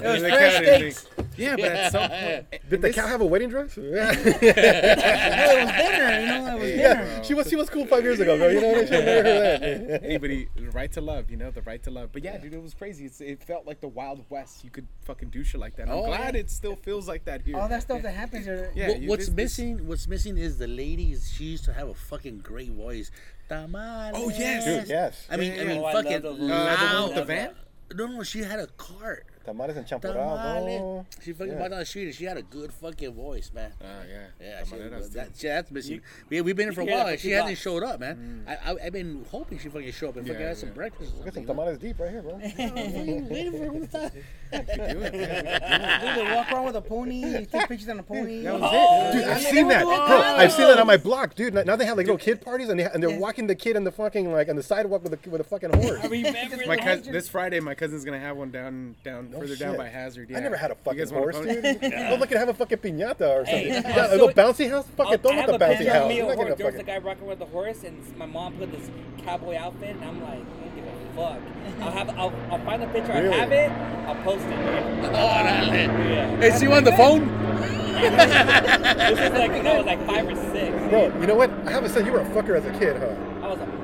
It was the fresh cow didn't steaks. Yeah, but at some point, Did the cow have a wedding dress? yeah, No, it was dinner. You know, it was dinner. she was she was cool five years ago, bro. You know what I mean? She never heard that. anybody the right to love, you know, the right to love. But yeah, dude, it was crazy. It's, it felt like the Wild West. You could fucking do shit like that. I'm Oh, glad yeah. it still feels like that here. All that stuff that happens here. Yeah, What- you- what's this- this- missing? What's missing is the ladies. She used to have a fucking great voice. Tamales. Oh, yes. Dude, yes. I mean, Yeah, I yeah. mean, Oh, I love fucking those Uh, the one with the van? No, no, she had a cart. Tamales and champurrado. Tamale. She fucking Yeah. walked down the street and she had a good fucking voice, man. Oh yeah, Yeah, she, that, she, that's missing. We, we've been here for a while and she hasn't blocks. showed up, man. Mm. I, I, I've been hoping she fucking show up and fucking Yeah, have some breakfast. or We got some tamales deep right here, bro. you? Waiting for her all the time. We could do. Dude, walk around with a pony. You take pictures on a pony. That was Oh, it. Dude, I I've seen that, bro. I've seen that on my block, dude. Now they have like little kid parties, and they and they're walking the kid on the fucking like on the sidewalk with a with a fucking horse. I remember My the cousin, this Friday, my cousin's gonna have one down, down No further down by Hazard. Yeah. I never had a fucking guys want a horse, pony? dude. Go look and have a fucking piñata or something. Hey, You I'm a little bouncy house? Fucking I'll- don't I want have the a bouncy picture of house. me You're on not horse. gonna There was a fucking. guy rocking with the horse, and my mom put this cowboy outfit, and I'm like, don't give a fuck. I'll have, I'll, I'll find the picture. Really? I have it. I'll post it. Oh, Man. dale. Yeah. Is she on the phone? This is like when I was like five or six. Bro, you know what? I have a son. You were a fucker as a kid, huh?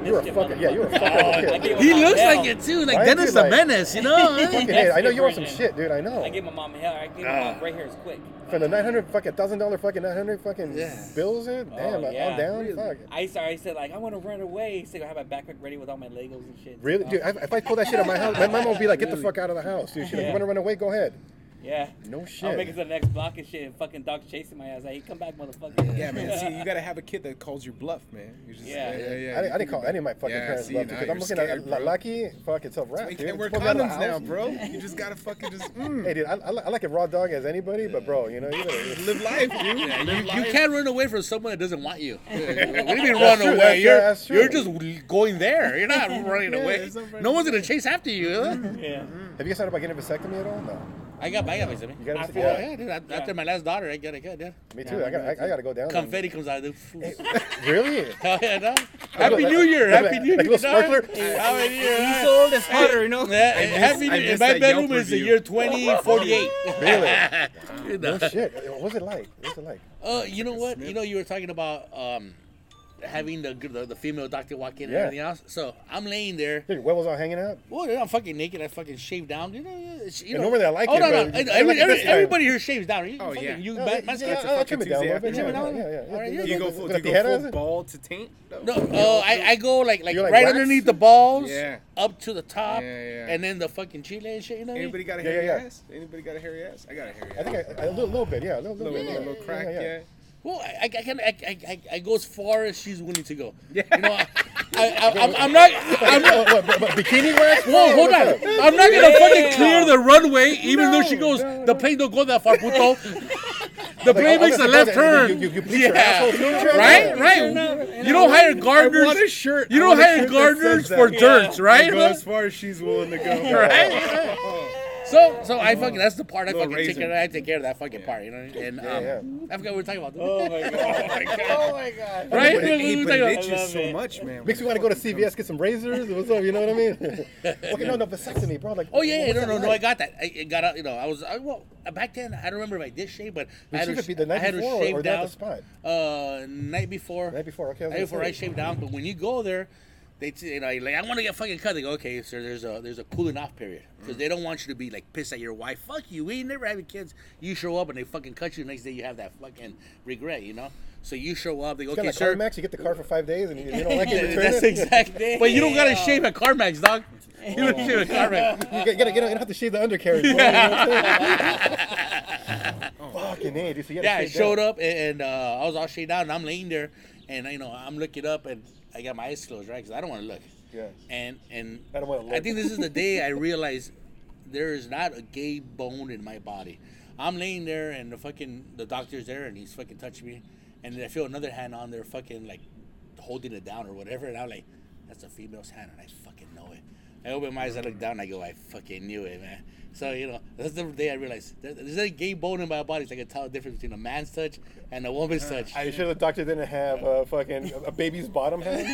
I was a You were a mischief fucker. Yeah, you were a motherfucker. fucker as oh, a I kid. He looks hell. like it too, like Right, Dennis the like- Menace, you know? Fucking hey, I know you want some shit, dude. I know. I gave my mom hell. I gave my mom ah. gray hairs quick. For the nine hundred fucking thousand dollar fucking nine hundred fucking Yeah. bills, it. Oh, Damn, Oh, I'm yeah. down. Really? Fuck. I used to, I said like I want to run away. So I have my backpack ready with all my Legos and shit. Really, oh. dude? If if I pull that shit out my house, my mom will be like, "Get the fuck out of the house, dude." She's like, "You want to run away? Go ahead." Yeah. No shit. I'll shit. make it to the next block and shit. And fucking dog's chasing my ass. Hey, come back, motherfucker. Yeah, man. See, you gotta have a kid that calls your bluff, man. You just, Yeah. yeah, yeah. I, you didn't, I didn't call any of my fucking Yeah, parents see, love now because I'm you're looking scared, at bro. La Lucky. Fuck, it's a wrap, You dude. can't wear Pull me out of the condoms now, bro. You just gotta fucking just mm, Hey, dude, I, I, like a raw dog as anybody, but bro, you know, you better. live life, dude. You, Live you life. can't run away from someone that doesn't want you. what do you mean run true, away? that's- You're, that's true. you're just going there. You're not running away. no one's gonna chase after you. Yeah. Have you guys thought about getting a vasectomy at all? No. I got, I got my stomach. You got a After- Oh Yeah. yeah, dude. After my last daughter, I got it good. Yeah. Me too. I got. I, I got to go down. there. Confetti comes out. Dude. Really? Hell yeah, no. Happy New Year. Happy New Year. like a little sparkler? Happy New Year. He's old as hotter, you know. Yeah, miss- happy New Year. My bedroom is the year 2048. Really? You No shit. What was it like? What was it like? Uh, you know what? You know, you were talking about um, having the, the the female doctor walk in and Yeah. everything else. So I'm laying there. Dude, your huevos all hanging out. Well, I'm fucking naked. I fucking shaved down. You know, it's- you And know. normally I like oh, it, no, no. but I- I every- like it every- this time. everybody here shaves down. You, Oh, fucking- yeah. You Yeah, back, yeah, that's yeah, good. It's a I'll trim it down a Tuesday little bit. Yeah, afternoon. yeah, yeah, yeah. All right, yeah. Do you go with full, the do you go tijeras? full ball to taint? though? No, uh, I, I go like like You're like right wax? underneath the balls, Yeah. up to the top, Yeah, yeah. and then the fucking chile and shit. You know what I mean? Anybody got a Yeah, hairy yeah, yeah. ass? Anybody got a hairy ass? I got a hairy ass. I think I, a little, little bit. Yeah, a little, little, little, bit. little, little crack, Yeah, yeah. yeah. Well, I, I can I, I, I, go as far as she's willing to go. Yeah. You know, I, I, I, I'm, not. I'm not What, what, what, bikini wax? Whoa, hold on. I'm not gonna fucking clear the runway, even though she goes. no, the plane don't go that far, puto. The plane makes a left turn. You- you- you too? Right, right. You don't hire gardeners. shirt. You don't hire gardeners for dirts, right? go as far as she's willing to go. Right? So, so I fucking that's the part I Little fucking take care. of. I take care of that fucking part, you know. And um, Yeah, yeah. I forgot what we were talking about. Oh my god. Oh my god. Right? But We- it, we were but it about- itches so it. much, man. Makes me want to go to CVS get some razors. What's up? You know what I mean? okay, no, no, vasectomy, bro. Like, Oh yeah, yeah, what's no, that no, no. I got that. I, I got out. You know, I was. I, well, back then, I don't remember if I did shave, but I Did had you to, shave the I night had to before or- down. the spot? Uh, night before. Night before, okay, Night before. I shaved down, but when you go there, they you know like I want to get fucking cut. They go, okay, sir. There's a there's a cooling off period because they don't want you to be like pissed at your wife. Fuck you. We ain't never having kids. You show up and they fucking cut you. Next day you have that fucking regret. You know. So you show up. They go, okay, sir. CarMax. You get the car for five days and you, you don't like it, That's exactly. But you don't gotta shave at CarMax, dog. You don't shave at CarMax. You gotta, gotta, gotta have to shave the undercarriage. Bro, you know what I'm saying? Fucking A, dude. So yeah, I showed that. up and uh, I was all shaved down and I'm laying there and you know I'm looking up and I got my eyes closed, right? Because I don't want to look. Yeah. And and I don't wanna I think this is the day I realized there is not a gay bone in my body. I'm laying there and the fucking the doctor's there and he's fucking touching me, and then I feel another hand on there, fucking like holding it down or whatever, and I'm like, that's a female's hand, and I fucking know it. I open my eyes, I look down, I go, I fucking knew it, man. So you know, that's the day I realized there's a gay bone in my body. So I can tell the difference between a man's touch and a woman's touch. Are you sure the doctor didn't have a fucking a baby's bottom hand?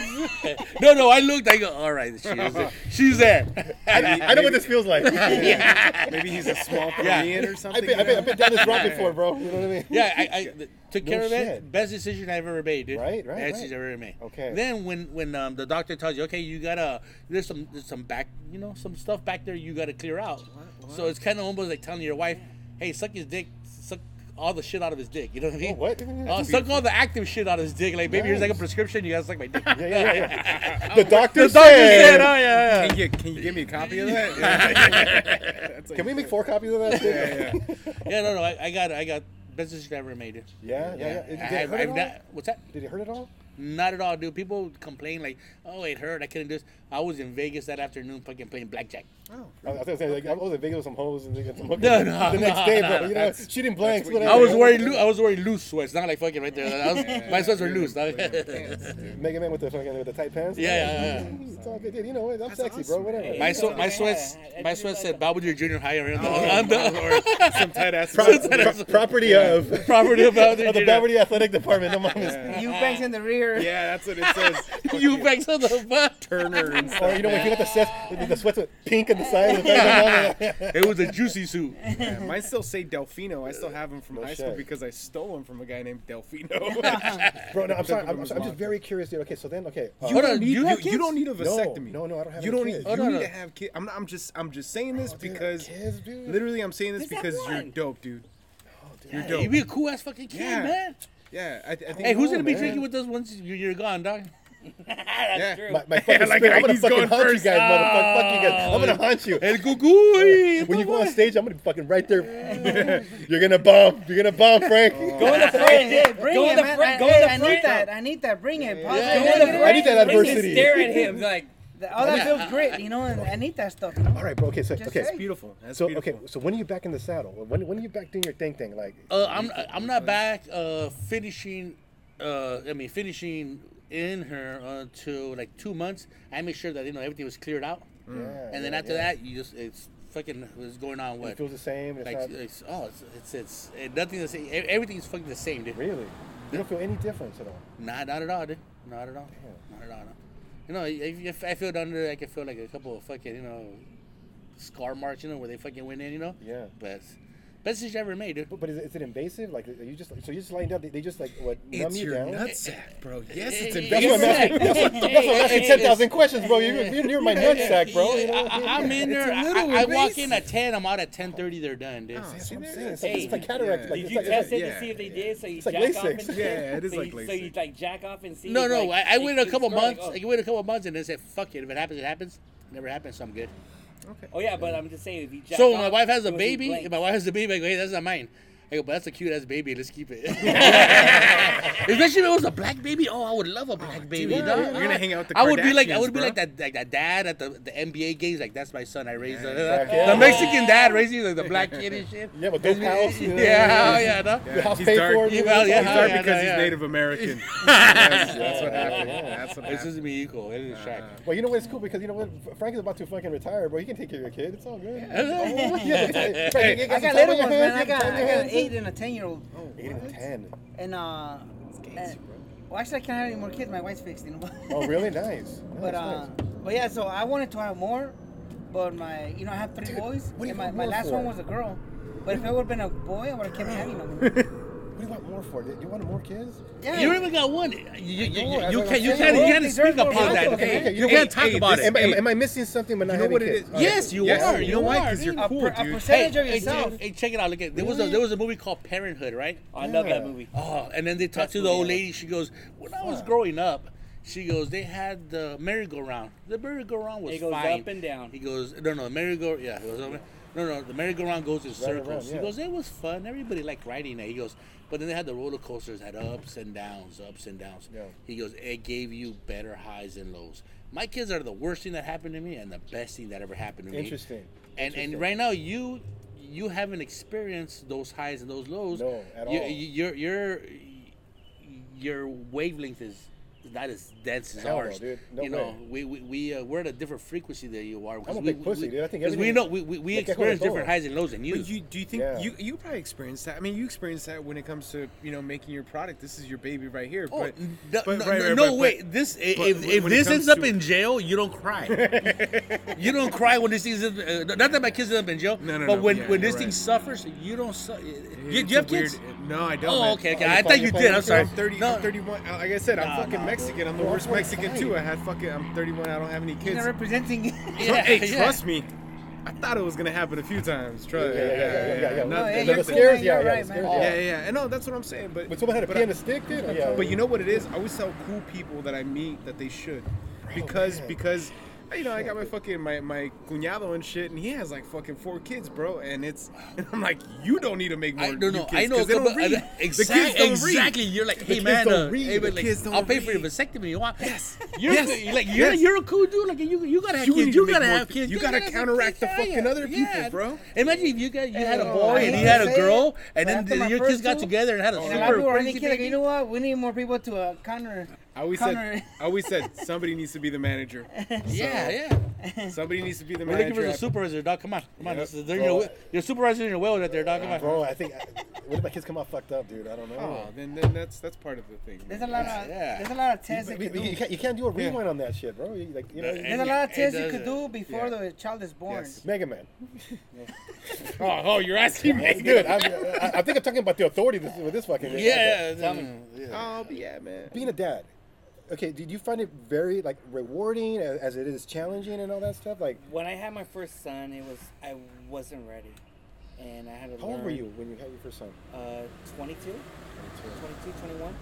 no, no, I looked. I go, all right, she's there. She's there. I, I know what this feels like. Maybe he's a small Yeah. Korean or I've something. been, I've, been, I've been down this road before, bro. You know what I mean? Yeah, I, I th- took No care of it. Best decision I've ever made, dude. Right, right, Best right. decision I've ever made. Okay. Then when when um, the doctor tells you, okay, you gotta there's some there's some back you know some stuff back there you gotta clear out. So it's kind of almost like telling your wife, hey, suck his dick, suck all the shit out of his dick. You know what I mean? Oh, what? Uh, suck all the active shit out of his dick. Like, baby, here's like a prescription. You gotta suck my dick. Yeah, yeah, yeah. yeah. The doctor The doctor said. said, oh yeah, yeah. Can you, can you give me a copy of that? Yeah. Like- Can we make four copies of that? Yeah, yeah. Yeah, no, no, I, I got I got best decision I ever made. Dude. Yeah, yeah, yeah. Did it hurt at I've all? not- what's that? Did it hurt at all? Not at all, dude. People complain like, "Oh, it hurt. I couldn't do this." I was in Vegas that afternoon, fucking playing blackjack. Oh, I, I, was like, I was in Vegas with some hoes and they got some hookers No, no, the next no, day, no. bro. You know, That's- shooting blanks. what whatever. I was wearing loo- I was wearing loose sweats, not like fucking right there. I was, my sweats were loose. dog. Mega Man with the fucking with the tight pants. yeah, yeah. Mm, it's all good, dude. You know what? I'm That's sexy, awesome, bro. Whatever. My Yeah, swe- my sweats I- I my sweats like said that. Belvedere Junior High on the, Oh, Some tight ass. Pro- pro- property of, of property of Belvedere the Junior. Beverly Athletic Department. No mames. You banks in the rear. Yeah, that's what it says. You bags on the butt. Turner and stuff. Or you know when you got the sweats, the, the sweats with pink on the side. Of the back. It was a juicy suit. Yeah, mine still say Delfino. I still have them from No high school because I stole them from a guy named Delfino. Bro, no, I'm sorry. I'm, was I'm just very curious, dude. Okay, so then, okay. uh, You don't need, you you, have you don't need a vasectomy. no, no, I don't have You any don't kids. need. Oh, You no, need no. to have kids. I'm, not, I'm just. I'm just saying this dude, I have because. kids, dude. Literally, I'm saying this Just because you're dope, dude. You're Yeah, dope. you be a cool ass fucking kid, Yeah. man. Yeah, I, I think. Hey, who's No, gonna be man. drinking with us once you- you're gone, dog? That's Yeah. true. My, my fucking like spirit, I'm gonna he's fucking going haunt first. you guys, motherfucker. Fuck you guys. I'm gonna haunt you. El cucuy. When you go on stage, I'm gonna be fucking right there. You're gonna bump. You're gonna bump, Frank. Go in the front. Hey, hey, bring Go it, in the man. front. I, Go in hey, the I front. need that. I need that. Bring it. Positive Yeah. Go in the negative. I need that Bring it, adversity. Stare at him like. All that builds grit, you know, and I need that stuff. You know? All right, bro. Okay, so Just okay, say. Beautiful. That's so beautiful. okay, so when are you back in the saddle? When when are you back doing your thing thing? Like, Uh, I'm I'm not back. Uh, finishing. Uh, I mean finishing in her until like two months. I made sure that you know everything was cleared out, mm. yeah, and then yeah, after yeah. that, you just it's fucking was going on What it feels the same. It's like not, it's oh it's it's, it's it, nothing the same. Everything's fucking the same, dude. really. You don't feel any difference at all. Not not at all, dude. Not at all. Not at all. No. You know, if, if I feel under, I can feel like a couple of fucking you know scar marks, you know, where they fucking went in, you know. Yeah. But best decision I ever made, dude. But, but is, it, is it invasive? Like, are you just so you're just lying down? They, they just like what numb it's you your down? nutsack, bro. Yes, it's That's That's invasive. what I'm asking. That's what, that's what I'm asking. Ten thousand questions, bro. You're, you're near my nutsack, bro. You know? I, am in there. a I, I walk in at ten. I'm out at ten thirty. They're done, dude. That's what I'm saying. It's there- like, it's like Hey, cataract. yeah. Like, Did you like, test it's it yeah. to see if they did? So you like jack off LASIK. and Yeah, it is so like you, So you like jack off and see. No, no. I, I waited a couple months. oh. I waited a couple months and then said, "Fuck it. If it happens, it happens. Never happens, so I'm good." Oh yeah, but I'm just saying if you jack So off, my wife has a it was in baby. blank. If my wife has a baby, I go, "Hey, that's not mine." I go, "But that's a cute ass baby. Let's keep it." Especially if it was a black baby. Oh, I would love a black oh, baby. dude, dog. you're gonna hang out with the I would be like, I Kardashians, would be like that, like that dad at the, the NBA games. Like that's my son. I raised Yeah, Heck the Mexican dad raising like the black kid and shit. Yeah, but dope house. you know? Yeah, oh, yeah, no. The house he's paid dark. for. He's? Well, yeah, He's dark oh, yeah, because no, he's. Native American. that's, that's what happened. Yeah. That's what This happened. is me equal. It is Shaq. Well, you know what? It's cool because you know what? Frank is about to fucking retire, bro. He can take care of your kid. It's all good. Oh, yeah. Yeah, Frank, you I got little ones, man. I hands? You got, time on I your got an hands? eight and a ten year old. Eight and ten. And uh, and, well, actually, I can't have any more kids. My wife's fixed, you know. Oh, really? Nice. But uh, nice. but yeah, so I wanted to have more, but my, you know, I have three Dude, boys, what and my, my last for? one was a girl. But if it would have been a boy, I would have kept having them. What do you want more for? Do you want more kids? Yeah. You don't even got one. You, you, you, No, you can't. You can't. saying. You can't speak are upon that. okay, Okay. okay, You you- can't talk hey, about this- it. Am, am, am I missing something by not You know what it kids? is? Yes, you Yes, are. you know why? are. 'Cause you're a, cool, per, a percentage Hey, of yourself. hey, check it out. Look at there was a there was a movie called Parenthood, right? I love that movie. Oh, and then they talked to the old lady. She goes, "When I was growing up, she goes, they had the merry-go-round. The merry-go-round was It goes fine. up and down. He goes, no, no, the merry-go, yeah, it goes up. No, no, the merry-go-round goes in Right circles. around, He goes, it was fun. Everybody liked riding it. He goes, but then they had the roller coasters had ups and downs, ups and downs. Yeah. He goes, it gave you better highs and lows. My kids are the worst thing that happened to me and the best thing that ever happened to me. Interesting. And Interesting. and right now you you haven't experienced those highs and those lows. No, at all. you- Your your your wavelength is not as dense as Hell no, ours. dude. No you know, we we, we uh, we're at a different frequency than you are. 'cause I'm a we, big pussy, we, dude. I think 'cause we know we we, we experience different highs and lows than you. But you do you think Yeah. you you probably experience that? I mean, you experience that when it comes to you know making your product. This is your baby right here. Oh, but, n- but- no, right, no, right, no but- wait. This but if, if this ends up in jail, you don't cry. you don't cry when this thing is uh, not that my kids end up in jail, No, no, but no, when yeah, when you're this thing suffers, you don't. Su- you, do you have kids? No, I don't. Oh, okay, okay. I thought you did. I'm sorry. I'm 30, I'm 31. Uh, Like I said, I'm fucking nah, Mexican. I'm the worst Mexican too. I had fucking. I'm 31. I don't have any He's kids. not representing. Yeah, hey, yeah. trust me. I thought it was gonna happen a few times. Trust. Yeah, yeah, yeah, yeah, yeah, yeah. Not- No, The- hey, not you're the scares, yeah, you're yeah, right, the man. Yeah, yeah, yeah. No, that's what I'm saying. But But someone had a but I- on a stick, dude. Yeah. But you know what it is? I always tell cool people that I meet that they should, because man. because you know I got my fucking my my cuñado and shit, and he has like fucking four kids, bro. And it's and I'm like, you don't need to make more. I don't new know. kids, I know. they don't read. uh, The kids don't exactly. read. You're like, hey man, don't uh, read. hey, like, I'll pay for your read. vasectomy. You want? Yes. You're Yes. like you're Yes. you're a cool dude. Like you you gotta have You kids. You gotta have kids. you gotta have counteract the fucking other people, bro. Imagine if you guys you had a Oh, boy and he had a girl, and then your kids got together and had a super a lot of people are crazy thinking, like, baby. you know what? We need more people to uh, counter. I always counter. said I always said somebody needs to be the manager. Yeah, yeah. Somebody needs to be the We're looking manager. for the supervisor, dog. Come on, come on. Yeah. This is, they're Bro. your, your supervisor in your will right there, dog. Come on. Bro, I think. What if my kids come out fucked up, dude? I don't know. Oh, then then that's that's part of the thing. There's a lot of Yeah. there's a lot of tests You, they you, you can't, you can't do a Yeah. rewind on that shit, bro. You, like, you know, There's a lot of tests you could do before Yeah. the child is born. Yes. Mega Man. Oh, oh, you're asking me. Dude, I'm, I, I think I'm talking about the authority with this fucking. Yeah, Tell me. yeah. Oh, yeah, man. Being a dad. Okay, did you find it very like rewarding as, as it is challenging and all that stuff? Like, When I had my first son, it was I wasn't ready, and I had to how learn. old were you when you had your first son? Uh, 22, 22, 21.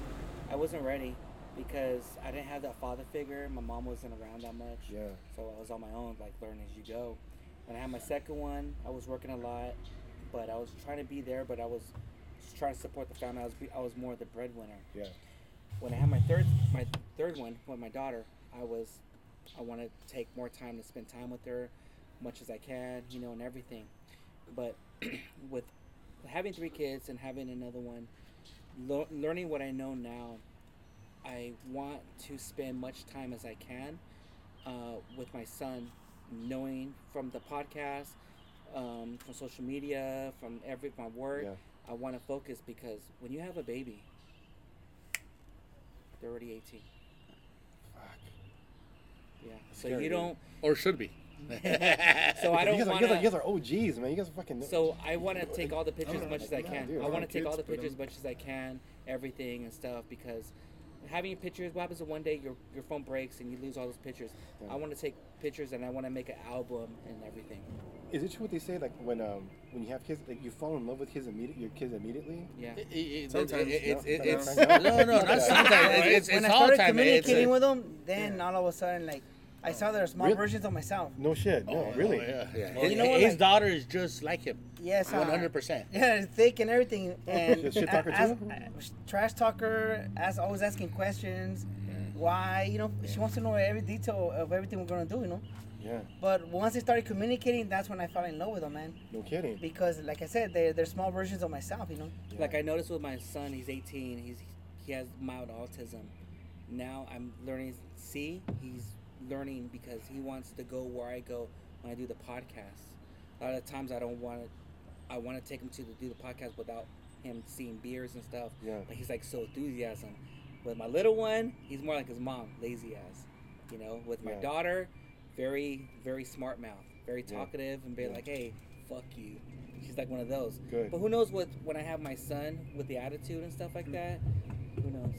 I wasn't ready because I didn't have that father figure. My mom wasn't around that much. Yeah. So I was on my own, like learn as you go. When I had my second one, I was working a lot, but I was trying to be there. But I was trying to support the family. I was I was more the breadwinner. Yeah. When I had my third my third one with my daughter, I was I want to take more time to spend time with her, much as I can, you know, and everything. But with having three kids and having another one, lo- learning what I know now, I want to spend much time as I can uh, with my son, knowing from the podcast, um, from social media, from every my work. Yeah. I want to focus because when you have a baby, they're already 18. Yeah. So Scary, you don't. Or should be. So I don't guys, are, you, want guys are, you guys are OGs, man. You guys are fucking. So I want to take all the pictures as much as I can. dude, I I want to take all the pictures as much as I can, everything and stuff, because having your pictures, what happens if one day your your phone breaks and you lose all those pictures? I want to take pictures and I want to make an album and everything. Is it true what they say? Like when um when you have kids, like you fall in love with kids immediate your kids immediately. Yeah. It- it- Sometimes, it- it's, no. it's no, no, not sometimes. It's, it's, when it's I all started the time. Communicating with them, then all of a sudden, like, I saw there are small Really? versions of myself. No shit. No, really. Oh, yeah, yeah. Oh, His, you know what, his like- daughter is just like him. Yes, uh, One hundred percent. Yeah, thick and everything, and Shit- shit talker as- too? as- trash talker, as always asking questions. Why, you know, she wants to know every detail of everything we're gonna do, you know. Yeah. But once they started communicating, that's when I fell in love with them, man. No kidding. Because, like I said, they're, they're small versions of myself, you know. Like I noticed with my son, he's 18. He's he has mild autism. Now I'm learning. See, he's learning because he wants to go where I go when I do the podcast. A lot of times I don't want to. I want to take him to the, do the podcast without him seeing beers and stuff. Yeah. But he's like so enthusiasm. With my little one, he's more like his mom, lazy ass. You know. With my Yeah. daughter, very very smart mouth, very Yeah. talkative, and be Yeah. like, hey, fuck you. She's like one of those. Good. But who knows what when I have my son with the attitude and stuff like hmm. that? Who knows?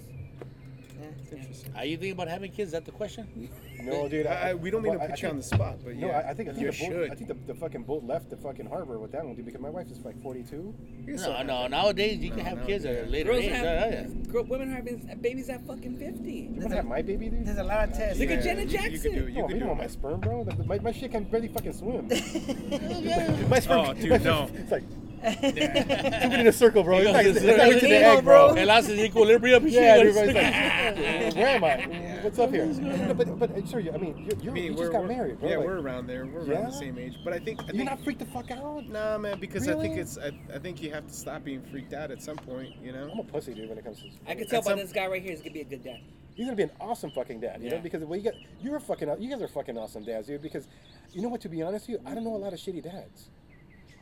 Yeah. Are you thinking about having kids? Is that the question? No, uh, dude. I, I, we don't mean well, to I- put I you on the spot, but No, yeah, I, I think I think you the boat, should. I think the, the fucking boat left the fucking harbor with that one, dude. Because my wife is like 42. You No, still no. have Nowadays you No, can have no, kids at a later Girls age. have Yeah, yeah. girl, women having babies at fucking fifty. You want to have my baby, dude? There's a lot of tests. Look at Yeah, Janet you- you could Jackson. do it. You Oh, could you do don't want it. my sperm, bro. The- My, my shit can barely fucking swim. Oh, my sperm. Oh, dude, no. It's like moving in a circle, bro. It's goes like, to it's the- like to the egg, bro. bro. El hace the equilibrium. and Yeah, shit. everybody's like, where am I? What's up here? No, but but uh, sure, I mean, you're, you're, mean, you just got married, bro. Yeah, like, we're around there. We're Yeah? around the same age. But I think I you're not freaked the fuck out. nah, man, because I think it's I, I think you have to stop being freaked out at some point. You know, I'm a pussy, dude. When it comes to I can tell At by some- this guy right here. He's gonna be a good dad. He's gonna be an awesome fucking dad, you know, Yeah. because well, you got you're a fucking you guys are fucking awesome dads, dude. Because you know what? To be honest with you, I don't know a lot of shitty dads.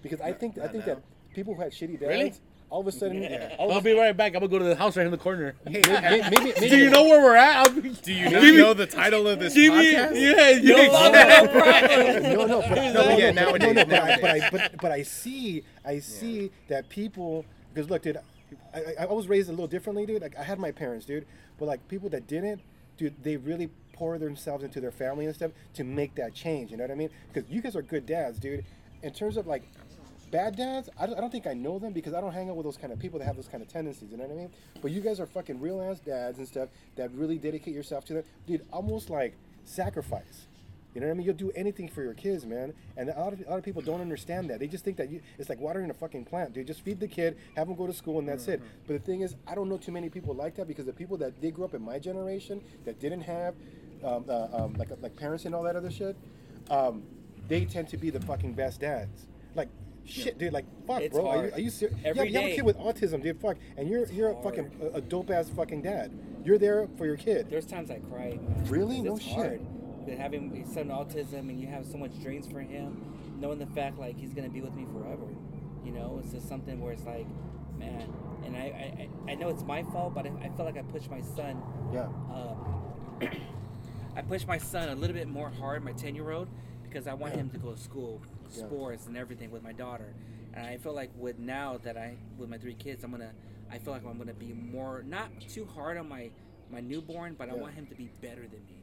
Because I think I not think now. that people who had shitty dads, Really? all of a sudden, all I'll of be right back. I'm gonna go to the house right in the corner. Hey, maybe, maybe, maybe, Do you know where we're at? Be, do you not me- know the title of this give me, podcast? yeah, you No longer know, no, no, but, No, no, but yeah, no, nowadays, no, no, but, I, but I, but, but I see, I see that people, because look, dude, I, I, I was raised a little differently, dude. Like I had my parents, dude, but like people that didn't, dude, they really pour themselves into their family and stuff to make that change. You know what I mean? Because you guys are good dads, dude. In terms of like bad dads, I don't, I don't think I know them because I don't hang out with those kind of people that have those kind of tendencies. You know what I mean? But you guys are fucking real ass dads and stuff that really dedicate yourself to them, dude. Almost like sacrifice. You know what I mean? You'll do anything for your kids, man. And a lot of, a lot of people don't understand that. They just think that you, it's like watering a fucking plant, dude. Just feed the kid, have them go to school, and that's it. But the thing is, I don't know too many people like that because the people that did grow up in my generation that didn't have um, uh, um, like like parents and all that other shit, um, they tend to be the fucking best dads. Like shit, dude. Like fuck, It's bro. Are you, hard. are you serious? Every you have a day. kid with autism, dude. Fuck, and you're you're a fucking a, a dope ass fucking dad. You're there for your kid. There's times I cry. Man, Really? because No it's shit. hard. That having his son autism and you have so much dreams for him, knowing the fact like he's gonna be with me forever. You know, it's just something where it's like, man. And I, I, I know it's my fault, but I, I feel like I pushed my son. Yeah. Um, I pushed my son a little bit more hard, my ten year old, because I want him to go to school, Yeah. sports and everything with my daughter. And I feel like with now that I with my three kids, I'm gonna I feel like I'm gonna be more not too hard on my my newborn, but I want him to be better than me.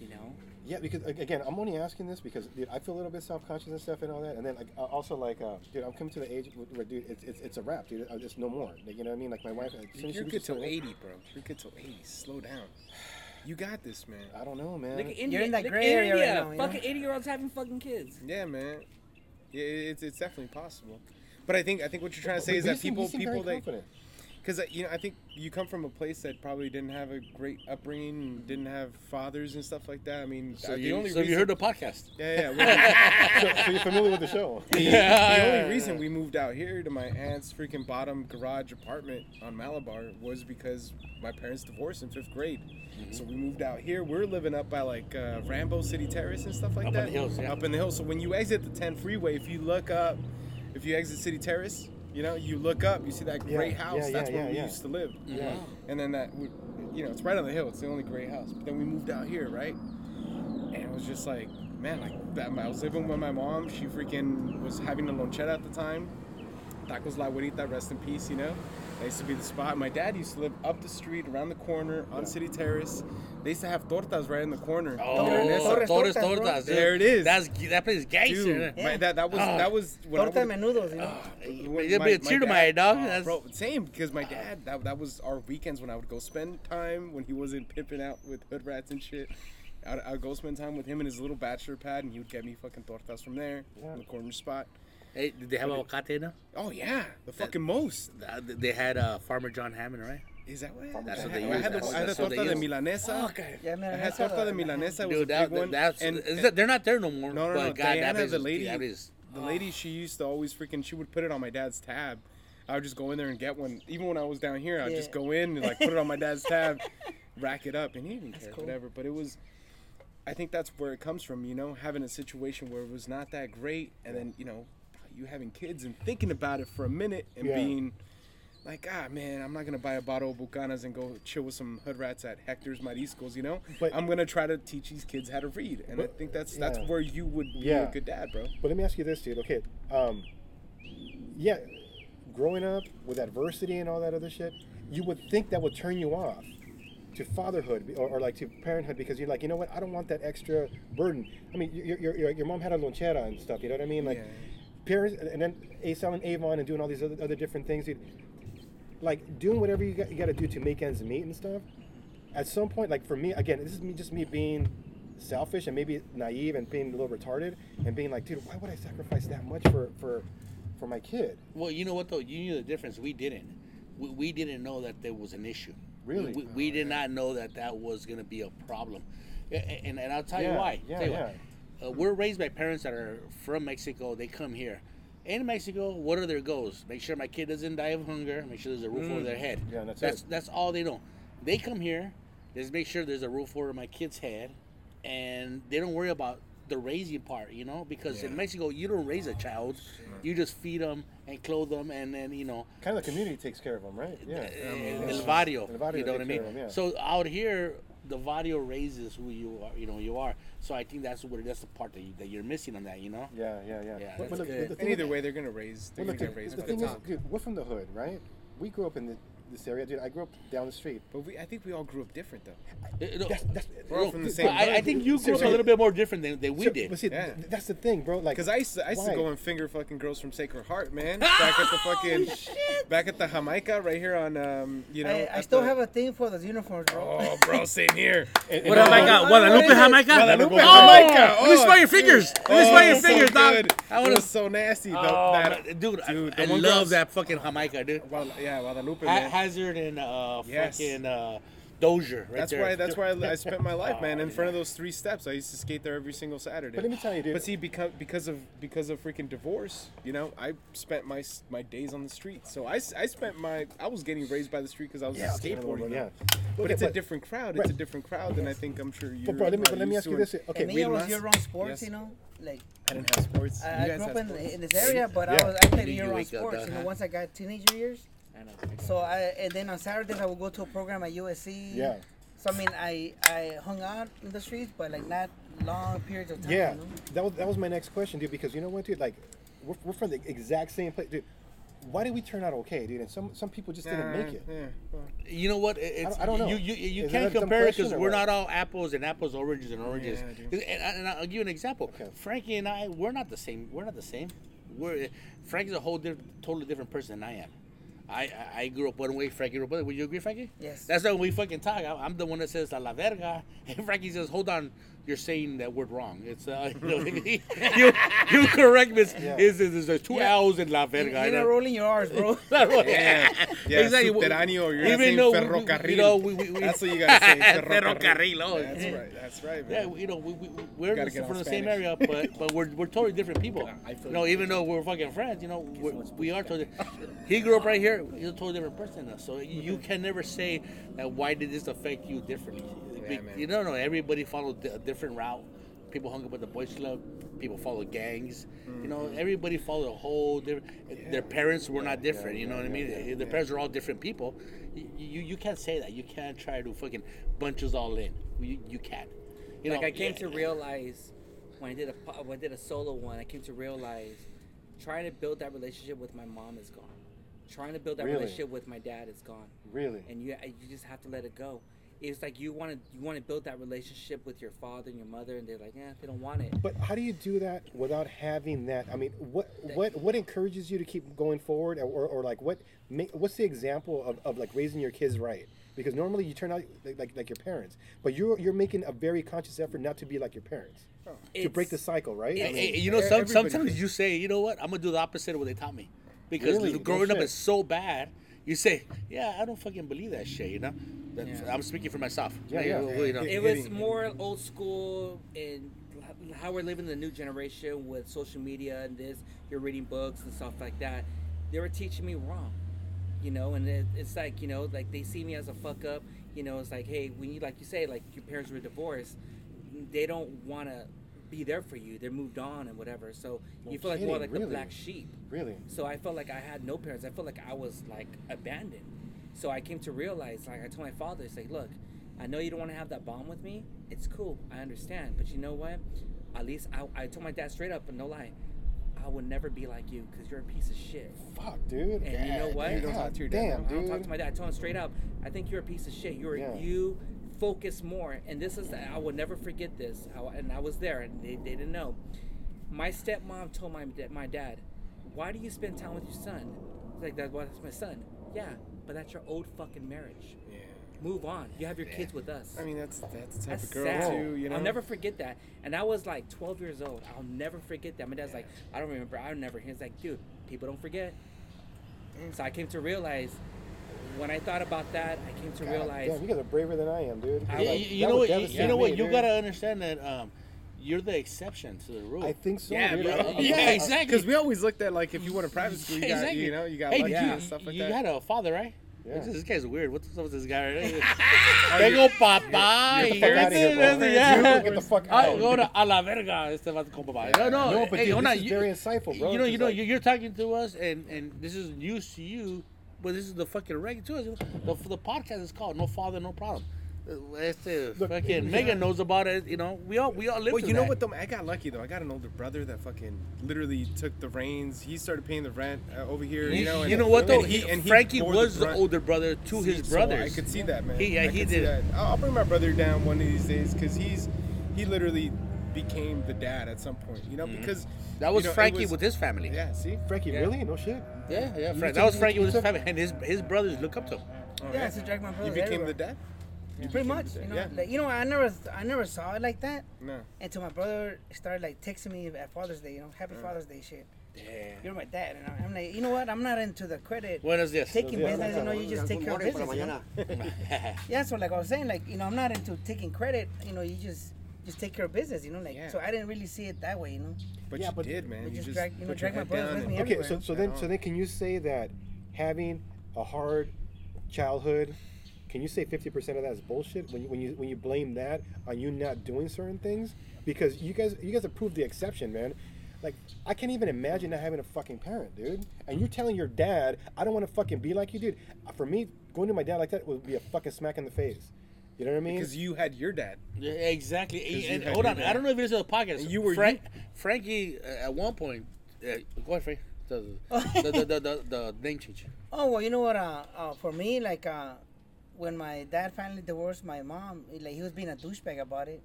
You know? Yeah, because again, I'm only asking this because dude, I feel a little bit self-conscious and stuff and all that, and then like also like, uh, dude, I'm coming to the age where, where dude, it's, it's it's a wrap, dude. Uh, It's no more. Like, you know what I mean? Like my wife, as soon You're she good till 80, bro. You're good till 80. Slow down. You got this, man. I don't know, man. Look at India. in that gray at area right India. now. Fucking eighty year olds having fucking kids. Yeah, man. Yeah, it's, it's definitely possible. But I think I think what you're trying to say But is that seem- people people confident. Because you know I think you come from a place that probably didn't have a great upbringing, and didn't have fathers and stuff like that. I mean, So uh, the you, only so reason, you heard the podcast? yeah, yeah. well, so, so you're familiar with the show? the, the only reason we moved out here to my aunt's freaking bottom garage apartment on Malabar was because my parents divorced in fifth grade. Mm-hmm. So we moved out here. We're living up by like uh, Rambo City Terrace and stuff like that. Up in the hills, yeah. Up in the hills. So when you exit the 10 freeway, if you look up, if you exit City Terrace, you know, you look up, you see that Yeah, great yeah, house. yeah, That's where yeah, we yeah. used to live. Mm-hmm. Yeah. And then that, we- you know, it's right on the hill. It's the only great house. But then we moved out here, right? And it was just like, man, like that. I was living with my mom. She freaking was having a lonchera at the time. Tacos La Güerita, rest in peace, you know. That used to be the spot. My dad used to live up the street, around the corner, on City Terrace. They used to have tortas right in the corner. Oh, Milanesa. Torres, Torres, tortas, tortas. There it is. That's that place is gangster. Dude, my, that, that was Oh. that was when I Torta would- menudos, you know. Ah, when You'd be a tear to my eye, dog. oh, bro, same because my dad that, that was our weekends when I would go spend time when he wasn't pimping out with hood rats and shit. I'd, I'd go spend time with him in his little bachelor pad, and he would get me fucking tortas from there Yeah. in the corner spot. Hey, did they have avocate now? Oh yeah, the fucking most. Uh, They had uh, Farmer John Hammond, right? Is that what? That's what had, they I use. had the, That's- I had the that's what they torta de use. milanesa. Okay. Yeah, man. I had that's how torta de the- milanesa. Was Dude, a that, big one. that's and, is that- they're not there no more. No, no, but no. God, Diana, place the lady, that is- the lady, she used to always freaking. She would put it on my dad's tab. I would just go in there and get one. Even when I was down here, I'd just Yeah. go in and like put it on my dad's tab, rack it up, and he didn't care, cool. whatever. But it was. I think that's where it comes from, you know, having a situation where it was not that great, and then you know, you having kids and thinking about it for a minute and Yeah. being. Like ah man, I'm not gonna buy a bottle of Bucanas and go chill with some hood rats at Hector's Mariscos, you know. But- I'm gonna try to teach these kids how to read, and I think that's that's yeah. where you would be Yeah. a good dad, bro. But let me ask you this, dude. Okay, um, yeah, growing up with adversity and all that other shit, you would think that would turn you off to fatherhood or, or like to parenthood because you're like, you know what? I don't want that extra burden. I mean, your your, your, your mom had a lonchera and stuff. You know what I mean? Like Yeah. Parents, and then A selling Avon and doing all these other, other different things. Dude. Like doing whatever you got, you got to do to make ends meet and stuff. At some point, like for me, again, this is me just me being selfish and maybe naive and being a little retarded and being like, dude, why would I sacrifice that much for for for my kid? Well, you know what though? You knew the difference. We didn't. We, we didn't know that there was an issue. Really? We, we oh, did not know that that was going to be a problem. A- a- And, and I'll tell you why. yeah, Tell you yeah. why. Uh, we're raised by parents that are from Mexico. They come here. In Mexico, what are their goals? Make sure my kid doesn't die of hunger. Make sure there's a roof over their head. Mm. Yeah, that's that's it. that's all they know. They come here. let's make sure there's a roof over my kid's head, and they don't worry about the raising part, you know, because in Mexico you don't raise a child, you just feed them and clothe them, and then you know Kind of the community takes care of them, right? Yeah. uh, El barrio, El barrio you know what I mean? care of 'em, yeah. So out here, the barrio raises who you are, you know, you are. So I think that's what that's the part that, you, that you're missing on that, you know. Yeah, yeah, yeah. Yeah, But- but look, good. the And thing either way, they're gonna raise. They're Well, look, gonna the, raise the by thing the is, top. dude, we're from the hood, right? We grew up in the, this area, dude. I grew up down the street. But we, I think we all grew up different though. Uh, no, That's, that's, We're all no, from the same I, I think you grew up a little bit more different than, than we So- did. But see, Yeah. th- that's the thing, bro. Like, Because I used to, I used to go and finger fucking girls from Sacred Heart, man. Back at the fucking, back at the Jamaica right here on, um, you know. I, I still the- have a thing for those uniforms, bro. Oh, bro, same here. and- What and- Jamaica? Oh, Guadalupe, what is it? Jamaica? Guadalupe, oh, Jamaica. Let me Oh, smell your fingers. Let me smell your fingers, dog. good. I was so nasty. The, Oh, that, dude, I, dude, the I one love that fucking Jamaica, dude. Guad- yeah, Guadalupe, Ha- man. Hazard and uh, Yes. fucking uh, Dozier. Right That's there. why. That's where I, I spent my life, man. In Oh, front of those three steps, I used to skate there every single Saturday. But let me tell you, dude. But see, because because of because of freaking divorce, you know, I spent my my days on the street. So I, s- I spent my I was getting raised by the street because I was yeah, okay, skateboarding. yeah. But Okay, it's a different crowd. It's right. a different crowd than I think I'm sure you. But bro, let me, but let me ask you this. Okay, and me, we I was must- year-round sports, yes. you know. Like I didn't have sports. I, You I grew up in, sports? in this area, but Yeah. I was I played You year-round sports. dog, You know, once I got teenager years. I know. So I and then on Saturdays I would go to a program at USC. Yeah. So I mean I I hung out in the streets, but like not long periods of time. Yeah, You know? that was that was my next question, dude. Because you know what, dude? Like, we're, we're from the exact same place, dude. Why did we turn out okay, dude? And some some people just didn't make it. Yeah, well, You know what? It's, I don't know. You you, you Is can't that a dumb compare it because we're what? not all apples and apples, oranges and oranges. Yeah, and, and I'll give you an example. Okay. Frankie and I, we're not the same. We're not the same. We're Frankie's a whole diff- totally different person than I am. I, I, grew up one way. Frankie grew up another. Would you agree, Frankie? Yes. That's how we fucking talk. I, I'm the one that says "a la verga," and Frankie says, "Hold on, you're saying that word wrong." It's uh, you, know, you, you correct me. Yeah. Is is there's two Yeah. L's in la You- verga? You're not rolling your R's, bro. Yeah, yeah, subterráneo, or you're not saying though we- we- ferrocarril. You know, we, we, we, That's what you gotta say. ferrocarril. oh. That's right. That's right, Yeah, man. you know, we, we, we're Gotta just get from on the same Spanish. area, but but we're, we're totally different people. I feel You know, you. even though we're fucking friends, you know, we're, we are totally. He grew up right here. He's a totally different person than us. So you can never say that. Why did this affect you differently? Yeah, man. you don't know. Everybody followed a different route. People hung up with the boys club. People follow gangs. You know, Mm-hmm. everybody followed a whole different. Their parents were not different. you know what I mean? Their parents were all different people. You, you you can't say that. You can't try to fucking bunch us all in. You, you can't. You like know, I came yeah. to realize when I did a when I did a solo one, I came to realize trying to build that relationship with my mom is gone. Trying to build that Really? relationship with my dad is gone. Really? And you you just have to let it go. It's like you want to you want to build that relationship with your father and your mother, and they're like, yeah, they don't want it. But how do you do that without having that? I mean, what what what encourages you to keep going forward, or, or, or like what ma- what's the example of, of like raising your kids right? Because normally you turn out like, like like your parents, but you're you're making a very conscious effort not to be like your parents to break the cycle, right? I mean, Hey, you know, some, sometimes you say, you know what, I'm gonna do the opposite of what they taught me, because Really? No growing up shit. is so bad. You say, yeah, I don't fucking believe that shit. You know, Yeah. I'm speaking for myself. Yeah, Like, yeah. you know. It was more old school in h- how we're living the new generation with social media and this. You're reading books and stuff like that. They were teaching me wrong, you know. And it, it's like you know, like they see me as a fuck up. You know, it's like, hey, when you like you say, like your parents were divorced, they don't want to be there for you. They're moved on and whatever. So No you feel like more like really? the black sheep. really? So I felt like I had no parents. I felt like I was like abandoned. So I came to realize, like I told my father, it's like, look, I know you don't want to have that bond with me. It's cool. I understand. But you know what? At least I, I told my dad straight up and no lie, I would never be like you because you're a piece of shit. Fuck, dude. And you know what? You don't talk to your dad Damn, I don't dude. talk to my dad. I told him straight up. I think you're a piece of shit. You're Yeah. you focus more. And this is I will never forget this. I, and I was there, and they, they didn't know. My stepmom told my my dad, "Why do you spend time with your son?" He's like that. Well, that's my son. Yeah, but that's your old fucking marriage. Yeah. Move on. You have your kids with us. I mean, that's that's the type That's of girl sad. too. You know. I'll never forget that. And I was like 12 years old. I'll never forget that. My dad's like, I don't remember. I never. He's like, dude, people don't forget. Mm. So I came to realize when I thought about that, I came to God realize damn, you guys are braver than I am, dude. I Yeah, like- you, you know what? You, devastate you know what? me, You gotta understand that um, you're the exception to the rule. I think so. Yeah, dude. but- I- I- yeah, exactly. Because we always looked at like if you went to private school, you got exactly. you know you got Hey, lucky you, and stuff like you that. You had a father, right? Yeah. This, this guy's weird. What's up with this guy? Right here? Vengo papá. Get the y fuck outta here, bro. Yeah. Get the fuck out. go to a la verga. Este vato con papá. No, no. No, but hey, dude, hold this is you- very insightful, bro. You know, you Just know, like- you're, you're talking to us, and and this is news to you, but this is the fucking regular to us. The, the podcast is called "No Father, No Problem." Uh, Este Look, fucking yeah. Megan knows about it. You know, we all we all live. Well, you know that. what though? I got lucky though. I got an older brother that fucking literally took the reins. He started paying the rent uh, over here. You, You, know, you know what though? and He, and he Frankie was the, brunt. older brother to See, his so brothers. I could see that, man. He- yeah, I he did. I'll, bring my brother down one of these days because he's he literally became the dad at some point. You know, because Mm-hmm. That was you know, Frankie was- with his family. Yeah, see, Frankie, Yeah. really? No shit. Yeah, yeah. You Frank, that was you- Frankie you with his family, and his his brothers look up to him. Oh, Yeah, I used to drag my brother. You became everywhere. the dad. You Pretty much, you know. Yeah. Like, you know, I never, I never saw it like that no. until my brother started like texting me at Father's Day. You know, Happy Mm. Father's Day shit. Yeah. You're my dad, and I- I'm like, you know what? I'm not into the credit. Buenos this? Taking Buenos días. business, you know, you just take care of Good business. You know? Yeah, so like I was saying, like you know, I'm not into taking credit. You know, you just just take care of business. You know, like Yeah. so I didn't really see it that way. You know, But Yeah, you but- did, man. You just just drag- you know, drag my head brothers with and- me Okay, everywhere. so so then so then can you say that having a hard childhood, can you say fifty percent of that is bullshit when you when you when you blame that on you not doing certain things? Because you guys you guys have proved the exception, man. Like I can't even imagine not having a fucking parent, dude. And you're telling your dad, I don't want to fucking be like you, dude. For me, going to my dad like that would be a fucking smack in the face. You know what I mean? because you had your dad. Yeah, exactly. 'Cause you And, hold on, dad. I don't know if it is a podcast. And you were- Frank, Frankie uh, at one point. Uh, go ahead, Frank. The, the, the, the, the, the name change. Oh well, you know what? Uh, uh, for me, like uh, when my dad finally divorced my mom, he- like he was being a douchebag about it.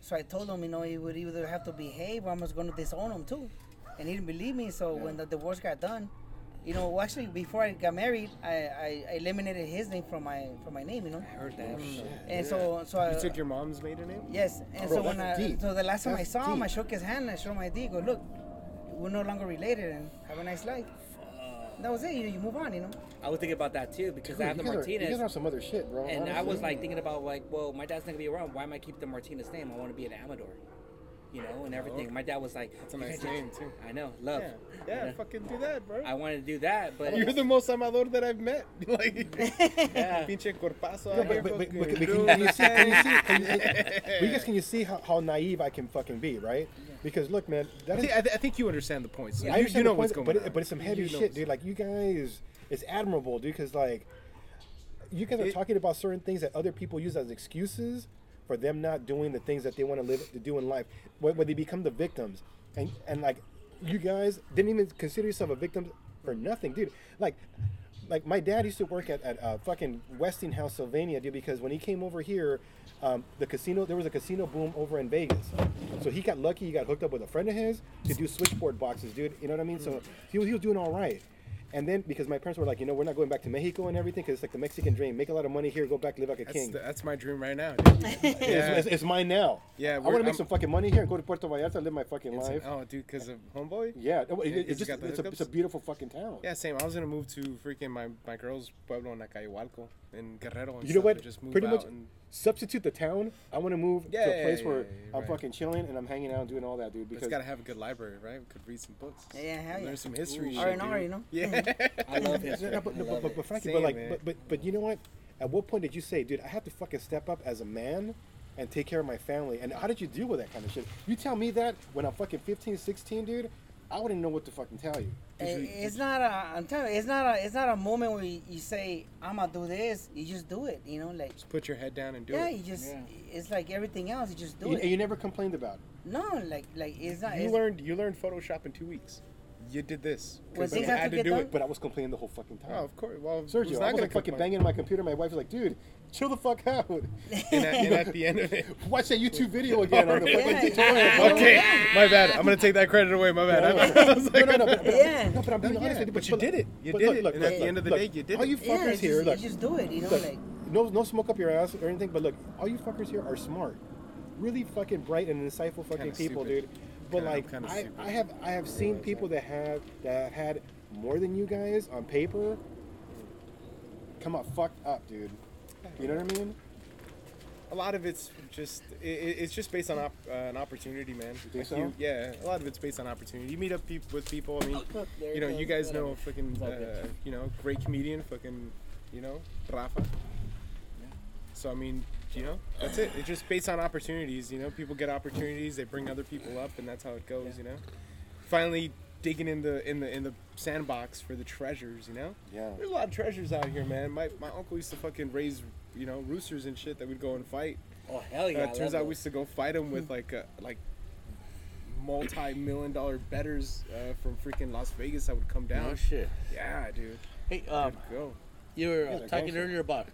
So I told him, you know, he would either have to behave or I was going to disown him too, and he didn't believe me. So when the divorce got done, you know, well, actually before I got married, I, I, I eliminated his name from my from my name, you know. I heard that. Oh, and so so I You took your mom's maiden name. Yes, and Bro, so when I, that's deep. so the last time I That's saw him, I shook his hand, I showed him my ID, go look, we're no longer related, and have a nice life. That was it. You, you move on, you know. I was thinking about that too because Dude, I have the Martinez. guys are- You Martinez. guys are some other shit, bro. And I was like thinking about like, well, my dad's not gonna be around. Why am I keep the Martinez name? I want to be an Amador, you know, and everything. My dad was like, That's a nice name too. I know, love. Yeah, yeah, fucking do that, bro. I wanted to do that, but You're the most amador that I've met. Like, Yeah. pinche corpazo. Yeah, out but, but, but, but, but can, can you see? Can you see? Can you, well, you guys, can you see how, how naive I can fucking be, right? Because look, man, I that is. think, I, th- I think you understand the point. So I you, you know point, what's going but on. It, but it's some heavy You shit, dude. Like you guys, it's admirable, dude. Because like, you guys are It- talking about certain things that other people use as excuses for them not doing the things that they want to live to do in life, where, where they become the victims, and and like, you guys didn't even consider yourself a victim for nothing, dude. Like. Like my dad used to work at, at uh, fucking Westinghouse, Sylvania, dude. Because when he came over here, um, the casino there was a casino boom over in Vegas, so he got lucky. He got hooked up with a friend of his to do switchboard boxes, dude. You know what I mean? So he, he was doing all right. And then because my parents were like, you know, we're not going back to Mexico and everything because it's like the Mexican dream: make a lot of money here, go back, live like a That's, king. the- that's my dream right now. Dude. It's, yeah. it's, it's mine now. Yeah, I we're- want to make I'm- some fucking money here and go to Puerto Vallarta, live my fucking It's- life. oh, dude, because of homeboy. Yeah, no, it- Yeah, it's 'cause just it's a, it's a beautiful fucking town. Yeah, same. I was gonna move to freaking my, my girl's pueblo in Acayahualco in Guerrero. And You know what? Just move Pretty out much and- substitute the town. I want to move to a place yeah, where yeah, yeah, I'm right. fucking chilling and I'm hanging out and doing all that, dude. It's Because gotta have a good library, right? We could read some books. Yeah, hell yeah. Learn some history. R shit, and R, dude. you know. Yeah. I love Yeah, history. no, but, I but, but, it. but Frankie, Same, but like, man. but, but but you know what? At what point did you say, dude, I have to fucking step up as a man and take care of my family? And how did you deal with that kind of shit? You tell me that when I'm fucking 15, 16, dude, I wouldn't know what to fucking tell you. It's not a. I'm telling you, it's not a. It's not a moment where you, you say, "I'm gonna do this." You just do it. You know, like Just put your head down and do it. yeah, it. you just. Yeah. It's like everything else. You just do You, it. and you never complained about it. no, like like it's not. You it's, learned you learned Photoshop in two weeks. You did this When because you have had to to do done- it. But I was complaining the whole fucking time. Oh, of course. Well, Sergio, who's I was like fucking complain? banging on my computer. My wife was like, dude, chill the fuck out. And at, and at the end of it. Watch that YouTube video again on the fucking Yeah, tutorial. Okay, my bad. I'm gonna take that credit away. My bad. I was No, like, no, no, but, but, Yeah. no, but I'm being No, honest yeah, with you. but you did it. You but did look, it. Look, And look, at the end of the look, day, you did it. all it. you yeah, fuckers here, look, you just do it. You know, look, like no, no smoke up your ass or anything, but look, all you fuckers here are smart, really fucking bright and insightful fucking Kinda people, stupid. dude. But Kinda- like, kinda I. I have, I have seen people that have that have had more than you guys on paper come out fucked up, dude. You know what I mean? a lot of it's just it, it- it's just based on op, uh, an opportunity, man. think Like so? you- yeah, a lot of it's based on opportunity. You meet up peop with people. I mean, Look, you know, it you goes. guys know Whatever. fucking, uh, you know, great comedian, fucking you know, Rafa. So I mean, you know, that's it. It's just based on opportunities. You know, people get opportunities, they bring other people up, and that's how it goes. You know, finally digging in the in the in the sandbox for the treasures. You know, Yeah. there's a lot of treasures out here, man. My my uncle used to fucking raise you know roosters and shit that we'd go and fight. Oh hell yeah! Uh, it turns love out we used to go fight them with like uh, like multi-million dollar betters uh, from freaking Las Vegas that would come down. Oh shit. Yeah, dude. Hey, um, go. you were Yeah, uh, talking earlier about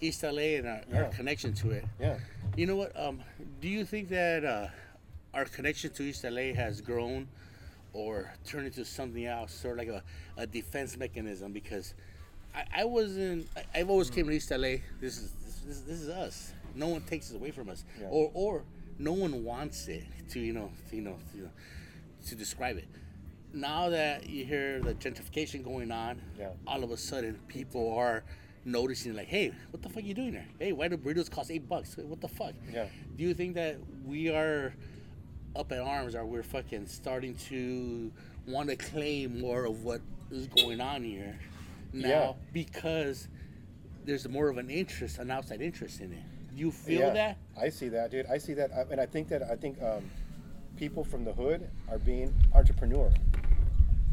East LA and our, Yeah. our connection to it. Yeah. You know what? Um, do you think that uh, our connection to East LA has grown or turned into something else, sort of like a, a defense mechanism? Because I, I wasn't. I, I've always came to East LA. This is this, this, this is us. No one takes it away from us, Yeah. or or no one wants it to you know to, you know to, you know, to describe it. Now that you hear the gentrification going on, Yeah. all of a sudden people are noticing like, hey, what the fuck are you doing there? Hey, why do burritos cost eight bucks? What the fuck? Yeah. Do you think that we are up in arms or we're fucking starting to want to claim more of what is going on here now Yeah. because there's more of an interest, an outside interest in it? You feel yeah, that? I see that, dude. I see that, I- and I think that I think um, people from the hood are being entrepreneur.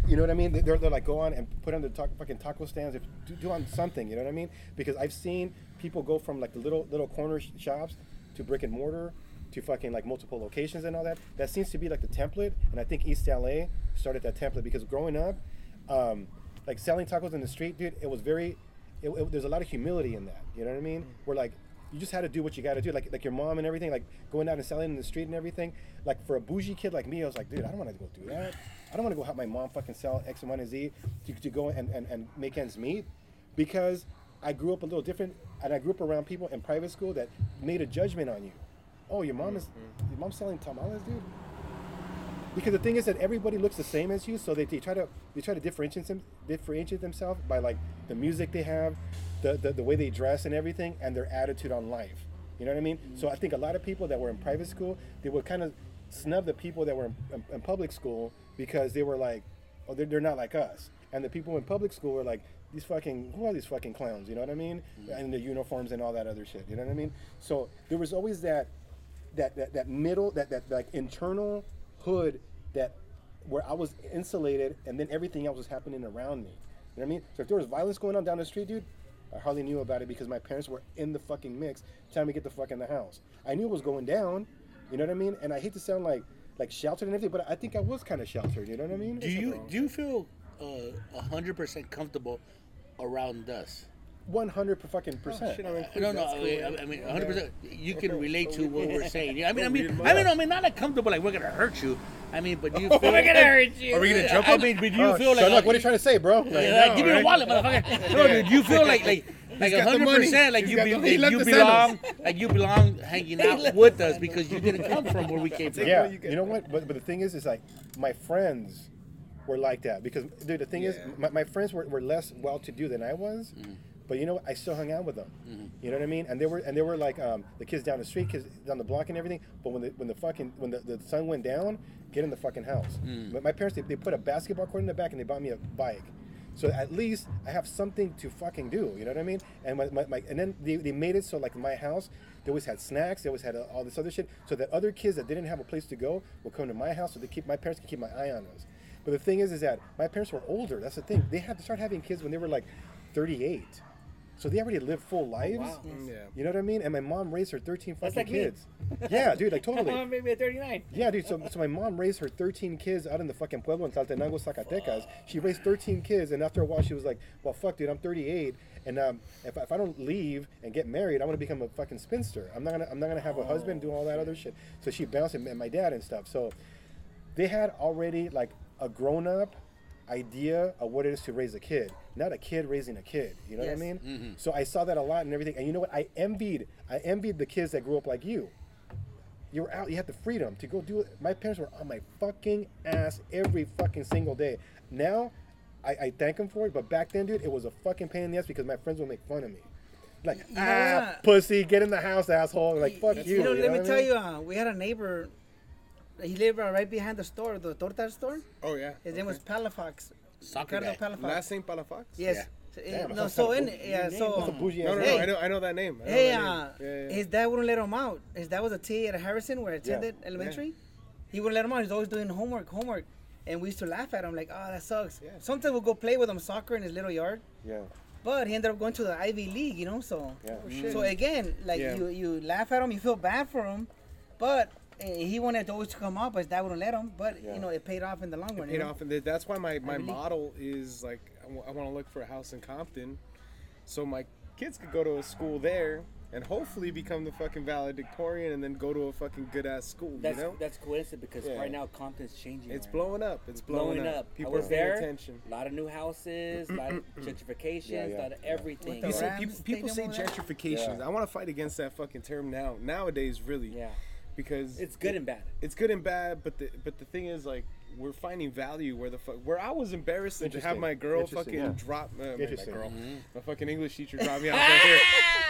You know what I mean? They're, they're like go on and put on the talk, fucking taco stands, if, do, do on something. You know what I mean? Because I've seen people go from like the little little corner sh- shops to brick and mortar to fucking like multiple locations and all that. That seems to be like the template, and I think East LA started that template because growing up, um, like selling tacos in the street, dude, it was very. It, it- there's a lot of humility in that. You know what I mean? Mm-hmm. Where like you just had to do what you got to do, like like your mom and everything, like going out and selling in the street and everything. Like for a bougie kid like me, I was like, dude, I don't want to go do that. I don't want to go help my mom fucking sell X and Y and Z to, to go and, and, and make ends meet, because I grew up a little different, and I grew up around people in private school that made a judgment on you. Oh, your mom is mm-hmm. your mom's selling tamales, dude. Because the thing is that everybody looks the same as you, so they, they try to they try to differentiate them differentiate themselves by like the music they have, the, the the way they dress and everything, and their attitude on life. You know what I mean? So I think a lot of people that were in private school, they would kind of snub the people that were in, in, in public school because they were like, oh, they're, they're not like us. And the people in public school were like, these fucking, who are these fucking clowns? You know what I mean? Mm-hmm. And the uniforms and all that other shit. You know what I mean? So there was always that that, that, that middle, that, that like internal hood that where I was insulated and then everything else was happening around me. You know what I mean? So if there was violence going on down the street, dude, I hardly knew about it because my parents were in the fucking mix telling me to get the fuck in the house. I knew it was going down, you know what I mean? And I hate to sound like like sheltered and everything, but I think I was kind of sheltered, you know what I mean? Do you do you feel uh, a hundred percent comfortable around us? 100 per fucking percent. shit, No, no, I cool, mean. I mean, 100. percent You can relate to what we- we're saying. Yeah, I mean, I So mean, I mean, I mean, not like comfortable, like we're gonna hurt you. I mean, but do you feel? We're gonna hurt you. Are we gonna jump I mean, but you Oh, feel shut like? up. what are you trying to say, bro? Like, like, know, give me your right? wallet, motherfucker. No, dude, you feel like like like got hundred percent, like He's you be, the- he like you belong like you belong hanging out with us because you didn't come from where we came from. yeah, you you, know what? But, but the thing is, is like my friends were like that because, dude, the thing is, my, my friends were, were less well-to-do than I was, mm. But you know, what? I still hung out with them. You know what I mean? And they were and they were like um, the kids down the street, kids down the block, and everything. But when the when the fucking when the, the sun went down, get in the fucking house. But my parents they, they put a basketball court in the back and they bought me a bike. So at least I have something to fucking do. You know what I mean? And my, my, my and then they, they made it so like my house, they always had snacks. They always had all this other shit, so that other kids that didn't have a place to go would come to my house, so they keep my parents can keep my eye on us. But the thing is, is that my parents were older. That's the thing. They had to start having kids when they were like 38. So they already lived full lives. wow. Yeah. You know what I mean? And my mom raised her 13 fucking That's like me. kids. Yeah, dude, like totally. My mom made me at 39. Yeah, dude. So, so my mom raised her 13 kids out in the fucking pueblo in Tlaltenango, Zacatecas. She raised 13 kids, and after a while, she was like, "Well, fuck, dude, I'm 38, and um, if, if I don't leave and get married, I'm gonna become a fucking spinster. I'm not gonna, I'm not gonna have a husband, do all that other shit." So she bounced and my dad and stuff. So they had already like a grown-up idea of what it is to raise a kid, not a kid raising a kid. You know Yes. what I mean? So I saw that a lot and everything. And you know what? I envied, I envied the kids that grew up like you you were out. You had the freedom to go do it. My parents were on my fucking ass every fucking single day. Now, I, I thank them for it. But back then, dude, it was a fucking pain in the ass because my friends would make fun of me. Like, You know ah, pussy, get in the house, asshole. Like, fuck you. You know, let what me I tell mean? you, uh, we had a neighbor. He lived right behind the store, the torta store. Oh yeah. His name was Palafox. Soccer Ricardo guy. Palafox. Last name Palafox. Yes. Yeah. Damn, no, so in yeah, Your so name. That's No, no, name. no. I know, I know that name. I know Hey, that name. uh, Yeah, yeah. his dad wouldn't let him out. His dad was a TA at Harrison where I attended elementary. He wouldn't let him out. He's always doing homework, homework. And we used to laugh at him like, oh, that sucks. Yeah. Sometimes we'll go play with him soccer in his little yard. Yeah, But he ended up going to the Ivy League, you know. So, yeah. so again, like Yeah. you, you laugh at him, you feel bad for him, but Eh, he wanted those to come out, but his dad wouldn't let him. But Yeah. you know, it paid off in the long run. paid you know? off, and that's why my, my believe- model is like I want to look for a house in Compton, so my kids could go to a school there and hopefully become the fucking valedictorian and then go to a fucking good ass school. That's you know, that's coincidence because Yeah. right now Compton's changing. it's man. blowing up. It's blowing, blowing up. up. People I was are paying there. attention. A lot of new houses, a lot of gentrifications, Yeah, a lot of yeah. everything. You see, people, people say stadium over there? gentrification. Yeah. I want to fight against that fucking term now. Nowadays, really. Yeah, Because it's good it- and bad. it's good and bad, but the but the thing is like we're finding value where the fuck where I was embarrassed to have my girl fucking yeah. drop uh, my, my Interesting. girl, my fucking English teacher drop me off right here.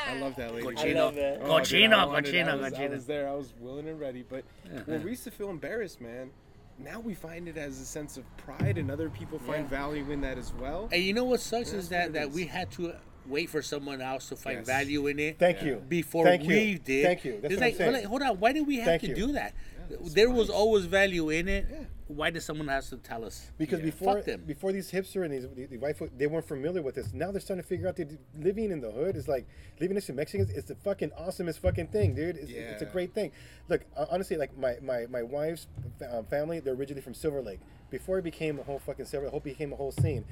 I love that lady. I love it. Oh, dude, I Cochino, wanted- I cochino, was, I cochino. was there. I was willing and ready. But when we used to feel embarrassed, man, now we find it as a sense of pride, and other people find Yeah. value in that as well. And you know what sucks That's is that what it that is. we had to wait for someone else to find Yes. value in it. Thank Yeah. you. before Thank you. we did. Thank you. That's it's what I'm like, like, hold on, why did we have Thank to you. do that? it's there was always value in it. Yeah. Why does someone have to tell us? Because Yeah. before them. before these hipster and these the, the white folk, they weren't familiar with this. Now they're starting to figure out that living in the hood is like living next to Mexicans. It's the fucking awesomest fucking thing, dude. It's, it's a great thing. Look, uh, honestly, like my my my wife's um, family, they're originally from Silver Lake. Before it became a whole fucking Silver, Hope became a whole scene.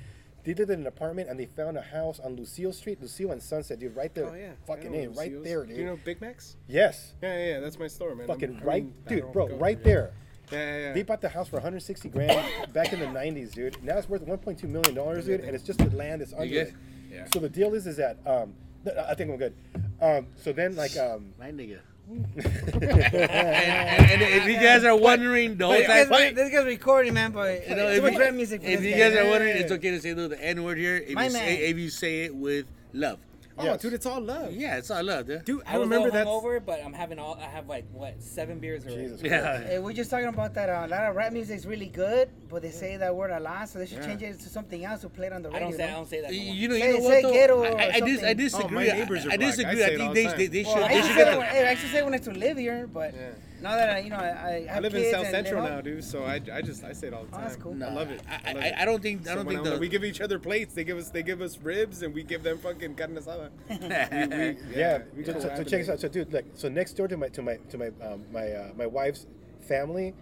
They lived in an apartment and they found a house on Lucille Street, Lucille and Sunset, dude, right there. Oh yeah, fucking I in, right Lucille's. there, Do dude. you know Big Macs? yes, Yeah, yeah, yeah, that's my store, man. fucking I'm- I right, mean, dude, bro, right there. there. Yeah, yeah, yeah. They bought the house for 160 grand back in the 90s, dude. Now it's worth 1.2 million dollars, dude, and it's just the land that's under it. Yeah. So the deal is, is that um, th- I think I'm good. Um, so then like um, My nigga. And, and if you guys are wondering, the whole This time, guy's, this guy's recording, man, but you know, too if, much you, rap music for if this you guy. guys are wondering, it's okay to say the N word here. If My you, say, if you say it with love. Oh, Yes. dude, it's all love. Yeah, it's all love, dude. Dude, I, I was remember remember that. over, but I'm having all. I have like what seven beers already. Jesus. Yeah. Hey, we're just talking about that. Uh, a lot of rap music is really good, but they say that word a lot, so they should Yeah. change it to something else to play it on the I radio. don't say. I don't say that. No more. You know, you Say- know say what ghetto though? I, I, dis- I disagree. Oh, my neighbors are I, I disagree. I I, think they, they, they Well, should. I They used, should say get when, the, hey, I used to say when I used to live here, but Yeah. Now that I, you know, I, I I have live in South Central now, out- dude. So I, I just I say it all the Oh, time. that's cool. No, I love it. I, I, love I, it. I don't think. I don't think I'm- the. we give each other plates. They give us they give us ribs, and we give them fucking carne asada. yeah. Yeah, we so, go so, so check this out. So dude, like, so next door to my to my to my um, my uh, my wife's family,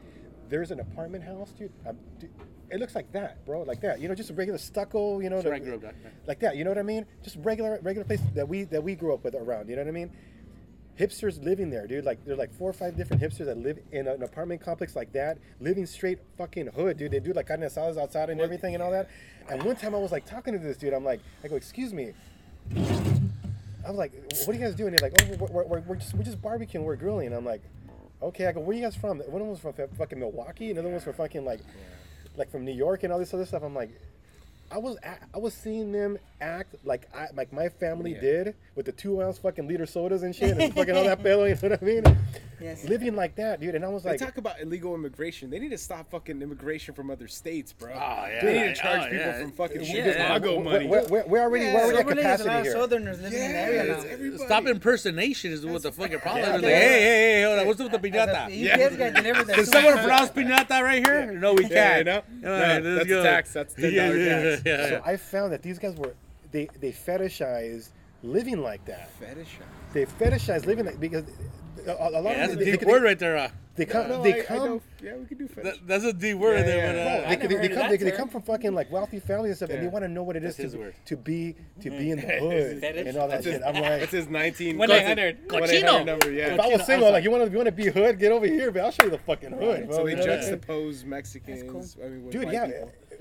there's an apartment house, dude. Um, dude. It looks like that, bro, like that. You know, just a regular stucco. You know, That's the- I grew up, like that. You know what I mean? Just regular regular place that we that we grew up with around. You know what I mean? Hipsters living there, dude. Like there's like four or five different hipsters that live in an apartment complex like that, living straight fucking hood, dude. They do like carne asadas outside and everything and all that. And one time I was like talking to this dude. I'm like, I go, excuse me. I was like, what are you guys doing? They're like, oh, we're, we're, we're just we're just barbecuing, we're grilling. And I'm like, okay. I go, where are you guys from? One of them was from fucking Milwaukee, another one was from fucking like, like from New York and all this other stuff. I'm like, I was a- I was seeing them act like I like my family Yeah. did with the two ounce fucking liter sodas and shit and fucking all that pedo. You know what I mean? Yes. Living like that, dude. And I was They like, talk about illegal immigration. They need to stop fucking immigration from other states, bro. Oh, yeah. They need to oh, charge Oh, people yeah. from fucking Yeah. Chicago we're, money. we're, we're, we're already Yeah, we're already at Silver Lake, there's a capacity lot of here. Southerners living in the area Yeah, now. Stop impersonation is what the fucking problem Yeah, is. Like, hey, hey, hey, hold on. What's up with the piñata? UPS guy delivered that Can someone pronounce piñata right here? No, we can't. you know? All No, that's a tax. That's $10 Yeah, yeah, So yeah. I found that these guys were they they fetishized living like that. Fetish. They fetishize living like because a, a lot Yeah, of that's them, a they, deep they, word right there. Uh. they come No, they I- I come know- yeah, we could do fetish. That, that's a deep word Yeah, there. yeah. But, uh, they, they, they come they, they come from fucking like wealthy families and stuff, and they want to know what it is That's his to, to be to be in the hood and all that That's his, shit. I'm like, that's his 19. One that's eight hundred. his 1-800 number, yeah. if I was single, like you want to you want to be hood, get over here, but I'll show you the fucking hood, so they you know what juxtapose Mexicans. I mean, with Dude, white yeah,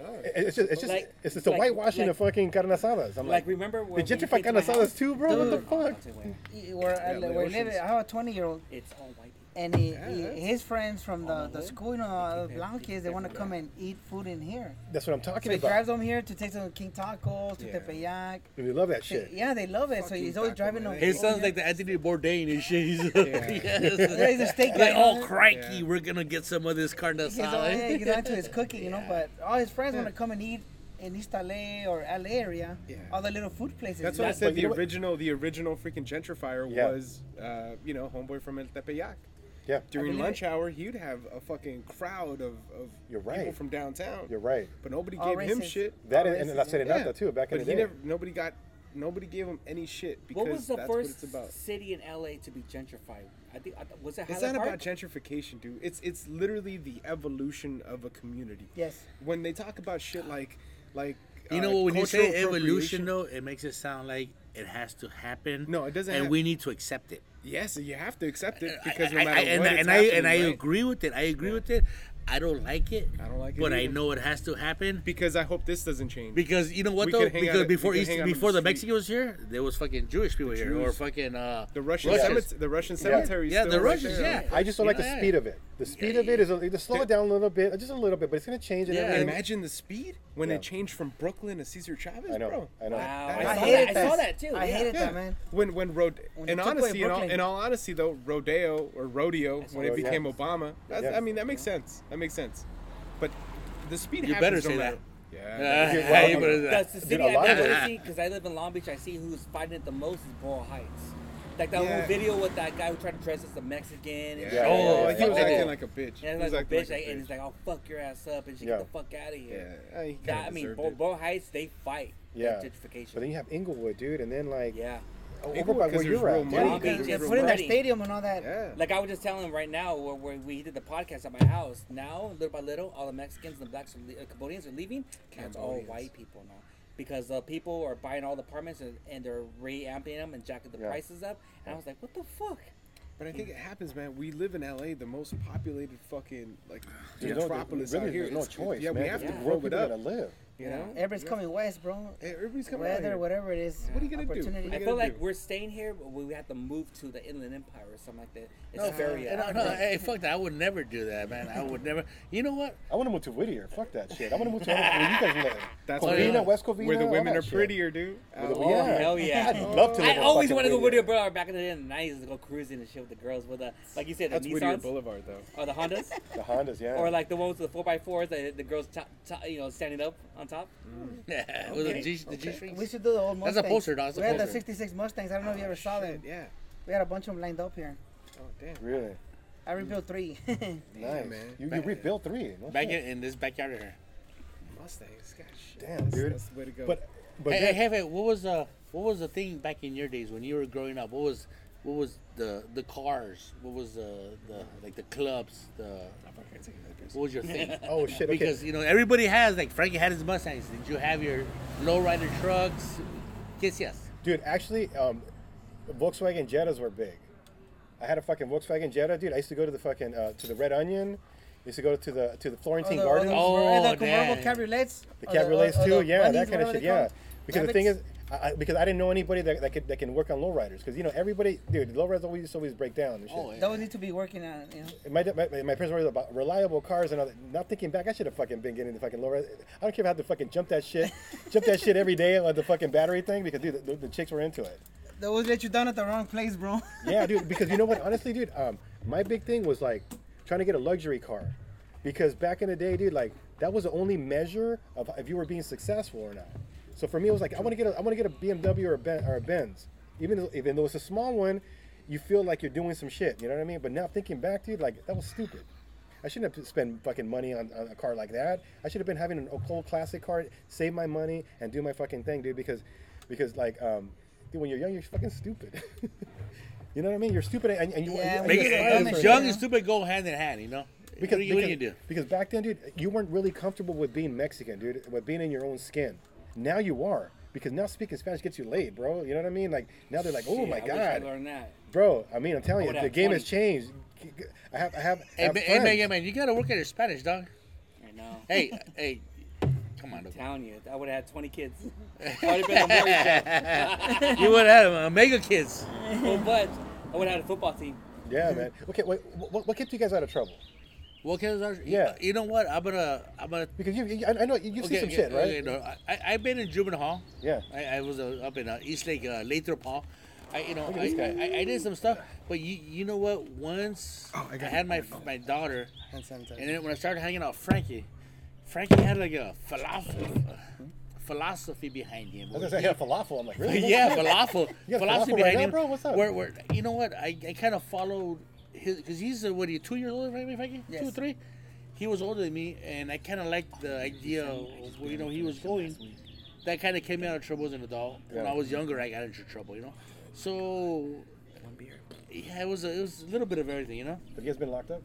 people. Oh. it's just it's just Like- it's just a like- whitewashing like- of fucking carne asadas. I'm Like like, remember they when we gentrify came to carne my asadas house? too, bro. What the fuck? I'll. Where I, Yeah, where I live, I have a 20 year old, It's all white people. And he, Yeah, he, his friends from the, the hood. school, you know, uh, Blanc kids, they want to come and eat food in here. That's what I'm So talking he about. drives them here to take some King Tacos, to Yeah. Tepeyac. they love that They- shit. Yeah, they love it. So Fucking he's always taco, driving man. them. His over sounds here. like the Anthony Bourdain and shit. He's Yeah, he's a steak like, oh, crikey, Yeah. we're gonna get some of this carne asada. He's, all, asada. yeah, he's onto his cooking, you know. But all his friends want to come and eat in East LA or LA area, Yeah. all the little food places. That's what I said. The original, the original freaking gentrifier Yeah. was, uh, you know, homeboy from El Tepeyac. Yeah, During believe lunch hour, he'd have a fucking crowd of, of You're people from downtown. you're right. But nobody All gave him shit. That All is, and racism. that's setting Yeah. up too back in but the he day. never, nobody got, nobody gave him any shit because What was the that's first what it's about. city in LA to be gentrified? I think I was it It's not Park? about gentrification, dude. It's it's literally the evolution of a community. Yes. When they talk about shit like like You uh, know? When you say evolution, though, it makes it sound like it has to happen. No, it doesn't And hap- we need to accept it. Yes, you have to accept it I- because no I- matter I, and what, I, and I and I agree with it. I agree with it. I don't like it. I don't like it But I know it has to happen because I hope this doesn't change. because you know what We though? hang Because at- before East, hang out on the before the, street. Mexicans was here, there was fucking Jewish people here or fucking uh, the Russian Russians. cemetery, the Russian cemetery. Yeah, still the Russians, there. yeah. I just don't like the Yeah. speed of it. The speed of it is a, just slow it down a little bit, just a little bit, but it's gonna change and Yeah, everything. Imagine the speed when Yeah. it changed from Brooklyn to Cesar Chavez, I know, bro. I know. Wow, I, I saw hated that. I saw that too. I yeah. hated Yeah. that, man. When when Rod When in they honesty, in all, in all honesty though, Rodeo or Rodeo when it Rodeo. became Obama, that's, Yeah. I mean that makes sense. That makes sense. But the speed You happens better say matter- that. Yeah. Dude, Yeah, well, you better That's the city a I lot of never see because I live in Long Beach. I see who's fighting it the most is Boyle Heights. Like that Yeah. whole video with that guy who tried to dress as a Mexican. And Yeah. Yeah, oh, yeah, he yeah, was yeah. acting like a bitch. Yeah, He like was a bitch, like, and he's like, "I'll fuck your ass up," and she Yeah. get the fuck out of here. yeah, he That, I mean, deserved Bo- it. Boyle Heights, they fight Yeah. that gentrification. But then you have Inglewood, dude, and then like yeah, over Inglewood, by 'cause where you're real at, money. dude. Long Beach They're is putting that ready. stadium and all that. Yeah. like I was just telling him right now, where, where we did the podcast at my house. Now, little by little, all the Mexicans and the blacks, are le- uh, Cambodians are leaving, and it's all Cambodians. white people now. Because uh, people are buying all the apartments and, and they're re-amping them and jacking the Yeah. prices up. And I was like, what the fuck? But I think it happens, man. We live in LA, the most populated fucking like There's no, metropolis really, here. there's no It's- choice, Yeah, man. we have Yeah. to Where grow it people up. gonna live. You know, Everybody's Yeah. coming west, bro. Everybody's coming out Weather, here. whatever it is. What are you gonna do? opportunity. What are I feel gonna like do? we're staying here, but we have to move to the Inland Empire or something like that. It's No, very uh, no, hey, fuck that. I would never do that, man. I would never. You know what? I want to move to Whittier. Fuck that shit. I want to move to where you guys live. That's Covina, where- West Covina, where the women that are shit. prettier, dude. Where Oh, yeah. hell yeah. I'd love to live I always fucking wanted to go Whittier. Whittier, bro. Back in the day, in the 90s, to go cruising and shit with the girls with the, like you said, the That's Whittier Boulevard, though. or the Hondas, The Hondas, yeah. or like the ones with the 4x4s, the, the girls, top, top, you know, standing up on top. Mm. Yeah, with the G, the G We should do the old That's Mustangs. a poster, dog. That's a we had the 66 Mustangs. I don't know if you ever oh, saw them. Yeah. We had a bunch of them lined up here. Oh, damn. really I rebuilt three. nice. man. You, you rebuilt three. No Back in, in this backyard here. Mustangs. God, shit. Damn, That's- dude. That's the way to go. But but Hey, then- hey, hey, what was the what was the thing back in your days when you were growing up? What was what was the the cars? What was the the like the clubs? The what was your thing? oh shit. Okay. Because you know everybody has like Frankie had his Mustangs. Did you have your lowrider trucks? Yes, yes. Dude, actually, um, Volkswagen Jettas were big. I had a fucking Volkswagen Jetta, dude. I used to go to the fucking uh, to the Red Onion. I used to go to the to the Florentine the, Gardens, Oh, the convertible cabriolets. the cabriolets or too. the yeah, bunnies, that kind of shit. Yeah, call because the thing is, I, I- because I didn't know anybody that, that could that can work on lowriders. Because you know everybody, dude, lowriders always always break down and shit. Oh, yeah. That would need to be working on, you know. My, my, my parents were about reliable cars and all that. Not thinking back, I should have fucking been getting the fucking lower. I don't care if I had to fucking jump that shit, jump that shit every day on the fucking battery thing because dude, the, the chicks were into it. They always let you down at the wrong place, bro. Yeah, dude. Because you know what? Honestly, dude, um, my big thing was like trying to get a luxury car, because back in the day, dude, like that was the only measure of if you were being successful or not. So for me, it was like I want to get a I want to get a BMW or a ben, or a Benz, even though, even though it's a small one, you feel like you're doing some shit. You know what I mean? But now thinking back, dude, like that was stupid. I shouldn't have spent fucking money on, on a car like that. I should have been having an old classic car, save my money, and do my fucking thing, dude. Because, because like, um, dude, when you're young, you're fucking stupid. you know what I mean? You're stupid, and, and you. Yeah, and we Make you're it, it aspiring done young and stupid go hand in hand, you know. because, what, do you, what do you do? Because back then, dude, you weren't really comfortable with being Mexican, dude, with being in your own skin. Now you are. Because now speaking Spanish gets you laid, bro. You know what I mean? Like now they're like, oh Shit, my I wish I god, learned that. bro. I mean, I'm telling I you, the have game has changed. I have, I have, I have ma- hey, man, yeah, man, you gotta work at your Spanish, dog. I know. Hey, hey, come on, dog. telling you, I would have had 20 kids. I would have been a you would have uh, mega kids. Well, but I would have had a football team. Yeah, man. Okay, wait. What, what kept you guys out of trouble? What kids are? Yeah. You know what? I'm gonna, I'm gonna. Because you, you I I know you, you've seen some shit, right? okay, no, I, I've been in juvenile hall. Yeah. I, I was uh, up in uh, East Lake, uh, Lathrop Hall. I, you know, I. I, I did some stuff, but you, you know what? Once Oh, I I, had my my daughter, and then when I started hanging out Frankie, Frankie had like a falafel uh, philosophy behind him. I was gonna say, yeah, falafel. I'm like, really? yeah, falafel. Philosophy falafel right behind now, him. bro? What's up? Where, where, you know what? I, I kind of followed his because he's uh, what are you two years older than me, Frankie? Two or Yes. three. He was older than me, and I kind of liked the idea of where you know he was going. That kind of kept me out of trouble as an adult. When I was younger, I got into trouble, you know. So One beer. yeah, it was a, it was a little bit of everything, you know. Have you guys been locked up?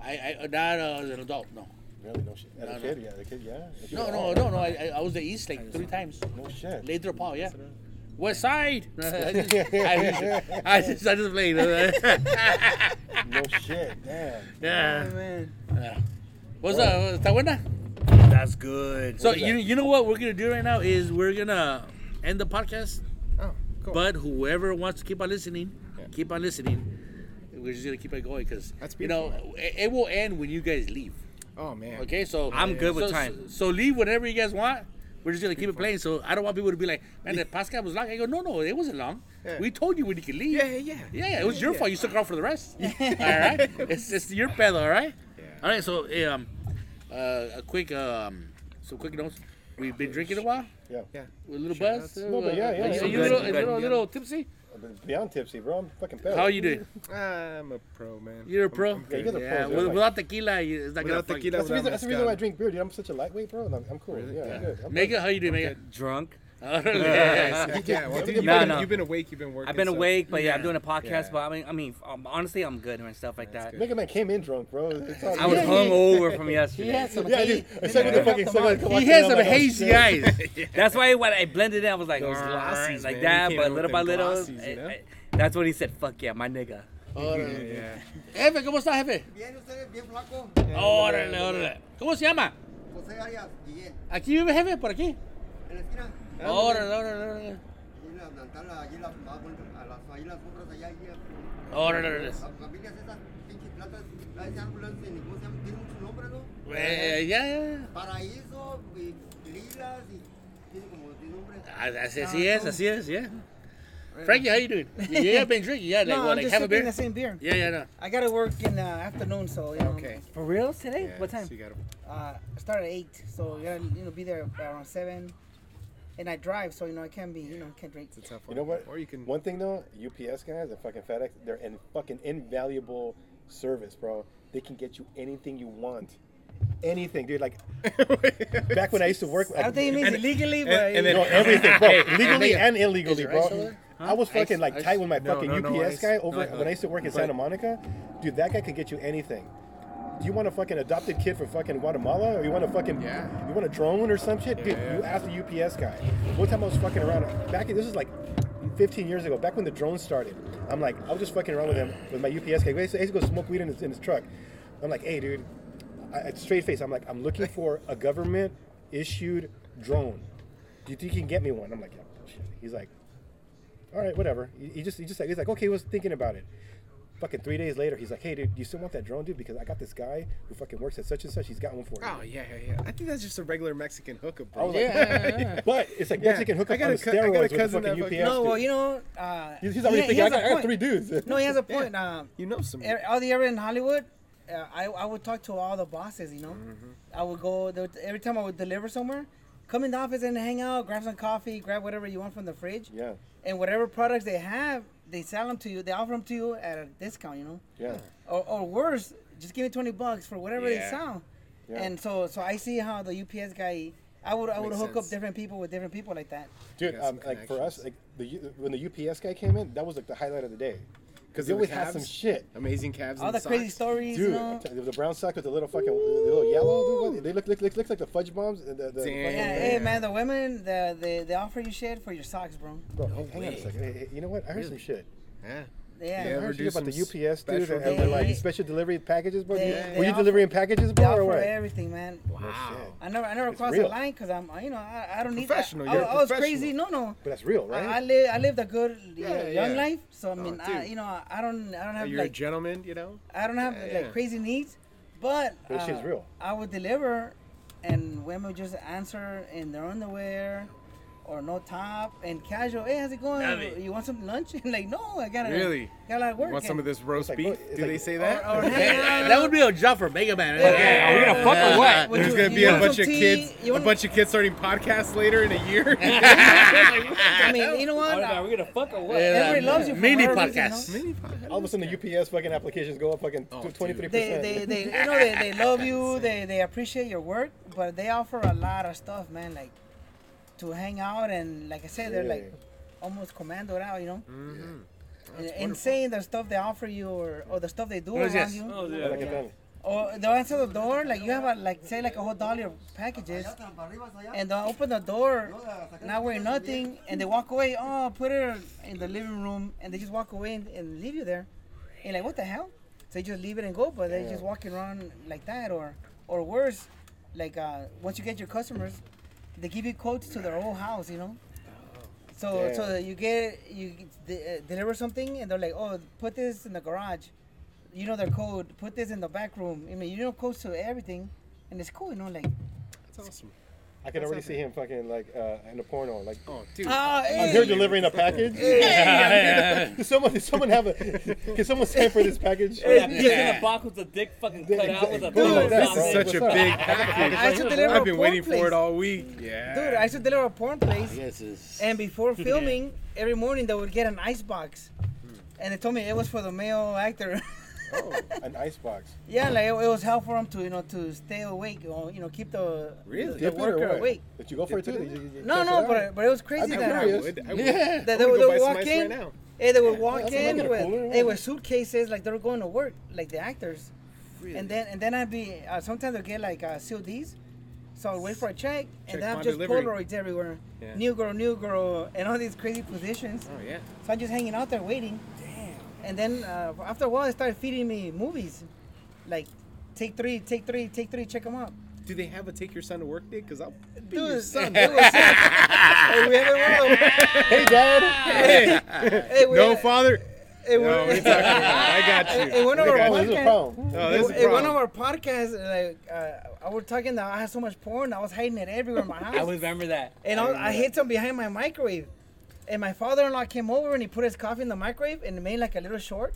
I, I not uh, as an adult, no. Really? No shit. As No, a no. kid, yeah. The kid, yeah. The kid- No, no, oh, no, no. I, I, I was the East like three times. No shit. Later, Paul, yeah. West Side. I just, I just, I just, I just played. No shit. Damn. yeah. man. yeah. What's up? ¿Está buena? That's good. So is you, that? you know what we're gonna do right now is we're gonna end the podcast. Oh, cool. But whoever wants to keep on listening, Yeah. keep on listening. We're just gonna keep it going because That's you know it, it will end when you guys leave. oh man. Okay, so I'm good with so- time. So, leave whatever you guys want. We're just gonna keep it playing. So I don't want people to be like, man, the podcast was long. I go, no, no, it wasn't long. Yeah. We told you when you could leave. Yeah, yeah, Yeah, yeah, it was your yeah. fault. You stuck around for the rest. all right, it's it's your pedo. All right. Yeah. All right. So um, uh, a quick um, some quick notes. We've been drinking a while. Yeah. Yeah. With a little Shout buzz. outs. Uh, No, but yeah, yeah, Are yeah. you, I'm you good, little, a little, I'm little tipsy? I've been beyond tipsy, bro. I'm fucking pedo. How you doing? Ah, I'm a pro, man. You're a pro. I'm Yeah, you guys are Yeah, pros, yeah, with- like- without tequila, you- it's not gonna Without tequila, That's the reason. That's the reason why I drink beer, dude. I'm such a lightweight, bro. and I'm, I'm cool. Really? Yeah, Yeah. I'm good. I'm Mega, how you doing, Mega? Drunk. Yes. Yeah, well, you've, No, been, no. you've been awake, you've been working. I've been so- awake, but yeah, I'm doing a podcast. Yeah. But I mean, I mean, um, honestly, I'm good and stuff like That's that. good. Mega Man came in drunk, bro. It's all I was good. hungover from He yesterday. had some Yeah, hate. dude. I He said with the fucking someone come He up has to some I'm like, oh, hazy shit. eyes. That's why when I blended it, I was like, Those glossies, like man. that. You But came little with by them little, glossies, you know? I- I- that's what he said. Fuck yeah, my nigga. Órale. Yeah. Jefe, ¿cómo está, jefe? Bien, usted bien flaco. Órale, órale. ¿Cómo se llama? José Arias, Guillén. ¿Aquí vive jefe? ¿Por aquí? En la esquina. Órale, órale, órale. Allí la Natal, allí la, a las, ahí las otras. Órale, órale. Las familias esas pinches plantas, ese árbol ese, ni cómo se llama, tiene muchos nombres, ¿no? Eh, ya, ya. Paraíso, y lilas, y tiene como 10 nombres. Ah, Así, así es, así es, yeah. Frankie, how you doing? You, you have been drinking, yeah? Like, No, what, I'm like just have a sipping beer? the same beer. Yeah, yeah, no. I gotta work in the afternoon, so you know. Okay. For real today? Yeah, What time? So you gotta, Uh, start at eight, so you gotta you know be there around seven. And I drive, so you know I can't be you know can't drink. it's a tough one. You know what? Or you can. One thing though, UPS guys and fucking FedEx, they're in fucking invaluable service, bro. They can get you anything you want. Anything, dude. Like back when I used to work, I don't think it means illegally, but and then- no, everything, bro. Legally hey, and illegally, bro. ice? I was fucking Ice- like ice? tight with my No, fucking no, no UPS ice. guy over No, no. when I used to work in Santa Monica. Dude, that guy could get you anything. Do you want a fucking adopted kid from fucking Guatemala, or you want a fucking Yeah. you want a drone or some shit? Dude, Yeah. you ask the UPS guy. One time I was fucking around back. in- This is like 15 years ago, back when the drones started. I'm like, I was just fucking around with him with my UPS guy. I used to, I used to go smoke weed in his, in his truck. I'm like, hey, dude, I, straight face. I'm like, I'm looking for a government issued drone. Do you think you can get me one? I'm like, yeah, shit. He's like, all right, whatever. He, he just, he just, he's like, okay, he was thinking about it. Fucking three days later, he's like, hey, dude, do you still want that drone, dude? Because I got this guy who fucking works at such and such. He's got one for you. Oh yeah, yeah, yeah. I think that's just a regular Mexican hookup, I bro. was like, Yeah. but it's like Yeah. Mexican hookup I got on a the cou- I got a steroids with the fucking UPS. fucking- no, well you know, uh, He's, he's already he- he thinking, I, got, a I have point. three dudes. No, he has a Yeah. point. Uh, You know some. er- all the area in Hollywood, uh, I I would talk to all the bosses. You know, Mm-hmm. I would go there, every time I would deliver somewhere. Come in the office and hang out, grab some coffee, grab whatever you want from the fridge, Yeah, and whatever products they have, they sell them to you. They offer them to you at a discount. You know, yeah. or, or worse, just give me twenty bucks for whatever Yeah. they sell. Yeah. And so so I see how the UPS guy. I would I would Makes hook sense. up different people with different people like that. Dude, um, like for us, like the when the UPS guy came in, that was like the highlight of the day. Because Because they always had some shit. Amazing calves. All and the crazy socks. stories, Dude, you know. the the brown sock with the little fucking the little yellow. Dude, what- they look look, look, look like the fudge bombs. and The, the, Damn. Yeah, Yeah. hey man, the women the, they they offer you shit for your socks, bro. Bro, hang, hang on a second. Hey, hey, you know what? I heard some shit. Yeah. Yeah. Yeah, I ever heard do about the UPS dude, special and they're like delivery? special delivery packages, bro. They- You- they Were you offer- delivering packages, They bro, or offer what? everything, man. No shit. I never I never It's crossed real. the line because I'm you know I, I don't need that. Professional, I, you're a I was crazy. No, no. But that's real, right? I, I live I lived a good you know, Yeah, young yeah. life, so I mean, I, dude. you know, I don't I don't have You're a like gentleman, you know. I don't have Yeah, like yeah. crazy needs, but But uh, shit's real. I would deliver, and women would just answer in their underwear, or no top and casual. Hey, how's it going? Love. You want some lunch? like, no, I gotta Really? got a lot of work. You want some of this roast like- beef? Oh, it's Do like- they say that? Or, or Hey, that would be a job for Mega Man. Okay, are we gonna fuck or what? Would There's you- gonna be a bunch of tea? kids, You a bunch of kids starting podcasts later in a year. I mean, you know what? Are we gonna fuck or what? Yeah, Everybody loves you for Mini whatever reason, podcast. All of a sudden, the UPS fucking applications go up fucking Oh, twenty three They, percent. they, they, you know, they, they love you. They, they appreciate your work, but they offer a lot of stuff, man. Like to hang out and, like I said, they're like almost commando out, you know. And insane the stuff they offer you or, or the stuff they do What is around this? you. Oh, Yeah, yeah. like. Or they'll answer the door, like you have a like say like a whole dolly of packages, Allá hasta para arriba, hasta allá. and they'll open the door, No, a sacar not wearing nothing, and they walk away. Oh, put it in the living room, and they just walk away and, and leave you there. And like, what the hell? So you just leave it and go, but they're just walking around like that, or or worse, like uh, once you get your customers, they give you quotes to their whole house, you know. So so Damn. that you get you de- uh, deliver something, and they're like, oh, put this in the garage. You know their code. Put this in the back room. I mean, you know codes to everything, and it's cool, you know, like. That's awesome. I can already see him fucking like uh, in a porno. Like, Oh, dude. Ah, I'm hey. here delivering a package. Does someone, does someone have a? Can someone send for this package? Yeah, just in a box with the dick fucking cut out with a Dude, pillow that's on This is it. such a What's up? big I package. used to deliver I've a been porn waiting place. for it all week. Yeah. Dude, I used to deliver a porn place, Yes, it's- and before filming, every morning they would get an ice box, and they told me it was for the male actor. Oh, an ice box. yeah, like it, it was help for him to you know to stay awake, or you know keep the Really? the or worker awake. Did you go for it too? Dip it Did you- you No, no, but but it was crazy I'm that I would. I would. Yeah. that they would they walk in. right. Hey, they would walk in with cooler, hey, yeah. with suitcases like they were going to work, like the actors. And then and then I'd be uh, sometimes I'd get like uh, CODs, so I'd wait for a check, Check and then have just delivery. Polaroids everywhere, Yeah. new girl, new girl, and all these crazy positions. Oh yeah. So I'm just hanging out there waiting. Damn. And then uh, after a while, they started feeding me movies, like take three, take three, take three, check them out. Do they have a take your son to work day? Cause I'll be Dude, your son. it was hey, we have one of. Hey, Dad. hey, Hey, we no father. hey, we- No, what talking about? I got you. Hey, one of I our got you. this is a podcasts- problem. Oh, this is a in one of our podcasts, like uh, I was talking that I had so much porn, I was hiding it everywhere in my house. I remember that. and I, was- I hid some behind my microwave. And my father-in-law came over and he put his coffee in the microwave and made like a little short.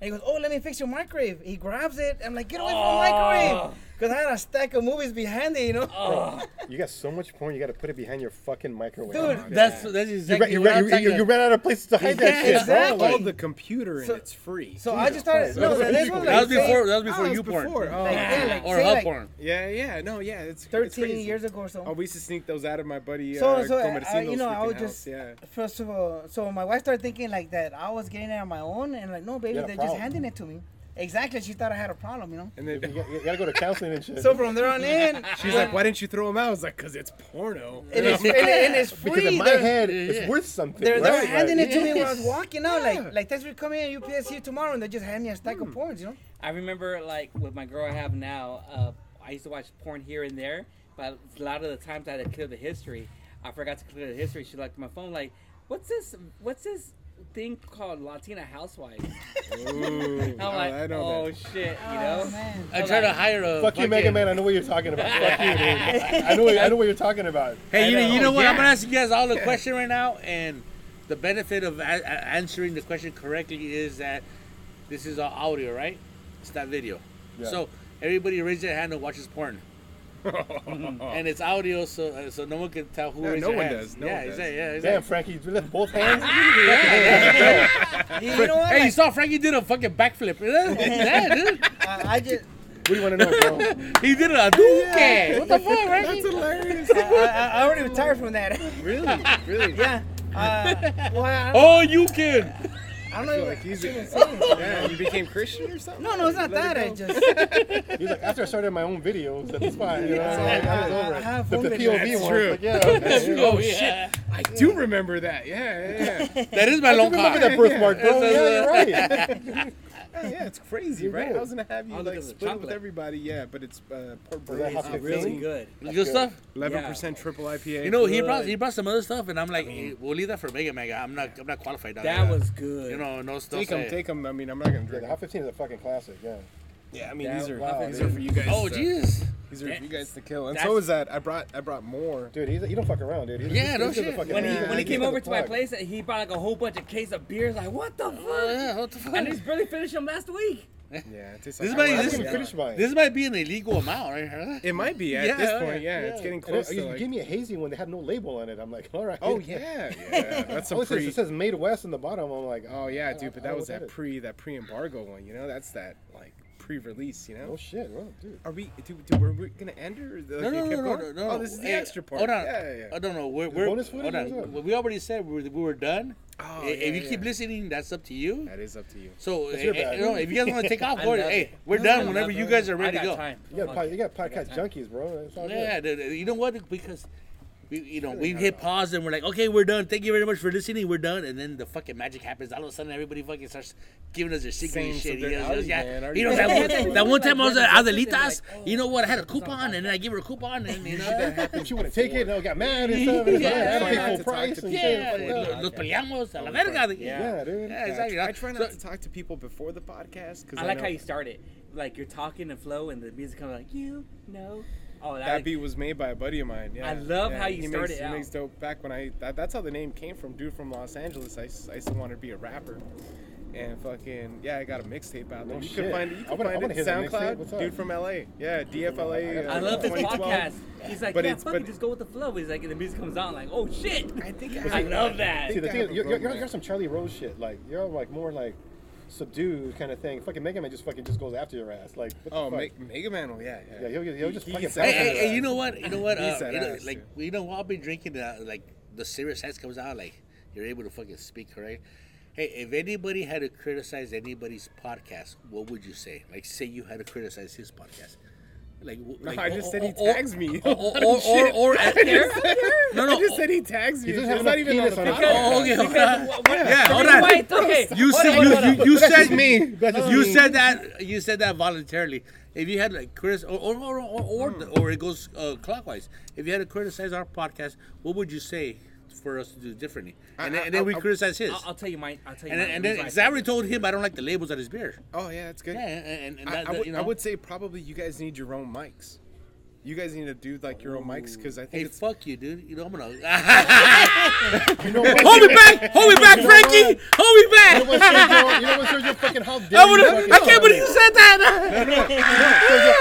And he goes, "Oh, let me fix your microwave." He grabs it. I'm like, "Get away from the microwave!" Ah. Because I had a stack of movies behind it, you know. Oh, You got so much porn. You got to put it behind your fucking microwave. Dude, That's that's exactly you, what I'm you, talking you, you ran out of places to hide that shit. exactly. Bro. Call the computer and So- it's free. So I just started. No, that's this was you- like That was before. That was before Oh, you porn before. Oh, Like, yeah, like, or say, hub like porn. yeah, yeah, no, yeah, it's it's 13 crazy. years ago or so. Oh, we used to sneak those out of my buddy. So, uh, so I, you know, I freaking was just yeah. first of all. So my wife started thinking like that I was getting it on my own, and like, no, baby, You had a they're just handing it to me. Exactly, she thought I had a problem, you know. And then got- you got to go to counseling and shit. So from there on in, she's like, "Why didn't you throw them out?" I was like, "Cause it's porno." and it's, and, and it's free. because in my They're- head, Yeah. it's worth something. They're, they're right? handing Like, it to me when I was walking out. Yeah. Like, like thanks for coming in. UPS here tomorrow, and they just hand me a stack of porns, you know. I remember like with my girl I have now. Uh, I used to watch porn here and there, but a lot of the times I had to clear the history. I forgot to clear the history. She looked at my phone like, "What's this? What's this thing called Latina Housewives?" Ooh, I'm oh, like, I know "Oh that. shit," you Oh know. man. I tried to hire a. Fuck you, Mega Man. I know what you're talking about. Fuck you, dude. I know, what, I know what you're talking about. Hey, you I know, you know. know what? I'm gonna ask you guys all a question right now, and the benefit of a- a- answering the question correctly is that this is all audio, right? It's not video. Yeah. So everybody raise their hand who watches porn, and it's audio, so uh, so no one can tell who Yeah, no one hands. does, no yeah, one does. exactly, yeah, Damn. Frankie, you left both hands. You, you know what? Hey, you saw Frankie did a fucking backflip. yeah, dude. I, I just, What do you want to know, bro? He did a duque. What the fuck, That's Frankie? hilarious. I, I, I already retired from that. really, really. yeah. Uh, well, Oh, you can. I don't I feel know. like he's if- if- yeah. You became Christian or something? No, no, it's not Let that. it I just. He's like, after I started my own videos, that's fine. You know, Yeah, like, I was over I it. have But the videos. POV That's one, true. like, yeah, okay. Oh, oh yeah. I do remember that. Yeah, yeah, yeah. That is my I long remember that birthmark, bro. That's- Yeah, you're right. Yeah, yeah, it's crazy, You're right? right. I was gonna have you I'll look like at the split it with chocolate. everybody, yeah, but it's uh, port Was that hot Oh, really Fifteen? good. Good stuff. eleven percent triple IPA. You know, he Good. brought he brought some other stuff, and I'm like, hey, we'll leave that for Mega Mega. I'm not I'm not qualified. on That was good. you know no stuff. take them, take them. I mean, I'm not gonna Yeah, drink. the Hop 15 is a fucking classic, yeah. Yeah, I mean That- these are wow, these dude. are for you guys. Oh uh, Jesus! These are for you guys to kill, and That's- so is that. I brought I brought more. Dude, he's, he don't fuck around, dude. He's, Yeah, he's, no he's just a shit. fucking- When he Yeah, when he came over a to my plug. place, he brought like a whole bunch of case of beers. Like, what the fuck? yeah, what the fuck? And he's barely finished them last week. Yeah, it tastes This like might- I this- haven't water. even finished mine. This might be an illegal amount, right? Huh? It might be at Yeah, this yeah, point. Yeah, yeah. it's getting And close. it's- you to like, gave me a hazy one that had no label on it. I'm like, all right. oh yeah, yeah. That's Oh, a it says, pre. it says made west in the bottom. I'm like, Oh yeah, dude. But I that don't was know that that is. pre that pre-embargo one. You know, that's that like pre-release. You know. oh shit, well, dude. Are we? Do, do, were we gonna end? Or like, No, no, no, no, no, no. Oh, this is the Hey, extra part. Hold on. Yeah, yeah. yeah. I don't know. We're, we're bonus footage hold on. what? We already said we were, we were done. Oh, I- if yeah, you yeah. keep listening, that's up to you. That is up to you. So, It's eh, your eh, bad. you know, if you guys want to take off, I go. Hey, we're No, done I whenever you guys are ready to go. time. You got, Fuck pod, it. you got podcast junkies, bro. It's all good. Yeah, the- the- you know what? Because we, you know, we hit pause and we're like, okay, we're done. Thank you very much for listening. We're done. And then the fucking magic happens. All of a sudden, everybody fucking starts giving us their secret and shit. something. Yes, yeah. man, You know that one, that one time I was at Like, Adelitas. oh, You know what? I had a oh, coupon, and then I give her a coupon, and you know. She wouldn't take it. No, got mad and stuff. And it's like, I had to pay not full to talk price to and people. shit. Yeah, Fuck that. lo- los peleamos a la Yeah. verga. Yeah. Yeah, dude. Yeah, exactly. I try not to talk to people before the podcast because I like how you started. Like you're talking and flow, and the music comes like you know. Oh, that, That beat was made by a buddy of mine. Yeah, I love yeah. how you he started makes, out. He makes dope. Back when I, that, that's how the name came from. Dude from Los Angeles. I used to want to be a rapper, and fucking yeah, I got a mixtape out there. No you shit. can find it. You can wanna- find wanna it. hear. SoundCloud. Dude from LA. Yeah, DFLA. I uh, love this 2012. podcast. He's like, But yeah, it's- fuck but- it, just go with the flow. He's like, and the music comes on, like, oh shit. I think I love that. See, the thing is, you're, you're, you're some Charlie Rose shit. Like, you're like more like subdued kind of thing. Fucking Mega Man just fucking just goes after your ass. Like, what the Oh, fuck? Me- Mega Man. Oh yeah, yeah. Yeah, he'll, he'll just He- fucking he's bounce Hey, hey, you know what? You know what? He's Uh, that you know, ass, like dude. you know, I've been drinking uh, like the serious heads comes out, like you're able to fucking speak, correct? Hey, if anybody had to criticize anybody's podcast, what would you say? Like, say you had to criticize his podcast. Like, w- No, like I just or- said he or- tags me. Or, or, or, or, or at, no, no. I just said he tags me. He doesn't It's have not enough even on penis the on his podcast. Oh, okay, hold on. What- what- Yeah, the hold reason on. why it's- okay, You hold said on, hold you, you, you said me. You said that you said that voluntarily. If you had like Chris or or or or, or, Hmm. or it goes uh, clockwise. If you had to criticize our podcast, what would you say for us to do differently? And, I- then, and then I- we I- cause his. I'll, I'll tell you my. I'll tell you. and then, my and then reason I because I already told him I don't like the labels on his beer. Oh yeah, that's good. Yeah, and, and, and I, that, I, that, would, you know. I would say probably you guys need your own mics. You guys need to do like your own mics because I think Hey, it's fuck you, dude. You know I'm gonna You know what? hold me back, hold me back, Frankie, hold me You know what, back. Sergio? You know what, Sergio? Fucking how dare I, you? wanna, fucking I can't believe you said that.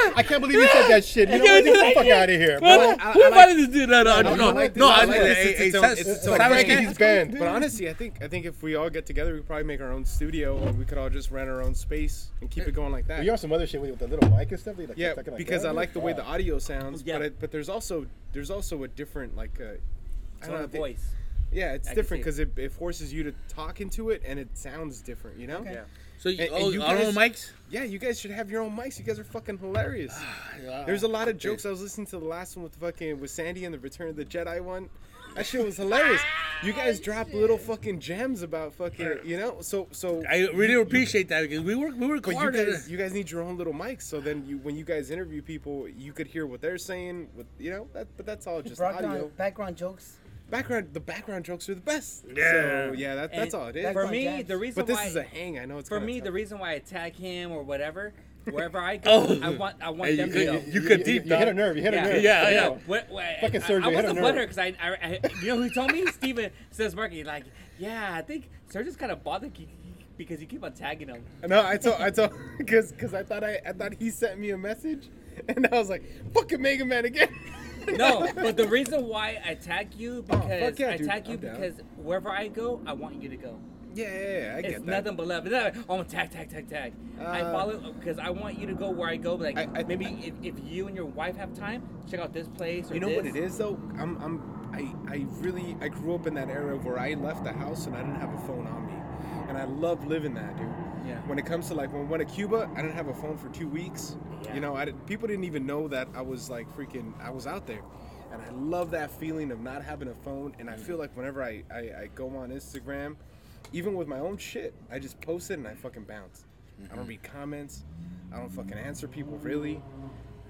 Sergio, I can't believe you said that shit. You know what? Get the fuck out of here, bro. Who uh, I- who I invited this dude? No, no, I no, no, like this. no. I I- like this. hey, It's hey, its own- Sa- it's its own Sabes thing. He's banned. But honestly, I think I think if we all get together, we could probably make our own studio, and we could all just rent our own space and keep it going like that. You have some other shit with the little mic and stuff. that you, Like, yeah, fucking because that, I dude? like the way the Fuck. audio sounds, Yeah. but it, but there's also there's also a different like uh, I tone don't know, of the- voice. Yeah, it's I different because it, it forces you to talk into it, and it sounds different. You know? Yeah. So you, And- and oh, you our own mics. Yeah, you guys should have your own mics. You guys are fucking hilarious. Yeah. There's a lot of jokes. I was listening to the last one with fucking with Sandy and the Return of the Jedi one. That shit was hilarious. You guys drop little fucking gems about fucking, you know. So so. I really appreciate that because we work we work But you hard. at guys, you guys need your own little mics, so then you, when you guys interview people, you could hear what they're saying. With you know, that, but that's all just audio. Background, background jokes. Background, the background jokes are the best. Yeah. So, yeah, that, that's all it is. For Background me, jams. the reason But this why is a hang. I know it's for kinda me tough. the reason why I tag him or whatever, wherever I go, Oh. I want I want Hey, them you to could- go. you You, could deep you hit a nerve. You hit Yeah. a nerve. Yeah, But yeah. what, what, Fucking I, I, hit a wasn't nerve. because I, I, I, you know who told me? Steven says Marky, like, yeah, I think Sergio's kind of bothered you- because you keep on tagging him. No, I told I told because because I thought I I thought he sent me a message, and I was like, fucking Mega Man again. No, but the reason why I tag you Oh, because fuck yeah, I dude. tag you I'm down. because wherever I go, I want you to go. Yeah, yeah, yeah, I get It's that. nothing but love. It's not like, oh, tag, tag, tag, tag. I Uh, follow because I want you to go where I go. But like I- I- maybe if, if you and your wife have time, check out this place. Or You know what it is though? I'm I'm I I really I grew up in that era where I left the house and I didn't have a phone on me, and I love living that, dude. Yeah. When it comes to like when we went to Cuba, I didn't have a phone for two weeks. Yeah. You know, I didn't, people didn't even know that I was like freaking I was out there, and I love that feeling of not having a phone. And I feel like whenever I I, I go on Instagram, even with my own shit, I just post it and I fucking bounce. I don't mm-hmm. read comments. I don't fucking answer people really.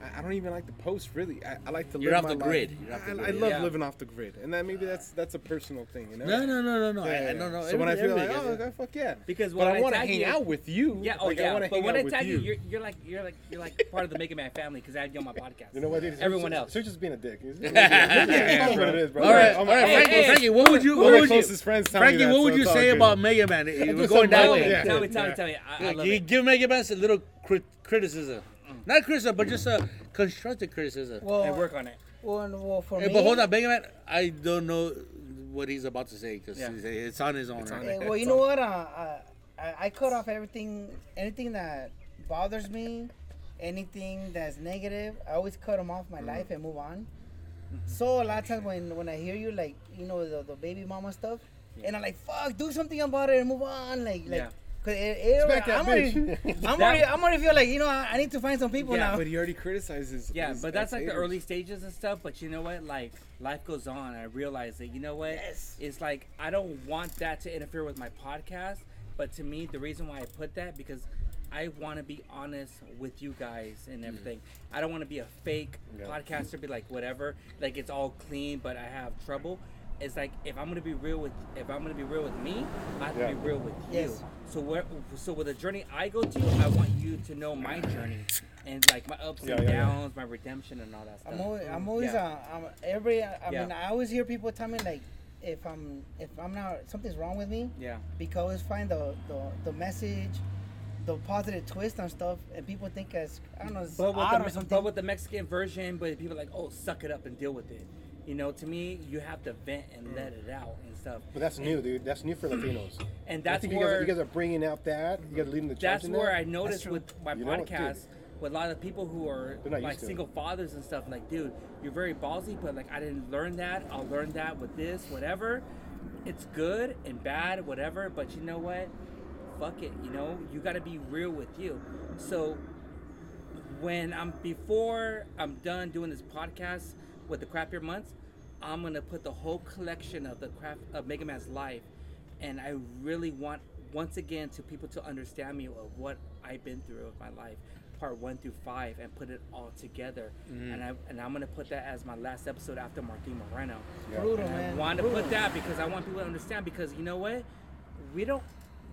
I, I don't even like to post really. I, I like to You're live off my the life. grid. You're off the I, grid, I love yeah. living off the grid, and that maybe uh, that's that's a personal thing, you know. No, no, no, no, no. Yeah, I, I yeah. don't know. So when I feel like, oh, gets it. okay, fuck yeah, Because but when I I want to hang you- out with you. Yeah, oh like, I yeah. want to But hang when out I with tag you, you. you're, you're like you're like you're like part of the Mega Man family because I had you on my podcast. You know what, dude? Everyone Serge- you're just being a dick. That's what it is, bro. All right, all right, Frankie, Frankie, what would you, One what of my would you, closest friends tell me Frankie, what would you say about Mega Man? You're going something that way. Tell me, tell me, tell me. I, I Like, love you give Mega Man a little criticism, not criticism, but just a constructive criticism. Well, And work on it. well, well, for Hey, me. but hold on, Mega Man, I don't know what he's about to say because Yeah. it's on his own. It's right? on Eh, well, you know what? Uh, uh, I, I cut off everything, anything that bothers me, anything that's negative. I always cut them off my Mm-hmm. life and move on. So a lot of times when when I hear you like you know the, the baby mama stuff, and I'm like fuck, do something about it and move on, like like. Yeah. Cause it, it, Smack I'm, already. I'm already, I'm already feel like you know I, I need to find some people Yeah, now. But he already criticizes. Yeah, his but that's like the early stages and stuff. But you know what? Like life goes on. I realize that you know what? Yes. It's like I don't want that to interfere with my podcast. But to me, the reason why I put that because I want to be honest with you guys and mm. everything. I don't want to be a fake Yeah. podcaster. Be like whatever. Like it's all clean, but I have trouble. It's like if I'm gonna be real with if I'm gonna be real with me, I have Yeah. to be real with you. Yes. So where so with the journey I go to, I want you to know my journey and like my ups Yeah, and yeah, yeah. downs, my redemption and all that stuff. I'm always, I'm always, Yeah. uh, I'm every. I Yeah. mean, I always hear people tell me like, if I'm, if I'm not, something's wrong with me. yeah. because I always find the, the the message, the positive twist on stuff, and people think as I don't know, it's But with, odd the, or something. but with the Mexican version, but people are like, oh, suck it up and deal with it. You know, to me, you have to vent and mm. let it out and stuff. But that's new, dude. That's new for Latinos. And that's think you guys, where you guys are bringing out that. You guys are leading the charge that's in where that. I noticed with my You know what, dude? podcast with a lot of people who are like to it. single fathers and stuff. Like, dude, you're very ballsy, but like I didn't learn that. I'll learn that with this, whatever. It's good and bad, whatever. But you know what? Fuck it. You know, you got to be real with you. So when I'm before I'm done doing this podcast with the crap year months, I'm gonna put the whole collection of the craft of Mega Man's life, and I really want once again to people to understand me of what I've been through of my life, part one through five, and put it all together. Mm-hmm. And I and I'm gonna put that as my last episode after Martin Moreno. brutal, And I man. want to brutal. put that because I want people to understand because you know what? We don't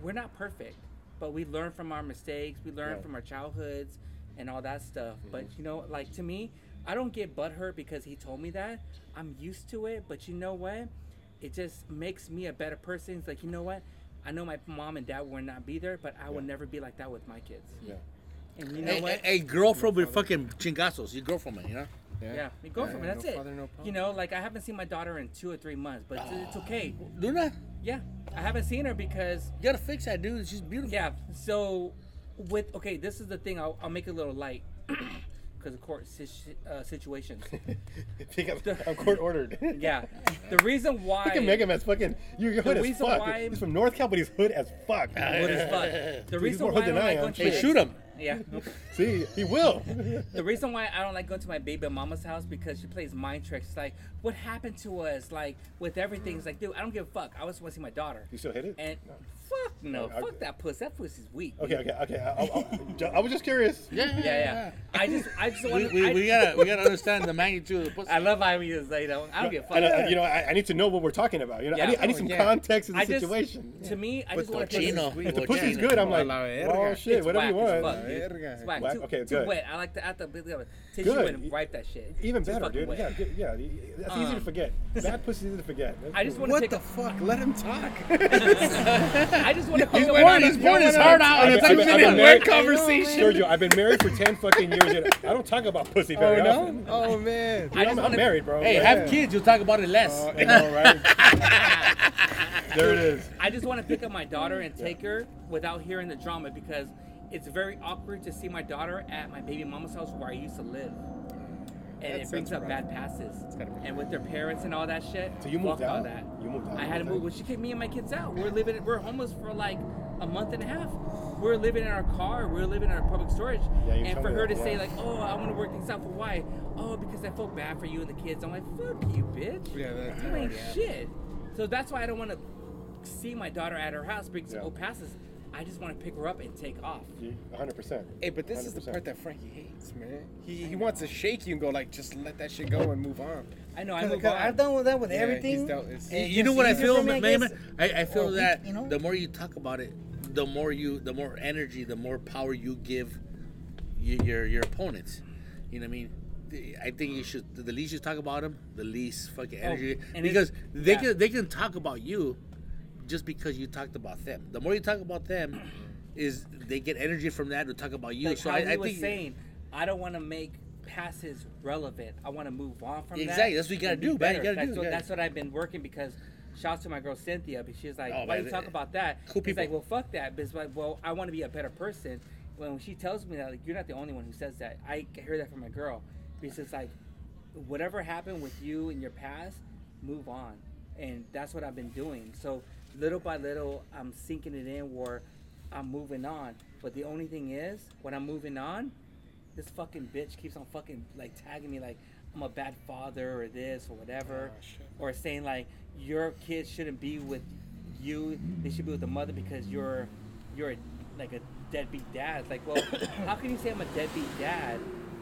we're not perfect, but we learn from our mistakes, we learn Yeah. from our childhoods and all that stuff. But mm-hmm. you know, like to me, I don't get butthurt because he told me that. I'm used to it, but you know what? It just makes me a better person. It's like, you know what? I know my mom and dad will not be there, but I will never be like that with my kids. Yeah. And you know Hey, what? hey, hey, girl from with fucking chingazos. Your girlfriend, from it, you know? yeah, you go Yeah, from it. no That's it. father, no. You know, like I haven't seen my daughter in two or three months, but it's, it's okay. Do that. Yeah, I haven't seen her because You gotta fix that, dude. She's beautiful. yeah. So with okay, this is the thing. I'll, I'll make it a little light because of court situ- uh, situations. Think I'm, I'm court ordered. Yeah, the reason why Fucking Mega Man's fucking. You're hood as reason fuck. why- He's from North Cal, but he's hood as fuck. What is fuck? The he's reason more why I hood don't than I like am. going to Hey, shoot him. Yeah. See, he will. The reason why I don't like going to my baby mama's house because she plays mind tricks. It's like, what happened to us? Like with everything. It's like, dude, I don't give a fuck. I just want to see my daughter. You still hit it? And fuck no, I- fuck that puss. That pussy's weak. Okay, okay, okay. I, I, I, I was just curious. Yeah, Yeah, yeah. I just, I just We, want. we, I, we gotta we gotta understand the magnitude of the pussy. I love how he is. Like, you know, I don't give a fuck. I, know- you know, I, I need to know what we're talking about. You know, Yeah. I need, I need some yeah. context in the just- situation. To me, I just want to Chino. if the Well, pussy's Jen. good, I'm Oh, like, la verga. oh shit, It's whatever you whack as want. fuck, dude. It's whack. Whack? Too, Okay, too good. wet. I like the, I have to tissue Good. and wipe that shit. Even Too better, fucking dude. wet. Yeah, yeah. That's easy to Um, forget. Bad pussy's easy to forget. That's I just cool. want to What pick the up. fuck? Let him talk. I just want to pick up. pouring- he's pouring his heart out. I've It's been- like I've a been wet married- conversation. Sergio, I've been married for 10 fucking years. And I don't talk about pussy oh very no? often. Oh man. I Dude, just I'm, I'm wanna- married, bro. Hey, Yeah. have kids. You'll talk about it less. Oh, I know, right? there it is. I just want to pick up my daughter and take her without hearing the drama because it's very awkward to see my daughter at my baby mama's house where I used to live. And That it brings up rough. bad passes. And with their parents and all that shit. So you moved fuck all out? that. You moved out. I had to move. Well, she kicked me and my kids out. We're living. We're homeless for like a month and a half. We're living in our car. We're living in our public storage. Yeah, you and for her that, to say like, "Oh, I want to work things out for why? Oh, because I felt bad for you and the kids." I'm like, "Fuck you, bitch." Yeah, that's You ain't shit. So that's why I don't want to see my daughter at her house because Yeah. oh passes. I just want to pick her up and take off. hundred percent. Hey, but this is the 100%. part that Frankie hates, man. He, he wants to shake you and go like, just let that shit go and move on. I know. I move Because on. I've done with that with Yeah, everything. he's dealt- it's- and you know just what I easier feel, for I man? guess. I, I feel Or we- that you know? the more you talk about it, the more you, the more energy, the more power you give y- your your opponents. You know what I mean? The- I think you should. The least you talk about them, the least fucking oh, energy. Oh, and because they yeah. can they can talk about you, just because you talked about them. The more you talk about them, is they get energy from that to talk about you. like so I, I was think saying, I don't want to make passes relevant. I want to move on from that. Exactly, that's what you gotta do, man. You gotta that's do, what. That's what I've been working because. Shouts to my girl Cynthia, but she's like, Oh, "Why man, you talk eh, about that?" cool He's people. like, "Well, fuck that." But it's like, "Well, I want to be a better person." When she tells me that, like, you're not the only one who says that. I hear that from my girl because it's like, whatever happened with you in your past, move on, and that's what I've been doing. So little by little, I'm sinking it in where I'm moving on. But the only thing is, when I'm moving on, this fucking bitch keeps on fucking like tagging me like I'm a bad father or this or whatever, Oh, or saying like your kids shouldn't be with you; they should be with the mother because you're you're a, like a deadbeat dad. It's like, well, how can you say I'm a deadbeat dad,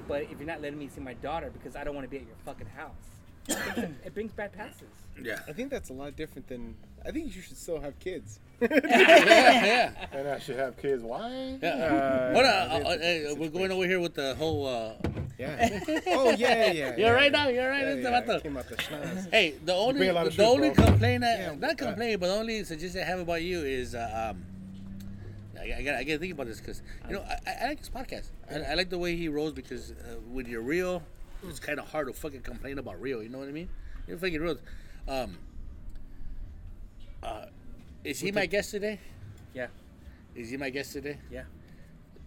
but if you're not letting me see my daughter because I don't want to be at your fucking house? It brings, bad passes. yeah. I think that's a lot different than. I think you should still have kids. yeah, yeah. And I should have kids. Why? yeah. Uh, What, uh, uh, uh, uh, we're going over here with the whole. Uh, Yeah. oh yeah, yeah. yeah You're right yeah. now. You're right. Yeah, It's yeah, about the- came out the schnoz. Hey, the only bring a lot the, of truth, only bro. complaint that Yeah, not uh, complaint, but the only suggestion I have about you is uh, um, I, I got I got to think about this because you know I, I like this podcast. I, I like the way he rolls because uh, when you're real, it's kind of hard to fucking complain about real. You know what I mean? You're fucking real. Um, uh, is he my guest today? Yeah, Is he my guest today? yeah.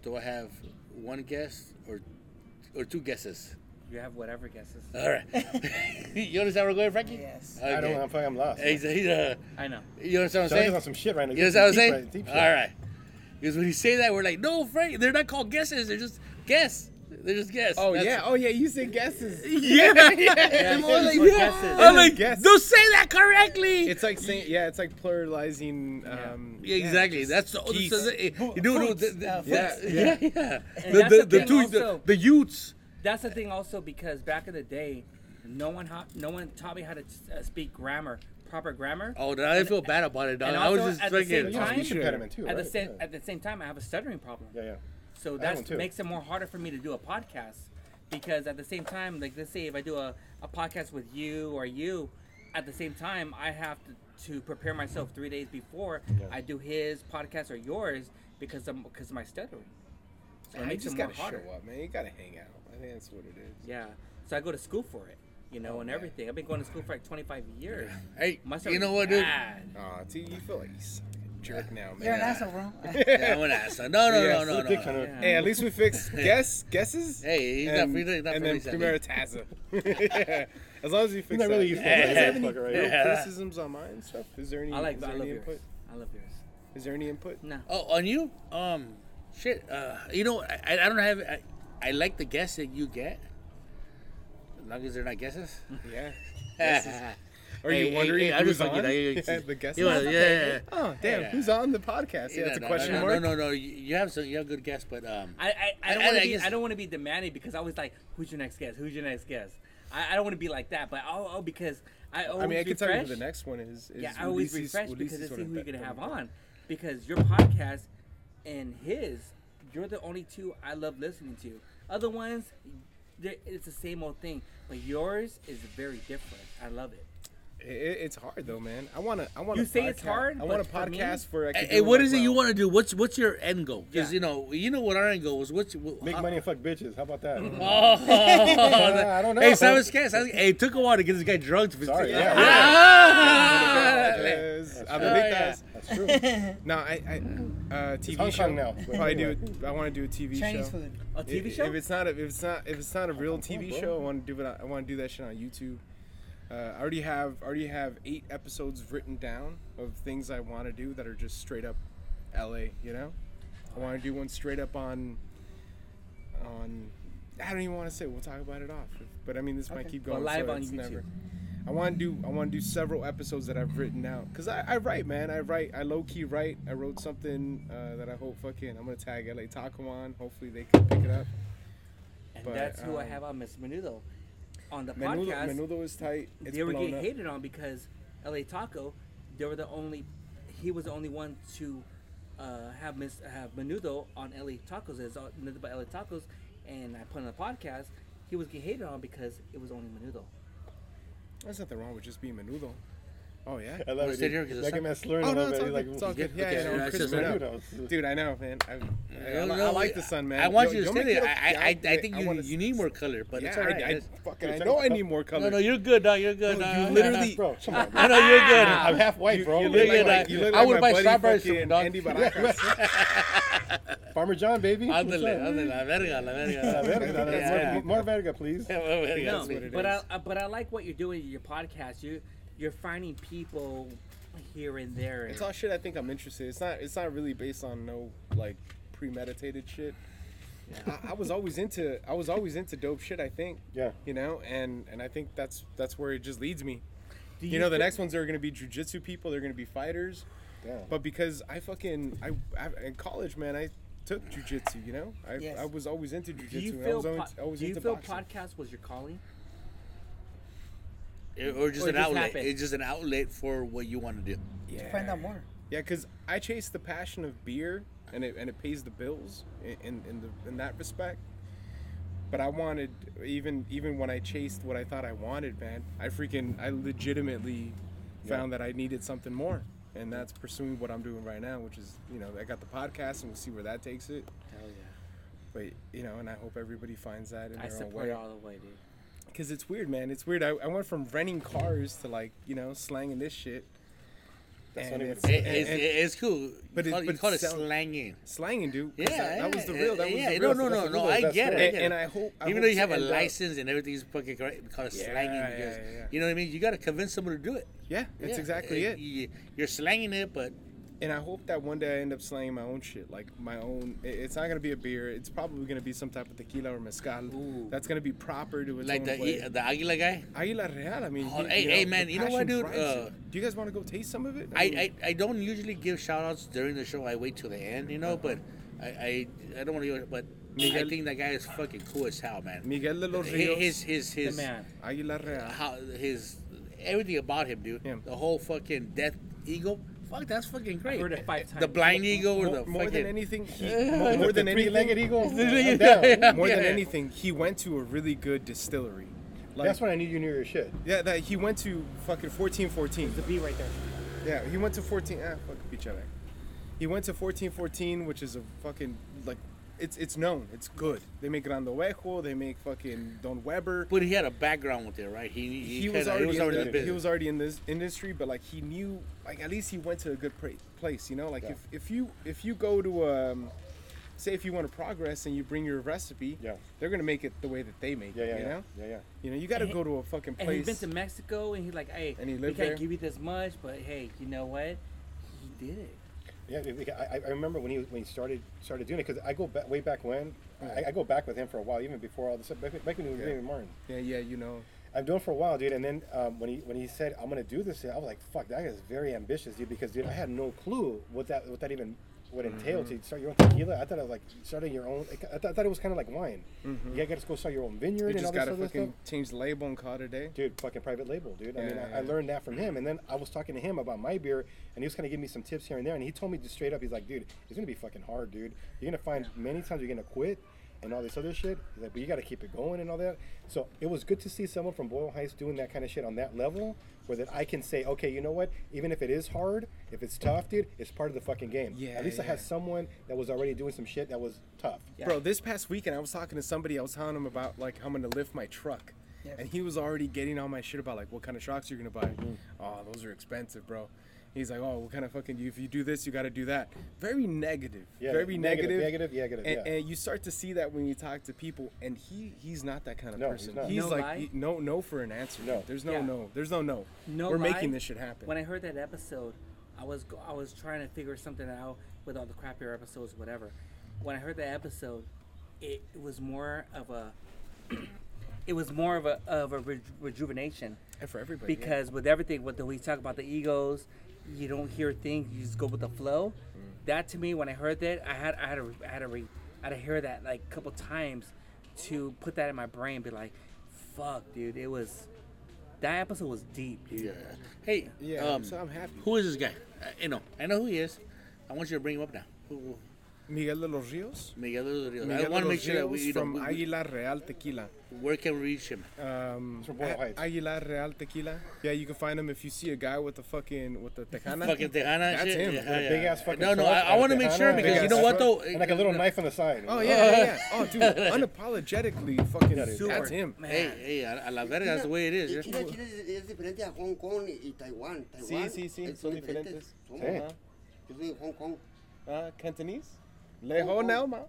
Do I have one guest or or two guesses? You have whatever guesses. All right. you understand where we're going, Frankie? Yes. Okay. I don't. I'm fucking I'm lost. He's, he's, uh, I know. you understand what I'm Sounds saying? on some shit right now. You understand what I'm saying? right- All right. Because when you say that, we're like, no, Frank, they're not called guesses. They're just guess. They're just guess. Oh That's- yeah. Oh yeah. You said guesses. yeah, yeah. I'm all like, yeah. guesses. I'm like, Guess. don't say that correctly. It's like saying yeah. It's like pluralizing. Um, yeah, exactly. That's the geese. so the- you know, Foods, the, the, uh, yeah, foods. yeah, yeah. And The, that's the, the the, two, the, also. the youths. That's the thing also because back in the day, no one ha- no one taught me how to uh, speak grammar, proper grammar. Oh, now I feel bad about it. Dog. and I was just at the same fucking. Yeah, time- speech impediment too. at the same Yeah. at the same time, I have a stuttering problem. Yeah, yeah. So that makes it more harder for me to do a podcast because at the same time, like let's say if I do a, a podcast with you or you, at the same time I have to, to prepare myself three days before Yeah. I do his podcast or yours because of because of my stuttering. So it You just it more gotta harder. show up, man. You gotta hang out. I think that's what it is. Yeah. So I go to school for it, you know, Oh, and man. everything. I've been going to school for like 25 years. Hey, My you know what, dude? bad. Aw, see, you feel like you suck jerk now, man. You're an asshole, bro. Yeah, I'm an asshole. No, no, Yeah, no, no, Little dick no. kind of- Yeah. Hey, at least we fixed guess guesses. Hey, he's and, not, he's not and then East Primera Taza. yeah. As long as you fix He's not really that. used to Yeah. that motherfucker right here. Yeah. criticisms on mine and stuff. Is there any? I like is I love any yours. input? I love yours. Is there any input? No. Oh, on you? Um, shit. Uh, you know, I, I don't have. I, I like the guests that you get, as long as they're not guesses. Yeah. yeah, Are you hey, wondering hey, I'm who's just fucking- on? I- yeah, the guest. yeah, list? yeah, yeah. Oh damn! Yeah. Who's on the podcast? Yeah, it's a question no, mark. No, no, no. You, you have some. You have good guests, but um, I, I, I don't I- want to be guess- I don't want to be demanding because I was like, who's your next guest? Who's your next guest? I, I don't want to be like that, but oh, oh because I always I mean, I can tell you who the next one is. is yeah, I always Ulises- refresh because Ulises I see who you're gonna have on. Because your podcast and his, you're the only two I love listening to. Other ones, it's the same old thing, but yours is very different. I love it. It, it's hard though, man. I want to. I wanna. You a say it's hard, I want a podcast for me- podcast where I can. hey, do what like, is it you want to do? What's what's your end goal? Because Yeah. you know, you know what our end goal is. What's what, Make how- money and fuck bitches. How about that? Oh, I don't know. Hey, Simon Scats. Hey, it took a while to get this guy drunk. To Sorry, yeah. Ah! Yes, That's Amenitas. That's true. No, I, I uh, TV Hong show. Kong now. Probably do. I want to do a TV Chinese show. food. A TV If- show? If it's not, a, if it's not, if it's not a real TV bro. show, I want to do it. I want to do that shit on YouTube. Uh, I already have already have eight episodes written down of things I want to do that are just straight up LA. You know, I want to do one straight up on on. I don't even want to say. We'll talk about it off. But I mean, this might Okay. keep But going. live so on YouTube. Never, I want to do I want to do several episodes that I've written out because I, I write man I write I low key write I wrote something uh, that I hope fucking I'm gonna tag LA Taco on hopefully they can pick it up And But, that's who I um, have on Miss Menudo. On the Menudo, podcast, Menudo is tight it's they were getting up. hated on because LA Taco, they were the only, he was the only one to uh, have Miss have Menudo on LA Tacos. It's all- nothing but LA Tacos, and I put on the podcast. He was getting hated on because it was only Menudo. there's nothing wrong with just being Menudo oh yeah I love Wanna it. sit dude. here 'cause Like it's him not- slurring Oh a no, little it's bit. all good. like, It's all good. Yeah, okay, yeah, no, yeah, it's Chris just Menudo. Menudo. Dude, I know, man. I, I, No, I, I like the sun, man. I want Yo- you to stay there. I, I, I think I you, you need more color, but yeah, it's all right. I, I, fucking, I know I need more color. no, no, you're good, dog. You're good. Bro, dog. you literally- Bro, come on. I Man. know you're good. I'm half white, bro. you Look look Look like, that. you look I would buy strawberries from dog. Andy Farmer John, baby. What's Ándale, ándale, la verga, la verga. La verga, la verga. Yeah. More- More verga, please. Yeah, well, verga, No, sí. what it but I. I but I like what you're doing in your podcast. You you're finding people here and there. It's all shit I think I'm interested. It's not. It's not really based on no like premeditated shit. I, I was always into. I was always into dope shit. I think. Yeah. You know, and and I think that's that's where it just leads me. Do You know, the feel- next ones are gonna be jujitsu people. They're gonna be fighters. Yeah. But because I fucking I, I in college, man, I took jujitsu. You know, I, Yes. I was always into Do jujitsu. you I feel was always, po- always do you into feel boxing. podcast was your calling? Or just Or an just outlet. happened. It's just an outlet for what you want to do. Yeah. Find out more. Yeah, because I chase the passion of beer, and it and it pays the bills in in, in, the, in that respect. But I wanted even even when I chased what I thought I wanted, man, I freaking I legitimately found that I needed something more, and that's pursuing what I'm doing right now, which is you know I got the podcast, and we'll see where that takes it. Hell yeah! But you know, and I hope everybody finds that in I their own support way. it all the way, dude. Because it's weird, man. It's weird. I, I went from renting cars to like you know slanging this shit. That's And not even- it's- It, it's, and- it's cool. But you it- call, you but call it slanging. slanging, dude. 'cause Yeah, that, that was the real. That was yeah, the no, real. no, no, That's no. the- I get it. I And, get and. I hope, I Even hope though you have a end up- license and everything's fucking correct, we call it Yeah, slanging yeah, because yeah, yeah. you know what I mean. You got to convince someone to do it. Yeah, that's Yeah, exactly it. You, you're slanging it, but And I hope that one day I end up slaying my own shit, like my own. It's not gonna be a beer. It's probably gonna be some type of tequila or mezcal. Ooh. That's gonna be proper to its like own the way. the Aguila guy. Aguila Real. I mean, Oh, you- hey, you hey, know, man, you know what, dude? Uh, do you guys want to go taste some of it? I, mean, I, I don't usually give shout outs during the show. I wait till the end, you know, but I I, I don't want to. But I think that guy is fucking cool as hell, man. Miguel de los His Rios, his his, The his man. Aguila Real. how his everything about him, dude. Yeah. The whole fucking death eagle. Fuck, that's fucking great. heard it five The blind eagle or More, the more fucking. than anything, he, more, more than anything, three-legged eagle. I'm Yeah, down. yeah. more than anything, he went to a really good distillery. Like, That's when I knew you knew your shit. yeah, that he went to fucking fourteen fourteen. The B right there. Yeah, he went to 14. Ah, fuck each other. He went to 1414, which is a fucking like, it's it's known. It's good. They make Grande Ovejo. They make fucking Don Weber. But he had a background with it, right? He he, He was already, he was in already the, in the business. he was already in this industry, but like he knew, like at least he went to a good pra- place. You know, like Yeah. if, if you if you go to um, say if you want to progress and you bring your recipe, Yeah. they're gonna make it the way that they make Yeah, it. yeah, you yeah. know, Yeah, yeah. you know, you got to And go to a fucking And place. he's been to Mexico, and he's like, "Hey, And he we can't there? give you this much, but hey, you know what? He did it." Yeah, I, I remember when he when he started started doing it because I go back way back when I, I go back with him for a while even before all this back, back when he was Yeah. David Martin. yeah, yeah, you know. I've done it for a while, dude. And then um, when he when he said I'm gonna do this, I was like, fuck, that is very ambitious, dude. Because dude, I had no clue what that what that even would entail mm-hmm. to start your own tequila. I thought it was like starting your own. I thought, I thought it was kind of like wine. Mm-hmm. You gotta go start your own vineyard You and all just this gotta fucking stuff. change the label and call it a day. Dude, fucking private label, dude. I mean, Yeah, I, I learned that from him, and then I was talking to him about my beer, and he was kind of giving me some tips here and there, and he told me just straight up, he's like, dude, it's gonna be fucking hard, dude. You're gonna find many times you're gonna quit and all this other shit. He's like, but you gotta keep it going and all that. So it was good to see someone from Boyle Heights doing that kind of shit on that level, where that I can say, okay, you know what? Even if it is hard, if it's tough, dude, it's part of the fucking game. Yeah, At least I had someone that was already doing some shit that was tough. Yeah. Bro, this past weekend I was talking to somebody. I was telling him about like how I'm gonna lift my truck, Yes. and he was already getting all my shit about like what kind of shocks you're gonna buy. Mm-hmm. Oh, those are expensive, bro. He's like, oh, what kind of fucking? If you do this, you got to do that. Very negative. Yeah, very negative, negative. negative, negative, And, yeah. and you start to see that when you talk to people, and he he's not that kind of No, person. not. He's No like lie? he- no no for an answer. No. There's no Yeah. no. There's no no. No, We're lie, making this shit happen. When I heard that episode, I was I was trying to figure something out with all the crappier episodes, whatever. When I heard that episode, it, it was more of a. it was more of a of a reju- rejuvenation And for everybody. yeah. because with everything, with the we talk about the egos, you don't hear things, you just go with the flow. That to me, when I heard that, I had I had to I had to re, I had to hear that like a couple times to put that in my brain, be like, fuck, dude, it was that episode was deep, dude. Yeah. Hey, Yeah, um, so I'm happy. who is this guy? Uh, you know, I know who he is. I want you to bring him up now. Who, Miguel de los Rios. Miguel de los Rios. Miguel I de want to los make sure that we, Rios you from we- we- Aguilar Real Tequila. Where can we reach him? Um, from Boyle Heights. Aguilar Real Tequila. Yeah, you can find him if you see a guy with the fucking with the tejana. Fucking Tejana That's shit? him. Yeah, With With a yeah. big ass fucking No, no, I, I, I a want to make sure because you know what though? and like a little knife on the side. Oh yeah, yeah, yeah. Oh dude, unapologetically fucking. That's him. Hey, hey, a, a la verga, that's the way it is. Y yeah. China, China es, es diferente a Hong Kong y, y Taiwán. Sí, Taiwán sí, sí, es- son diferentes. Somos- Sí. Ajá. Yo soy de Hong Kong. Uh, Cantonese. Leho now, ma.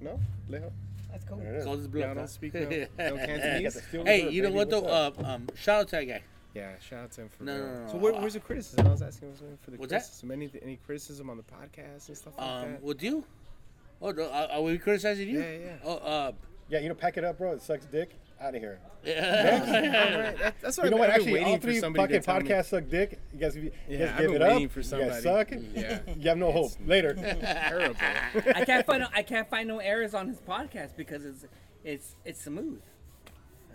No, Leho. That's cool. There it is. Call this Y'all bluff, don't speak no, no Cantonese. Hey, you know what though? Uh, um, shout out to that guy. Yeah, shout out to him for No, real. no, no, So where, where's the criticism? I was asking was for the What's that? criticism. Any any criticism on the podcast and stuff like Um, that? with you? Oh, no, are are we criticizing you? Yeah, yeah. Oh, uh, Yeah, you know, pack it up, bro. It sucks dick. Out of here. yeah. Alright, that- that's what You know I've- what? I've Actually, waiting all three somebody fucking tell podcasts suck dick. You guys, you Yeah, guys I've give it up. waiting for You guys suck. Yeah. You have no hope. Later. Terrible. I can't find no, I can't find no errors on his podcast because it's it's it's smooth.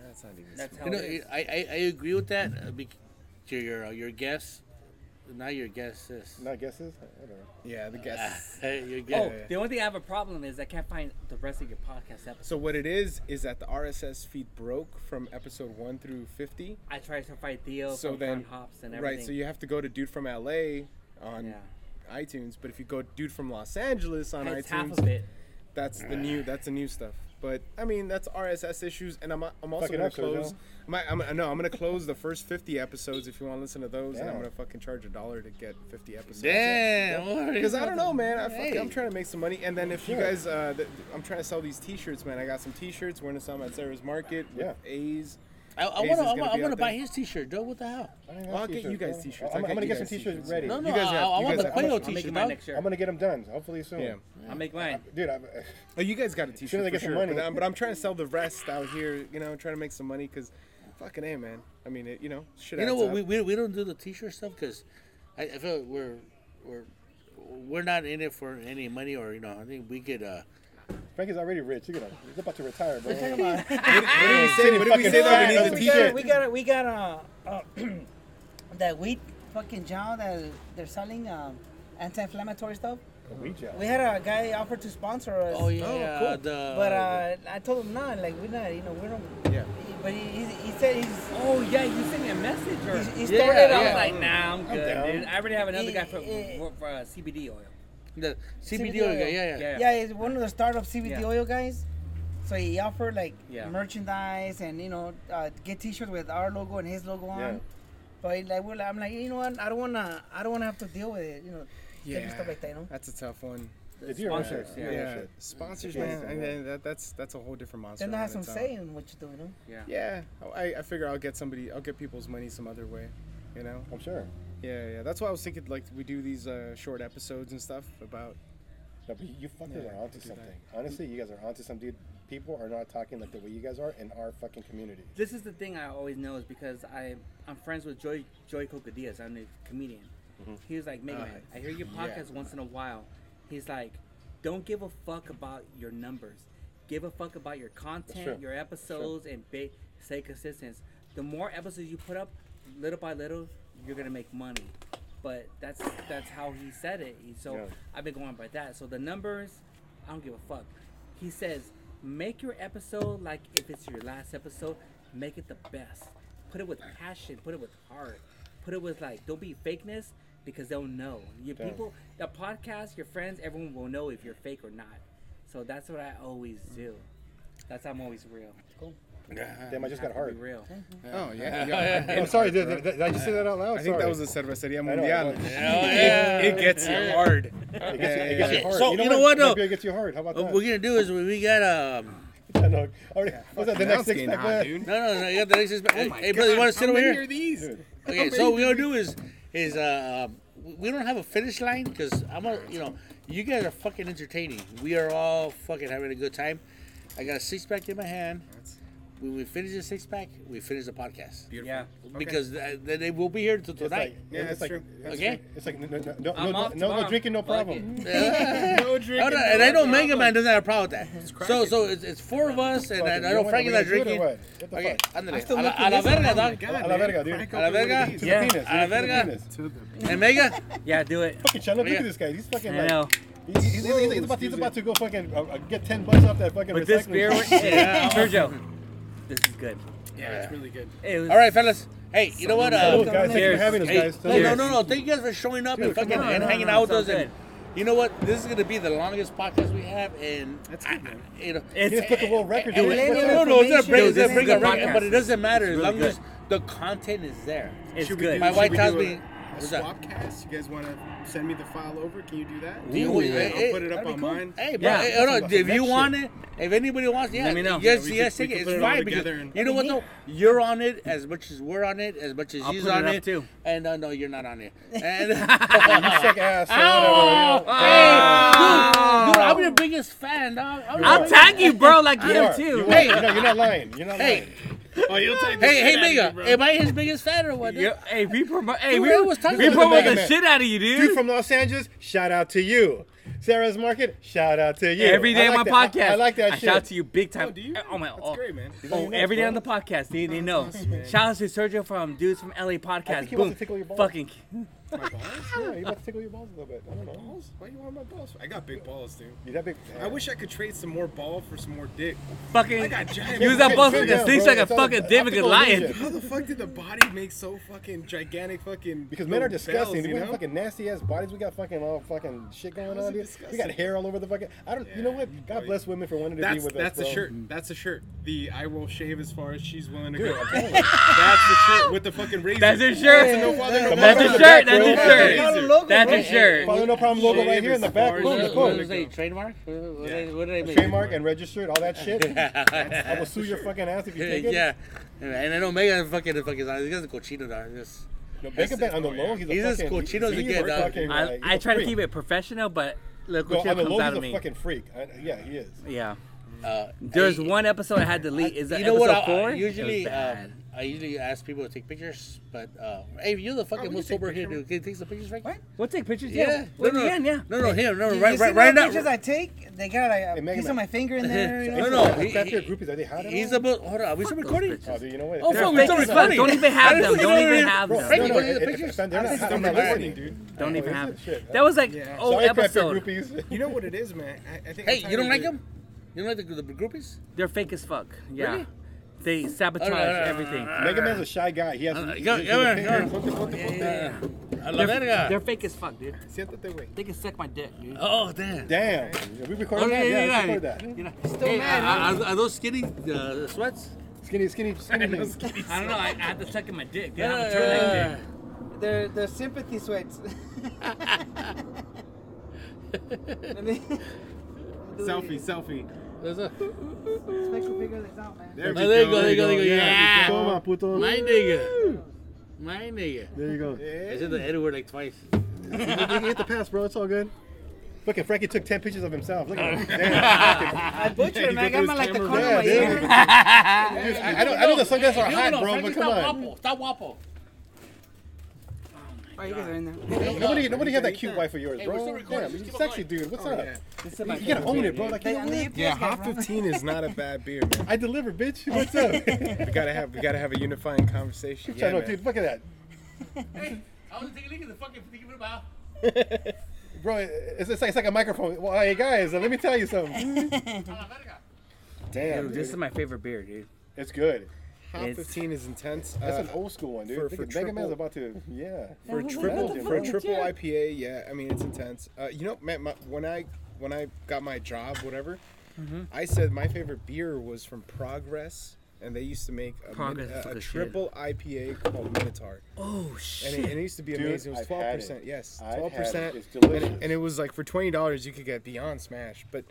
That's not even. That's how You know, it is. I, I, I agree with that. Uh, bec- to your uh, your guess, not your guess, sis. Not guesses. I don't know. Yeah, the guess. Hey, your Oh, guess. yeah. the only thing I have a problem is I can't find the rest of your podcast episodes. So what it is is that the RSS feed broke from episode one through fifty. I tried to find Theo So from then, Front Hops and everything. right? So you have to go to Dude from LA on yeah, iTunes, but if you go Dude from Los Angeles on it's iTunes, half of it. that's the new that's the new stuff. But I mean, that's RSS issues, and I'm I'm also Fuck it gonna up, close. My, I'm no, I'm gonna close the first 50 episodes if you want to listen to those, and I'm gonna fucking charge a dollar to get 50 episodes. Damn. Because I don't know, man. I fucking, Hey. I'm trying to make some money, and then if you guys, uh, th- I'm trying to sell these T-shirts, man. I got some T-shirts. We're gonna sell them at Sarah's Market with Yeah. A's. I, I want to. I be want to buy his T-shirt, Joe. What the hell? I don't have Well, I'll get you guys t-shirts. I'm, I'll I'm gonna get some t-shirts t-shirts. ready. No, no. You guys I, have- I you want guys the have- Quayo I'll make you T-shirt, mine dog. next year. I'm gonna get them done. Hopefully soon. Yeah. I'll make mine. Dude, I'm, Oh, you guys got a T-shirt Soon as I for get some sure. money. But, I'm, but I'm trying to sell the rest out here. You know, trying to make some money because, fucking a man. I mean, it, you know, shit. You know adds what? up. We, we, we don't do the T-shirt stuff because I, I feel like we're we're we're not in it for any money or you know. I think we could. uh Frank is already rich. Look at him. He's about to retire, bro. We're talking about. What did we say? What did we fucking say that we need the as we. T-shirt? got, we got, we got uh, uh, that wheat fucking jowl that they're selling um, anti-inflammatory stuff. A weed gel. We had a guy offer to sponsor us. oh yeah, Oh, cool. the But uh, I told him not. Like we're not. You know, we don't. Yeah. But he, he, he said he's. Oh yeah, you sent me a message. Or He, he Yeah, started I was like, nah, I'm good, down. dude. I already have another guy for, for, for uh, CBD oil. The CBD, CBD oil. oil. Yeah, yeah. Yeah. Yeah, he's one of the startup CBD Yeah. oil guys. So he offered like Yeah. merchandise and you know uh, get T-shirts with our logo and his logo on. Yeah. But like we're like, I'm like you know what I don't wanna I don't wanna have to deal with it you know Yeah. stuff like that you know. That's a tough one. It's your Sponsors, shit. yeah. Your Yeah, shit. sponsors, Yeah. man. I mean, that, that's that's a whole different monster. Then they have some its say in what you're doing. know. Yeah. Yeah, I, I figure I'll get somebody, I'll get people's money some other way, you know. I'm sure. Yeah, yeah. That's why I was thinking like we do these uh, short episodes and stuff about. No, but you fucking Yeah, are onto do that. something. Honestly, you guys are onto some dude. People are not talking like the way you guys are in our fucking community. This is the thing I always know is because I I'm friends with Joy Joy Cocadillas. I'm a comedian. He was like, Mega Uh, Man, I hear your yeah. podcast once in a while. He's like, don't give a fuck about your numbers. Give a fuck about your content, your episodes, and ba- stay consistent. The more episodes you put up, little by little, you're gonna make money. But that's that's how he said it. So Yeah. I've been going by that. So the numbers, I don't give a fuck. He says, make your episode like if it's your last episode, make it the best. Put it with passion. Put it with heart. Put it with like, don't be fakeness because they'll know. Your Yeah. people, the podcast, your friends, everyone will know if you're fake or not. So that's what I always do. That's how I'm always real. Damn, I just got Have to be hard. real. Oh yeah. yeah. I'm sorry. Did, did, did I just say that out loud? I think that was the Cerveceria I Mundial. I know. yeah. It, it gets you hard. It gets, you, it gets you hard. So, you know what, though? Maybe it gets you hard. How about What we're gonna do is we, we got um. I know. Already, what's that? The next it's six pack? man? dude. No, no, no. You got the next. hey, my hey, brother, you want to sit over here? these? Okay, so what we're gonna do is is uh um, we don't have a finish line because I'm a you know you guys are fucking entertaining. We are all fucking having a good time. I got a six pack in my hand when we finish the six pack, we finish the podcast. Beautiful. Yeah. Okay. Because th- th- they will be here till tonight. It's like, yeah, that's it's true. Okay. It's like no, no, no, I'm no, no, no drinking, no problem. no drinking. Oh, no, and I know Mega Man doesn't have a problem with that. So, so it's, it's four of us, and I, know Frankie's not drinking. Okay, andale. A la, a la verga, dog. A la verga, dude. A la verga. To yeah. the penis. A la verga. And Mega. Yeah, do it. Fucking Chano, look at this guy. He's fucking like. He's, he's, he's, he's, about, he's about to go fucking uh, uh, get 10 bucks off that fucking With this beer, yeah. Sergio, this is good. Yeah, it's really good. It was, All right, fellas. Hey, you know what? Uh, guys, thank you for having us, guys. hey, no, no, no. Thank you guys for showing up and fucking on, and no, hanging no, out with us. And you know what? This is gonna be the longest podcast we have, and That's good, man. I, you know, it's just took whole record. no, no, no, it's gonna break, a record, but it doesn't matter as long as the content is there. it's good. My wife tells me a What's swapcast. You guys want to send me the file over? Can you do that? Ooh, I'll hey, put it up on cool. mine. Hey, bro, yeah. hey, hold on. If you want it, if anybody wants, yeah, Let me know. yes, yeah, yes, could, take it. It's fine because and, you know what though, you're on it as much as we're on it, as much as you're he's on it, too. And uh, no, you're not on it. And you sick ass. Oh, hey, dude, dude, I'm your biggest fan. Dog. I'm I'll tag you, bro, like you too. Hey, no, you're not lying. You're not lying. Oh, you'll take Hey, hey, mega! Am I his biggest fan or what? dude? Hey, we promote. Hey, we, Dude, we, was tight. we promote the shit out of you, dude. You from Los Angeles? Shout out to you. Sarah's Market, shout out to you. Every day like on my that. podcast. I, I, like that I shit. Shout out to you big time. Oh, do you? Oh, my. That's great, man. These oh, every day on the podcast. They, they know. Nice, shout out to Sergio from Dudes from LA Podcast. I think he Boom. wants to tickle your balls. Fucking. my balls? Yeah, you about to tickle your balls a little bit. I don't know. Balls? Why you want my balls? I got big balls, dude. You got big? I wish I could trade some more ball for some more dick. Fucking. I got. Use that balls with the things like a fucking David lion. How the fuck did the body make so fucking gigantic fucking? Because men are disgusting. We have fucking nasty ass bodies. We got fucking all fucking shit going on. dude. Disgusting. We got hair all over the fucking. I don't. Yeah, you know what? God boy. bless women for wanting to be with that's us. That's a shirt. That's a shirt. The I will shave as far as she's willing to dude, go. that's the shirt with the fucking razor. That's a shirt. That's a shirt. That's a shirt. That's a shirt. Follow no problem logo right here in the back. What trademark? What did they make? Trademark and registered all that shit. I will sue your fucking ass if you take it. Yeah, and I know Megan fucking fucking. This guy's a cochino. Just. Make a bet on the low, he's a uh, He's as fucking, cochino as dog. fucking, uh, I, try to keep it professional, but look, what on the comes low, out of he's a fucking freak. I, yeah, he is. Yeah. Uh, There's I, one episode I had to delete. Is that you know what? Four? I usually, um, I usually ask people to take pictures, but uh, hey, you're the fucking oh, most sober here, dude. Can you take some pictures, right? What? We'll take pictures. Yeah, yeah. No, no, again, yeah. No, no, him. No, no, right, right, right now. Pictures I take. They got a hey, piece of my finger in there. no, no. He, your groupies. Are they hot? He's about. Hold on. Are we still recording? Oh, you know what? Oh, we're still recording. Don't even have them. Don't even have them. Frankie, look at the pictures. They're not listening, dude. Don't even have them. That was like oh episode. You know what it is, man? Hey, you don't like them? You know the, the groupies? They're fake as fuck. Yeah. Really? They sabotage Alright, everything. Mega Man's a shy guy. He has. Uh, go- Yeah. A They're, fake as fuck, dude. Siéntate, güey. They can suck my dick, dude. Oh damn. Damn. Are we recording that? Yeah, let's record that. You know, Still hey, mad, are, are- are those skinny uh, sweats? Skinny, skinny, skinny. I don't know. I, I had to suck in my dick. Dude. I'm a turtleneck. They're, they're sympathy sweats. Selfie, selfie. There's a. Special figure that's out, man. There, oh, there you go, there you go, there you go. Yeah. Come on, puto. My nigga. My nigga. There you go. Yeah. I said the N like twice. you, hit the pass, bro. It's all good. Look at Frankie took ten pictures of himself. Look at him. I butchered him. I got my like the corner of my ear. I know the sunglasses are hot, bro, but come on. Stop guapo. Stop guapo. Alright, you guys are in there. Hey, nobody, nobody had that cute wife of yours, bro. sexy, dude. What's oh, up? You, you gotta own it, bro. Like, you They- know? Yeah, Hop 15 is not a bad beer, man. I deliver, bitch. What's up? We gotta have we gotta have a unifying conversation. Yeah, I know, man. dude. Look at that, Hey, I was taking a look at the fucking thinking about. bro. It's, it's, like, it's like a microphone. Well, hey guys, let me tell you something. Damn, Dude, this is my favorite beer, dude. it's good. Hop it's, 15 is intense. That's uh, an old school one, dude. For, for Mega Man's about to, yeah. For triple, for triple IPA, yeah. I mean, it's intense. Uh, you know, man, my, when I when I got my job, whatever, mm-hmm. I said my favorite beer was from Progress, and they used to make a, min, a, a triple shit. IPA called Minotaur. Oh shit! And it, and it used to be Dude, amazing. It was twelve percent. Yes, twelve percent. It. It's delicious. And it, and it, was like for twenty dollars you could get Beyond Smash, but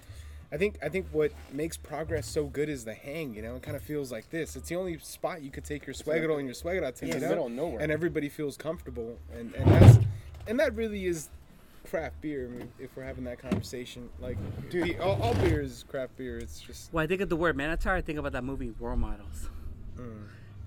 I think I think what makes progress so good is the hang. You know, it kind of feels like this. It's the only spot you could take your suegro and your suegra to Yeah, meet the up, middle of nowhere. and everybody feels comfortable, and and that's and that really is craft beer. I mean, if we're having that conversation, like, dude, all, all beer is craft beer. It's just, Well, I think of the word Minotaur, I think about that movie Role Models.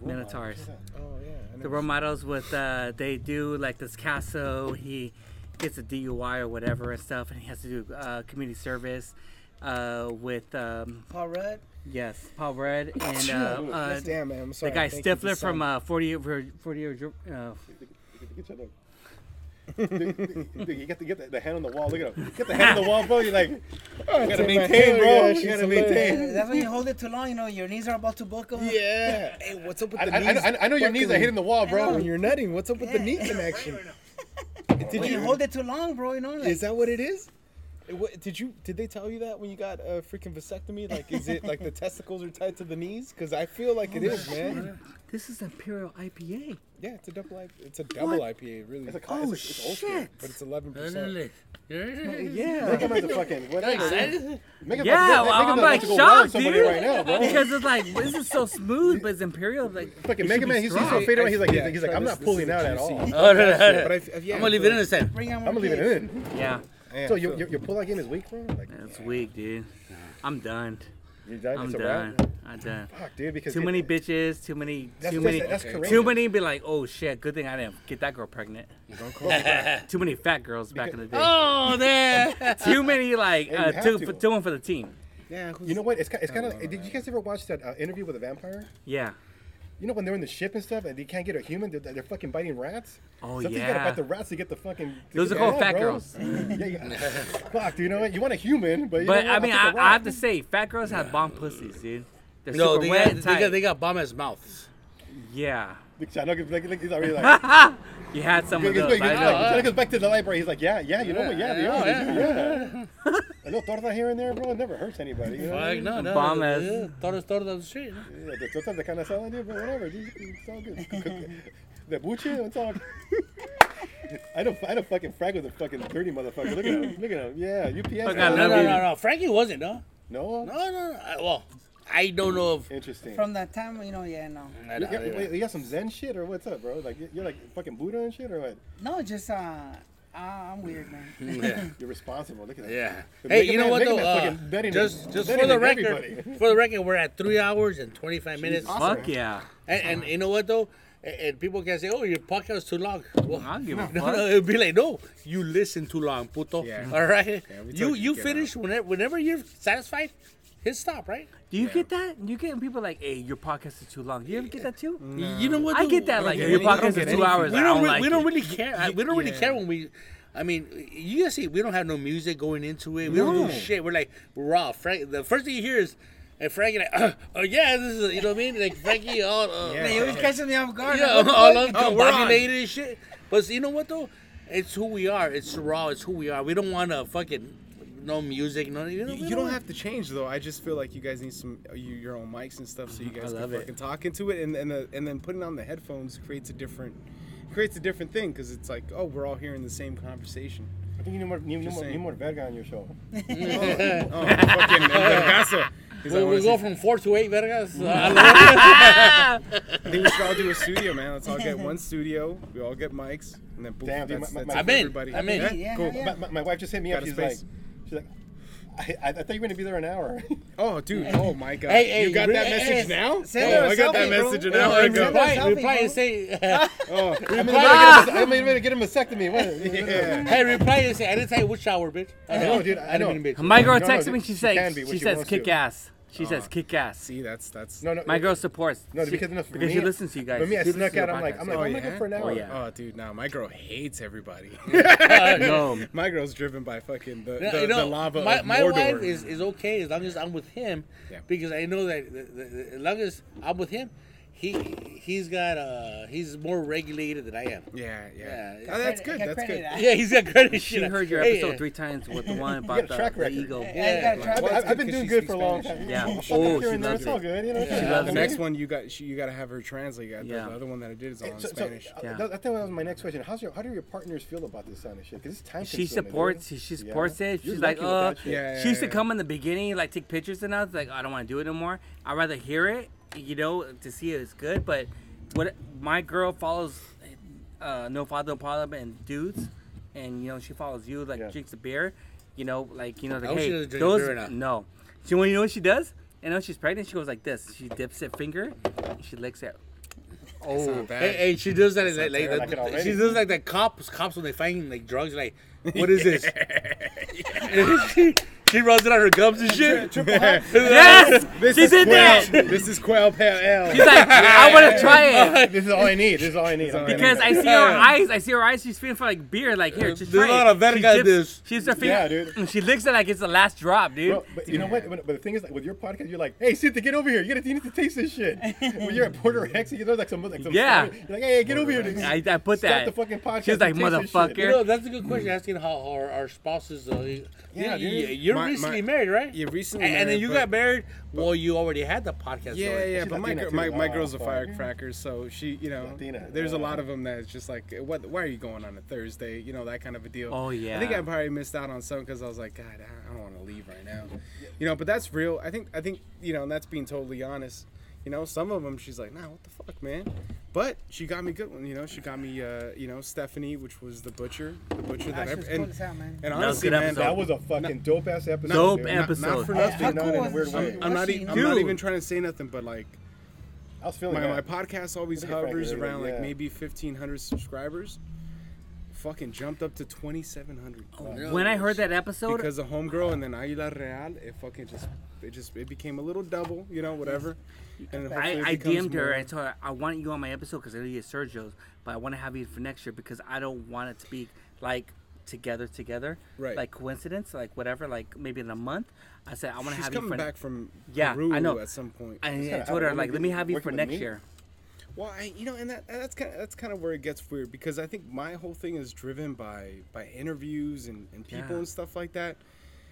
Minotaurs. oh yeah. The never role models with uh, they do like this castle. He gets a DUI or whatever and stuff, and he has to do uh, community service uh, with um, Paul Rudd. yes Paul Rudd and uh, uh, Damn, man. I'm sorry. the guy Thank you for Stifler from some- uh, 40 year 40 year uh, Dude, dude, you got to get the, the hand on the wall. Look at him. Get the hand on the wall, bro. You're like, Oh, you gotta take my maintain, hand, bro. yeah, you gotta hilarious. maintain. That's when you hold it too long. You know your knees are about to buckle. Yeah. Hey, what's up with I, the I, knees? I, I know your knees are hitting the wall, bro. When you're nutting, what's up with the knee connection? Did When you you hold it too long, bro, you know. Like, Is that what it is? What- Did you did they tell you that when you got a freaking vasectomy? Like, is it like the testicles are tied to the knees? Because I feel like it is, man. this is Imperial IPA. Yeah, it's a double IPA. It's a double IPA, really. It's a, Oh it's a, it's old school. Oh, shit! but it's eleven percent. Oh, yeah. Make him as a fucking whatever. dude. Make him Yeah, make, well, make I'm the like electrical wire shocked, dude. right now, bro. because it's like this is so smooth, but it's Imperial. Like Fucking Mega Man, he's, he's so strong. faded away. He's like, he's Yeah, like, he's like, I'm not pulling out at all. Oh, no, no, no. But I, f- yeah, I'm gonna leave it in this time. out I'm gonna leave it in. Yeah, Yeah, So I your your, your pull out game is weak, bro. Like, it's weak, dude. I'm done. you done? I'm It's done. wrap. I'm done. Fuck, dude. Because Too it- many bitches. Too many. That's, too that's, many. that's Okay. Too many be like, oh shit, good thing I didn't get that girl pregnant. Don't call me. Too many fat girls back in the day. Oh, there. Too many like you uh, two, to. for, two one for the team. Yeah, who's- You know what? It's, ki- it's kind of. no, no, Did you guys ever watch that uh, interview with a vampire? Yeah. You know when they're in the ship and stuff and they can't get a human, they're, they're fucking biting rats. Oh Something's yeah. gotta bite the rats to get the fucking. Those are the called fat bro. girls. yeah, yeah. Fuck, dude. You know what? You want a human, but you But know what? I mean, I'll I, take a I have to say, fat girls have bomb pussies, dude. They're No, super they wet got, and they got they got bomb ass mouths. Yeah. Big Chano goes like, like, he's already like. You had some he of goes, those. he goes, I like, know. Chano goes back to the library. He's like, yeah, yeah, you know what? Yeah, they oh, Yeah, are. They yeah. do, yeah. A little torta here and there, bro. It never hurts anybody. You know? what I Fuck mean? no, no. Bomb ass. Yeah, Todos, todos, shit. Yeah, the tortas, the kind of salad, dude, but whatever. Dude, it's all good. the buche, it's all. I don't, I don't fucking frag with a fucking dirty motherfucker. Look at him, look at him. Yeah, UPS. Fuck, guy. No, no, no, no. Frankie wasn't, no. No, No, no, no. I- Well, I don't know if. interesting. From that time, you know, yeah, no. You, I- you- wait, you got some Zen shit or what's up, bro? Like you- you're like fucking Buddha and shit or what? No, just, uh, uh I'm weird, man. Yeah. You're responsible. Look at that. Yeah. Hey, Mega you know Man- what though? Uh, betting just on- just betting for the record, everybody. for the record, we're at three hours and twenty five minutes. Fuck yeah. And, and you know what though? And, and people can say, "Oh, your podcast is too long." Well, I don't give a no, fuck. no, it'd be like, "No, you listen too long, puto." Yeah. All right, we you you you to finish whenever whenever you're satisfied. Hit stop, right? Do you get that? You get people like, hey, your podcast is too long. Do you ever get that too? You- You know what? I get that. Like, get your any- I don't podcast is two any hours. we don't, don't re- like we don't really care. I- we don't really yeah. care when we. I mean, you guys see, we don't have no music going into it. We don't do shit. We're like raw. Frank, the first thing you hear is, and Frankie like, oh yeah, this is you know what I mean? Like Frankie all uh, Yeah. Man, you always catches me off guard. yeah, What all fuck? Oh, we're on. uncombobulated and shit. But you know what though? It's who we are. It's raw. It's who we are. We don't want to fucking no music. No, you, know, You, you don't have to change though. I just feel like you guys need some uh, you, your own mics and stuff, so you guys love can it. fucking talk into it, and and, the, and then putting on the headphones creates a different creates a different thing because it's like oh we're all hearing the same conversation. I think you need more, need, Just more, need more verga on your show. Oh, fucking El We, we go from four to eight, vergas. Uh, I think we should all do a studio, man. Let's all get one studio. We all get mics, and then boom, Damn, that's, my- that's my- it I'm for in. I'm in. Yeah? Yeah, cool. yeah. My, my, my wife just hit me Got up. She's space. like, she's like, I, I, I thought you were gonna be there an hour. Oh, dude. Oh my God. Hey, hey, you got re- that hey, message hey, now? send oh, her a I got that selfie, bro. message an Yeah, hour send ago. her a reply, selfie, reply bro. and say, Oh, I'm gonna get a, I'm gonna get a mastectomy. What? yeah. hey, reply and say, I didn't say which shower, bitch. I know, dude, I know. didn't mean bitch. My girl No, no, texted me. she She says can be when she she says wants kick ass. She says uh, kick ass. See, that's that's. No, no. My girl supports. No, she, because enough because me, she listens to you guys. For me, I She snuck out. I'm like. I'm like, Oh I'm yeah. good for an oh, hour. Oh, yeah. Oh, dude, no, my girl hates everybody. no. my girl's driven by fucking the, No, the, you know, the lava my, my wife is, is okay as long as I'm with him Yeah. because I know that the, the, the, as long as I'm with him, he he's got uh he's more regulated than I am. Yeah, yeah. Yeah, Oh, that's good. That's good. huh? Yeah, he's got credit. She shit. heard your episode uh, three times with the one got about the, track the record. eagle. Yeah, Yeah. you Well, I've, that's I've good been 'cause doing good for a long time. Yeah. Fuck Oh, she and there, loves It's all good. You know, She yeah. loves The next one you got, she, you got to have her translate. The, Yeah. the other one that I did is all in So, so Spanish. uh, Yeah. that, that was my next question. How's your, how do your partners feel about this kind of shit? Because it's time She supports. She supports it. She's like, lucky with that shit. Yeah, she used to come in the beginning, like take pictures and I was like, I don't want to do it anymore. I'd rather hear it, you know, to see it's good. But what my girl follows, uh, No Father Parliament and dudes, and you know she follows you, like Yeah. drinks a beer, you know, like you know, like hey, those beer now. no. She when you know what she does? and know she's pregnant. She goes like this. She dips her finger, and she licks it. Oh, not bad. Hey, hey, she does that like, like, terrible. I can the- she does like the cops cops when they find like drugs like what is this? she, she runs it on her gums and shit. Yes, This she is did that. Quail. This is Quail Pale Ale. She's like, I want to try it. this is all I need. This is all I need. all I need. Because I see her eyes, I see her eyes. She's feeling for like beer. Like here, just There's try a lot it. of verga she in dips, this. She dips her finger, Yeah, dude. and she licks it like it's the last drop, dude. Bro, but you know what? But but the thing is, like with your podcast, you're like, "Hey, Cynthia, get over here. You gotta, you need to taste this shit." when you're at Porter X, you know, like some, like some. Yeah. story, You're like, "Hey, get over here." dude. I, I put Stop that. the fucking podcast. She was like, and taste this shit." motherfucker. You know, that's a good question. Asking how our, our spouses. Uh, yeah, dude. you, you're My- recently my- married, right? Yeah, recently And, and then you but- got married. Well, you already had the podcast. Yeah, already. yeah, She's but my Latina gir- too. my, my Oh, girl's a fuck. firecracker, so she, you know, Latina. there's a lot of them that's just like, what? Why are you going on a Thursday? You know, that kind of a deal. Oh, yeah. I think. I probably missed out on some because I was like, God, I don't want to leave right now. You know, but that's real. I think, I think, you know, and that's being totally honest. You know, some of them she's like, Nah, what the fuck, man? But she got me good one. You know, she got me, uh, you know, Stephanie, which was the butcher, the butcher that Actually, every, it's cool and, as hell, man. and was a honestly, good man, episode. That was a fucking dope ass episode. Dope dude. episode. not, not for Hey, nothing. how not cool in a was weird it? way. I'm not, Watching, e- you I'm not Dude. even trying to say nothing, but like I was feeling my, that. my podcast always Look at Frank hovers and around like yeah. maybe 1500 subscribers fucking jumped up to 2700 no. when I heard that episode, because of homegirl and then Aguila Real it fucking just it just it became a little double you know whatever and I, hopefully I DM'd her. more- I told her I want you on my episode because I know you get Sergio's, but I want to have you for next year because I don't want it to be like together, together, Right. Like coincidence, like whatever, like maybe in a month. I said I want to have you coming for. back from Yeah, Peru I know. at some point I, I told her like, let me have you for next me? year. Well I you know and that that's kind of that's kind of where it gets weird because I think my whole thing is driven by by interviews and, and people Yeah. and stuff like that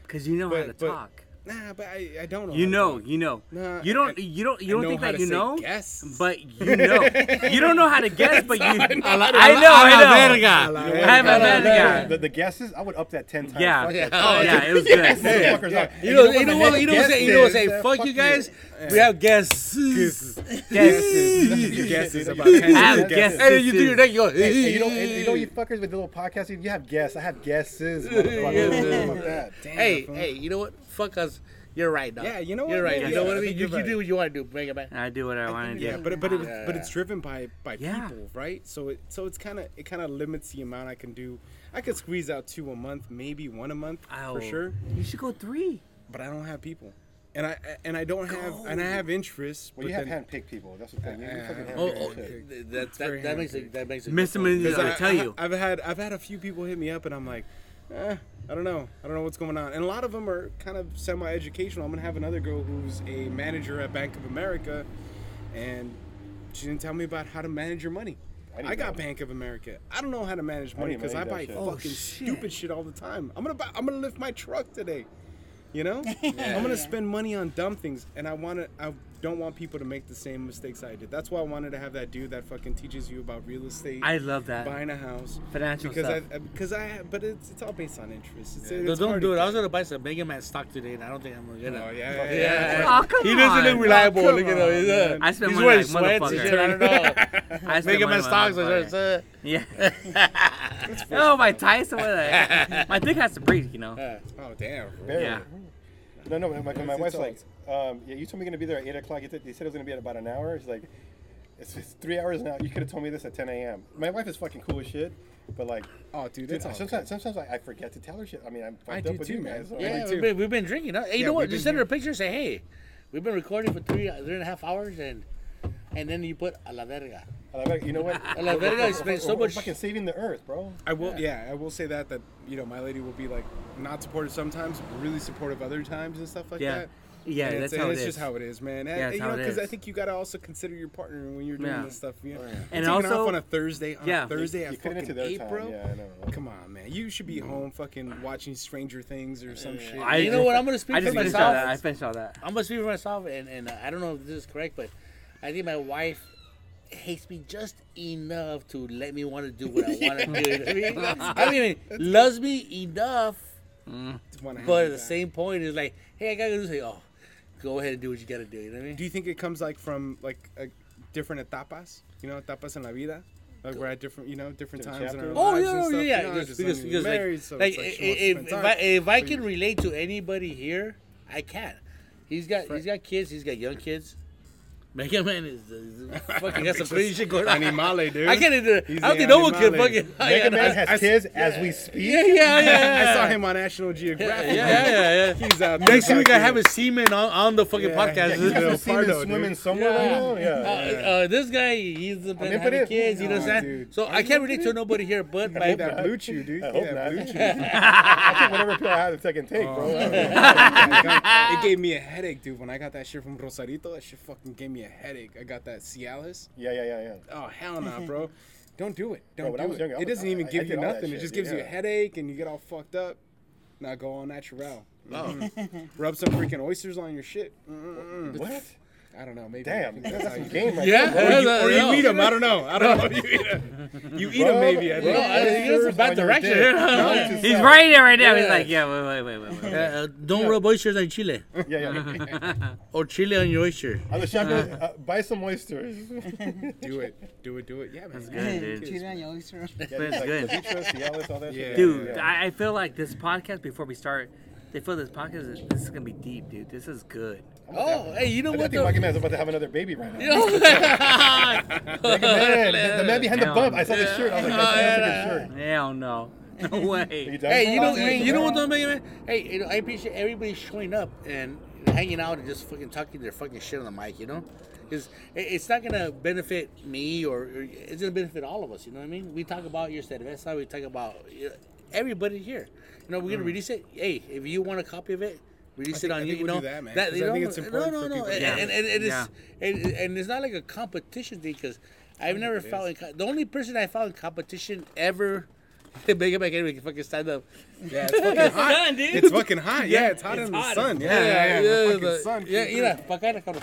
Because you know how to But- but- talk. Nah but I, I don't know You how to know, you know. Nah, you don't. I- you don't. You don't think that you know. guests. But you know. you don't know how to guess, but you. I know. a la I know. verga. You know what? I have a The- verga. The, the guesses, I would up that ten times. Yeah. Fuck Yeah. Oh, yeah, it was good. Motherfuckers Yeah. are- You and know, what you know my what, next you know what, guess say, you know what, is? say, fuck you guys. We have guests. guesses Guesses. guesses You about know, 10 you I have have guesses. And then you do your neck, you go. Hey, hey, you know, and you know, you fuckers with the little podcast, you have guests. I have guesses. motherfucker. Fuck that. Damn, Hey, fool. hey, you know what? Fuck us. You're right, dog. Yeah, you know what? You're right. Yeah, you know yeah, what I I mean? You, you're do what you want to do. Bring it back. I do what I want to do. Yeah, but but it, but it's driven by by Yeah. people, right? So it so it's kind of it kind of limits the amount I can do. I could squeeze out two a month, maybe one a month Oh, for sure, You should go three. but I don't have people, and I and I don't have and I have interests. Well, but you have then- handpicked people. That's the thing. You, you fucking Uh, Oh, oh shit. that, very that, that makes it. That makes it. Mr. good. Mendes- Because I I, tell I- you. I've had I've had a few people hit me up, and I'm like, eh, I don't know, I don't know what's going on, and a lot of them are kind of semi-educational. I'm gonna have another girl who's a manager at Bank of America, and she didn't tell me about how to manage your money. I I, got that. Bank of America. I don't know how to manage money because I that buy shit. Oh, fucking shit. stupid shit all the time. I'm gonna buy, I'm gonna lift my truck today. You know, I'm gonna spend money on dumb things, and I want to. I don't want people to make the same mistakes I did. That's why I wanted to have that dude that fucking teaches you about real estate I love that. buying a house Financial because stuff. I because I but it's it's all based on interest. It's, Don't- it's don't do it. I was gonna buy some Mega Man stock today, and I don't think I'm gonna get it. Oh yeah, yeah, Yeah. yeah. Oh, come he doesn't look reliable. Oh, come look at him. He's, uh, on, I spend he's money wearing like sweats and shit. I don't know. I spend Mega Man stocks. motherfucker. Uh, Yeah. oh, my Tyson. What the- my dick has to breathe, you know. uh, Oh damn. Barely. Yeah. No, no. My, my It's wife's like, um, yeah, you told me you're gonna be there at eight o'clock. You, th- you said it was gonna be at about an hour. She's like, it's, it's three hours now. You could have told me this at 10 a.m. My wife is fucking cool as shit, but like, Oh dude, dude, it's all sometimes sometimes I, I forget to tell her shit. I mean, I'm I fucked do up with too, you man. guys. so- yeah, too. we've been, we've been drinking. Huh? Hey, you Yeah, know what? Just been send her a picture. And say, hey, we've been recording for three, three and a half hours, and and then you put a la verga. I like, you know what? A la verga is spent so We're much. fucking saving the earth, bro. I will, yeah. I will say that that you know my lady will be like not supportive sometimes, really supportive other times and stuff like Yeah. that. Yeah, and that's it's, how and it it's is. just how it is, man. And, Yeah, that's you how know, it because I is. think you gotta also consider your partner when you're doing Yeah. this stuff. You know, And taking also- off on a Thursday, on Yeah. a Thursday You at fit into fucking their eight, time. bro. Yeah, I know. Come on, man. You should be home, fucking watching Stranger Things or some shit. I you know just- what? I'm gonna speak I for just finished all myself. that. I finished all that. I'm gonna speak for myself, and, and uh, I don't know if this is correct, but I think my wife hates me just enough to let me want to do what I want to do. I mean, I mean, loves me enough, Just but at the same point, is like, hey, I gotta do say, oh, go ahead and do what you gotta do. You know what I mean? Do you think it comes like from like a different etapas? You know, etapas en la vida. Like we're at different, you know, different Different times in our chapters? Oh lives yeah, and yeah, stuff, yeah. you know, because just because, newly because like, married, so like, like if, she wants to if, spend if time. I, if I can relate to anybody here, I can. He's got Right. he's got kids. He's got young kids. Mega Man is, is fucking got some crazy shit going on. Animale, dude. I can't even. He's I don't the think no one can fucking. Mega Man has I- kids as we speak. Yeah, yeah, yeah. yeah. I saw him on National Geographic. Yeah, yeah, yeah. yeah. He's out there Next week I fucking- have a semen on, on the fucking Yeah, podcast. yeah, He's he's got little some semen Pardo, swimming dude. somewhere right now. Uh, Yeah. uh, this guy, he's been having kids. You know what I'm Oh, saying? dude. So I can't relate to nobody here, but Get my, that BlueChew, dude. I Get hope that BlueChew. I took whatever pill I had to second take, bro. it gave me a headache, dude. When I got that shit from Rosarito, that shit fucking gave me a headache. I got that Cialis. yeah, yeah, yeah, yeah. Oh hell no, bro. Don't do it. Don't Bro, I do it. younger, I it doesn't even I- I give did you nothing. It shit, just gives you a headache and you get all fucked up. Now go all natural. oh, Rub some freaking oysters on your shit. Mm-mm-mm. What? I don't know. Maybe. Damn, that's, how some you- game right Yeah. there, Or you, or you yeah. eat them. I don't know. I don't know. You eat them. You eat them maybe. I think. No, I think it's a oysters bad direction. dick. Yeah. Note to He's self. right there right now. He's like, yeah, wait, wait, wait, wait, wait. Uh, don't rub oysters on chile Yeah, yeah. or chile on your oyster. On the shotgun, uh, buy some oysters. Do it. Do it. Do it. Yeah, man. That's good, dude. Chile on your oyster. That's good. ceviche, Cialis, all that Yeah. Dude. I, I feel like this podcast, before we start, they feel this podcast, is, this is going to be deep, dude. This is good. Oh, hey, you know I what? think Mike though? Man's about to have another baby right now. You know, Man, the, the man behind the Hell bump. I saw the shirt. I was like, that's, that's a good shirt. Hell no. No Are you way. hey, you know, hey, you know what yeah. though, Mega Man? Hey, you know, I appreciate everybody showing up and hanging out and just fucking talking their fucking shit on the mic. You know, because it's not gonna benefit me or, or it's gonna benefit all of us. You know what I mean? We talk about your cerveza. We talk about you know, everybody here. You know, we're gonna mm. release it. Hey, if you want a copy of it. Release I it on I you, think you we'll know. do that, man, That, 'cause you I think it's important No, for no, no, people and, to know. and, and it is, Yeah. and, and it's not like a competition thing because I've mm, never it felt in, co- the only person I found in competition ever. Make it back anyway. Fucking stand up. Yeah, it's fucking hot. Done, dude. It's fucking hot. Yeah, it's hot in the hot. sun. Yeah, Yeah, yeah, yeah. the fucking the- sun. yeah, came you know, through. bacana, cabrón.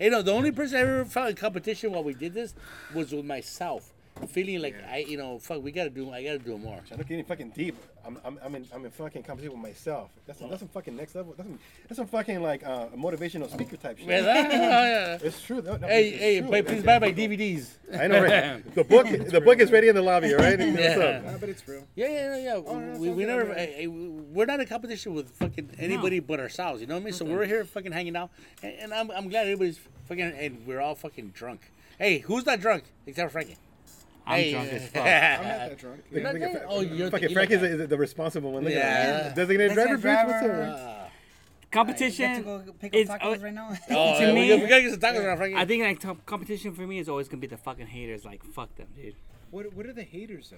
You know, the only person I ever found in competition while we did this was with myself, feeling like I, you know, fuck, we gotta do, I gotta do more. I'm not getting fucking deep. I'm, I'm, I'm in, I'm in fucking competition with myself. That's, some, that's some fucking next level. That's some, that's some fucking like uh, motivational speaker type shit. ¿Verdad? Oh, yeah. It's true. No, no, Hey, it's hey, true. play, please buy my DVDs. I know, right? The book, the book is ready in the lobby, all right? What's Yeah. up? Nah, but it's real. Yeah, yeah, yeah. yeah. no, we, it's we okay, never, man. eh, eh, we're not in competition with fucking anybody but ourselves. You know what I mean? So we're here fucking hanging out, and, and I'm, I'm glad everybody's fucking, and we're all fucking drunk. Hey, who's not drunk except Frankie? I'm Hey, drunk as fuck. I'm not that drunk. You're not Look that- oh, you're fucking the- Frank is the, is the responsible one. Look Yeah. at him. Designated driver, bitch. What's up? Ah. Competition. Get to go pick is- tacos oh, right now. Oh, To we, me- gotta, we gotta get some tacos around Frankie. I think like top competition for me is always gonna be the fucking haters. Like fuck them, dude. What What are the haters though?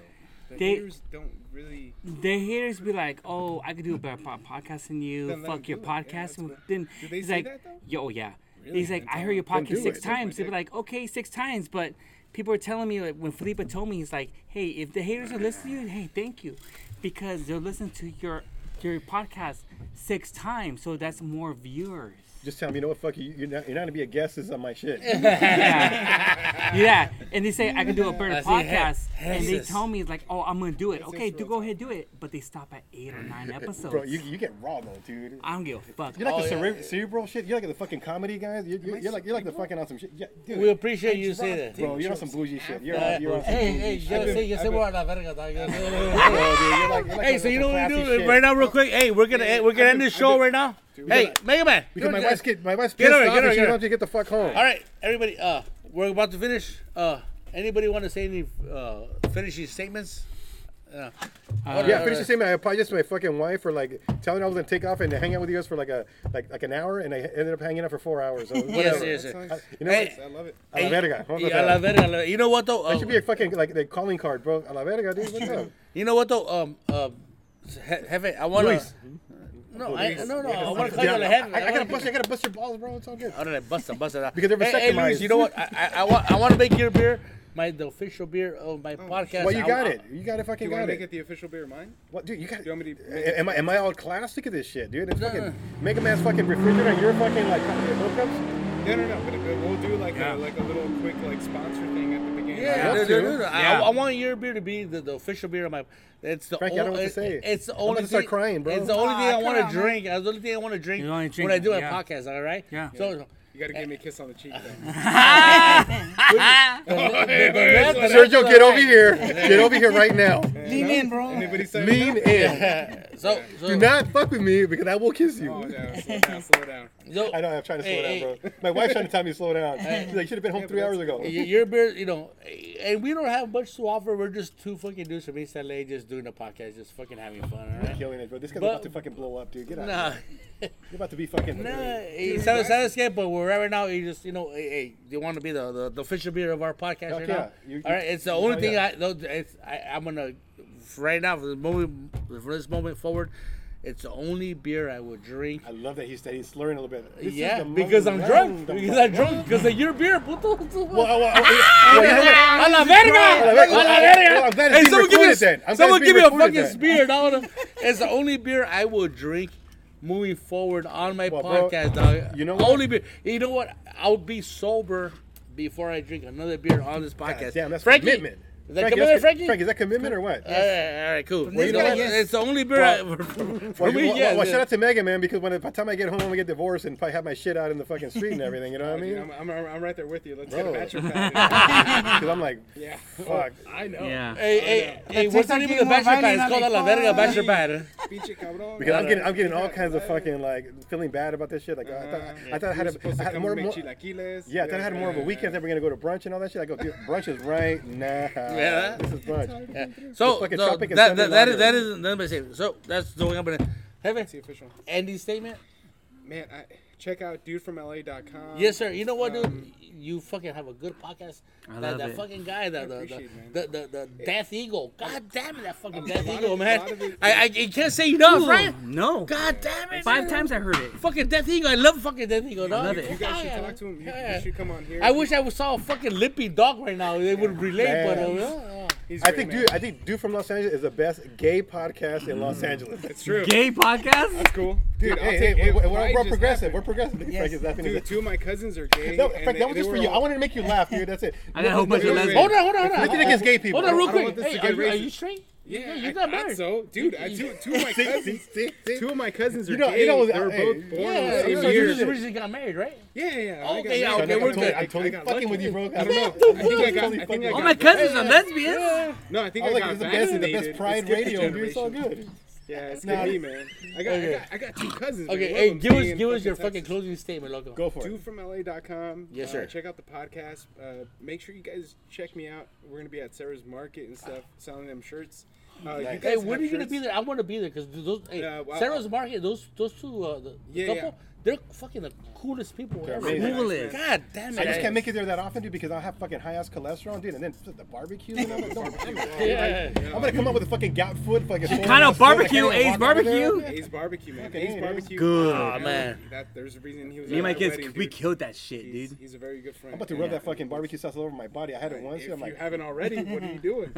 The They- haters don't really. The haters be like, "Oh, I could do a better po- podcast than you. Then Fuck your do it. Yeah, podcast." that's and cool. then Do they he's say like, that, though? "Yo, yeah." Really? He's like, "I tell heard your podcast six it. times." They be like, "Okay, six times," but people are telling me like when Felipe told me, he's like, "Hey, if the haters are listening to you, hey, thank you, because they're listening to your your podcast six times, so that's more viewers." Just tell me, you know what, fuck you. You're not, you're not gonna be a guest. On my shit. yeah. yeah. And they say I can do a better I see, podcast. and they tell me like, oh, I'm gonna do it. Okay, do go ahead, do it. But they stop at eight or nine episodes. Bro, you, you get raw though, dude. I don't give a fuck. You're like Oh, the yeah. cere- cerebral shit. You're like the fucking comedy guys. You're, you're, you're like you're like the fucking on some shit. Yeah, dude. we appreciate you say that. bro, you're on some bougie shit. You're, Uh, on, you're on some hey, bougie hey, shit. yo been- sé, yo sé been- la verga, dog. You're like, you're Hey, so you know what we do right now, real quick? Hey, we're gonna we're gonna end been- this show right now. Dude, Hey, gotta- Mega Man. Because my wife's get my wife's Get pissed her, off get her, she wants to get the fuck home. All right, everybody. Uh, we're about to finish. Uh, anybody want to say any uh finishing statements? Uh, Yeah, finish the statement. I apologize to my fucking wife for like telling her I was gonna take off and hang out with you guys for like a like like an hour, and I ended up hanging out for four hours. So Yes, yes, yes. nice. You know Hey, what? I love it. A la verga. Vamos a Yeah, a la ver. verga, a la- You know what though? That Uh, should be a fucking like the calling card, bro. A la verga, dude. What's up? you know what though? Um, um, he- Jefe, I want Luis. to. No, I, Luis. no, no. I want to call Yeah, you a I, jefe. I, I gotta bust. I gotta bust your balls, bro. It's all good. All right, bust them, bust them. Because they're hey, hey, Luis, vasectomized. you know what? I, I, I want, I want to make your beer my the official beer of my oh, podcast. Well, you I- got I- it. You got it. Do Fucking you want got to make it. it the official beer of mine? What, dude? You got. Do you want me to? Am I am I all class? Look at this shit, dude. It's No, fucking no. Mega Man's fucking refrigerator. and You're fucking like hookups. No, no, no. But, but we'll do like Yeah. a like a little quick like sponsor thing at the beginning. Yeah. I, Yeah. I want your beer to be the, the official beer of my. It's the Frankie, I don't know only. what to say. It's the I'm only. about to start thing- crying, bro. It's the only Aw, thing I come want on, to man. drink. It's the only thing I want to drink You only when drink- I do a yeah. podcast. All right. Yeah. So, you gotta give me a kiss on the cheek. Sergio, get over here. Get over here right now. Lean in, bro. Anybody say Lean in. So, so, do not fuck with me because I will kiss you. Slow down, slow down, slow down. So, I know I'm trying to slow hey, down, bro. My wife's trying to tell me to slow down. Hey, She's like, should have been home three hours ago. Your beer, you know, and we don't have much to offer. We're just two fucking dudes from East LA just doing a podcast, just fucking having fun. All right? Killing it, bro. This guy's but, about to fucking blow up, dude. Get out. Nah. You're about to be fucking. Nah, hey, sabes, sabes qué? But we're right now. You just, you know, hey, hey you want to be the, the, the official beer of our podcast right yeah. now? You, All right, it's the only oh, thing. I. No, it's I, am gonna right now for moment this moment forward. It's the only beer I would drink. I love that he's that he's slurring a little bit. This yeah, because I'm drunk. Because I'm drunk. Because of your beer, puto. Well, ah, a la verga! A la verga! Hey, someone give me, someone give me a fucking spear. It's the only beer I will drink moving forward on my well, podcast, bro, dog. You know, what? only be, you know what? I'll be sober before I drink another beer on this podcast. God, damn, that's Frankie, commitment. Is that Frankie, commitment, Frankie? Frankie, is that commitment or what? Yes. All, right, all right, cool. Well, you know what? It's the only beer well, I, for, for well, me. Well, yeah, well, shout out to Mega Man because when, by the time I get home, I'm get divorced and probably have my shit out in the fucking street and everything. You know what I mean? I'm, I'm, I'm, right there with you. Let's Bro. get a bachelor pad. Because I'm like, yeah, fuck. I know. Yeah. Hey, hey, hey, what's not even of the bachelor pad? It's called a La Verga Bachelor Pad. Because I'm getting, I'm getting all kinds of fucking like feeling bad about this shit. Like I thought, uh-huh. I had, a, I more, yeah, I thought I had more of a weekend. Then we're gonna go to brunch and all that shit. I go, brunch is right now. yeah, this is Budge. Yeah. So, so topic that, that, that is that is let me say. So that's the way I'm gonna. Have official. Andy's statement. Man, I check out dudefromla.com. Yes, sir. You know what, dude? Um, you fucking have a good podcast. I that, love that it. fucking guy, the the, the, the, the, the Death Eagle. God damn it, that fucking Death Eagle, man. I, I, I can't say enough, Ooh, right? No. God damn it. Five man. times I heard it. Fucking Death Eagle. I love fucking Death Eagle, dog. I love it. You guys should talk to him. You, yeah. you, should come on here. I wish I saw a fucking lippy dog right now. They would relate, man. but. Uh, He's I think man. dude, I think dude from Los Angeles is the best gay podcast in Los Angeles. That's true. Gay podcast? That's cool, dude. hey, hey, we're, we're, we're progressive. Happened. We're progressive. Yes. Frank is laughing. Dude, two of my cousins are gay. No, Frank, that was just for you. I wanted to make you laugh, dude. That's it. I got a whole bunch of lesbians. Hold on, hold on, hold on. Nothing against gay people. Hold on, real quick. Hey, are you straight? Yeah, you got married. So, dude, I, two, two of my cousins, two of my cousins are you know, gay. You know, They're hey, both born yeah, the same year. You originally got married, right? Yeah, yeah. I okay, yeah, okay, okay, we're good. I'm totally fucking with you, bro. I don't know. I think I got. I think I got All my cousins are lesbians. No, I think I got vaccinated. The best Pride Radio, dude. It's all good. Yeah, it's not me, man. I got, okay. I got, I got two cousins. Okay, hey, give us, give us your Texas. fucking closing statement, Go for Dude it. DudeFromLA.com. Yes, uh, sir. check out the podcast. Uh, make sure you guys check me out. We're gonna be at Sarah's Market and stuff, selling them shirts. Uh, nice. Hey, when are you gonna be there? I want to be there because those hey, uh, well, Sarah's Market, those those two, uh, the, yeah, couple. Yeah they're fucking the coolest people They're ever. amazing. Coolest. God damn it! I just can't make it there that often, dude, because I'll have fucking high ass cholesterol, dude, and then the barbecue. And I'm like, no, I'm. I'm gonna come up with a fucking gout foot, fucking. What kind of barbecue? A's barbecue? A's barbecue, man. Fucking A's A's. barbecue. Good, uh, man. That, there's a reason he was. Me and my kids, wedding, we dude. killed that shit, dude. he's a very good friend. I'm about to rub that fucking barbecue sauce all over my body. I had it once. If I'm you haven't already, what are you doing?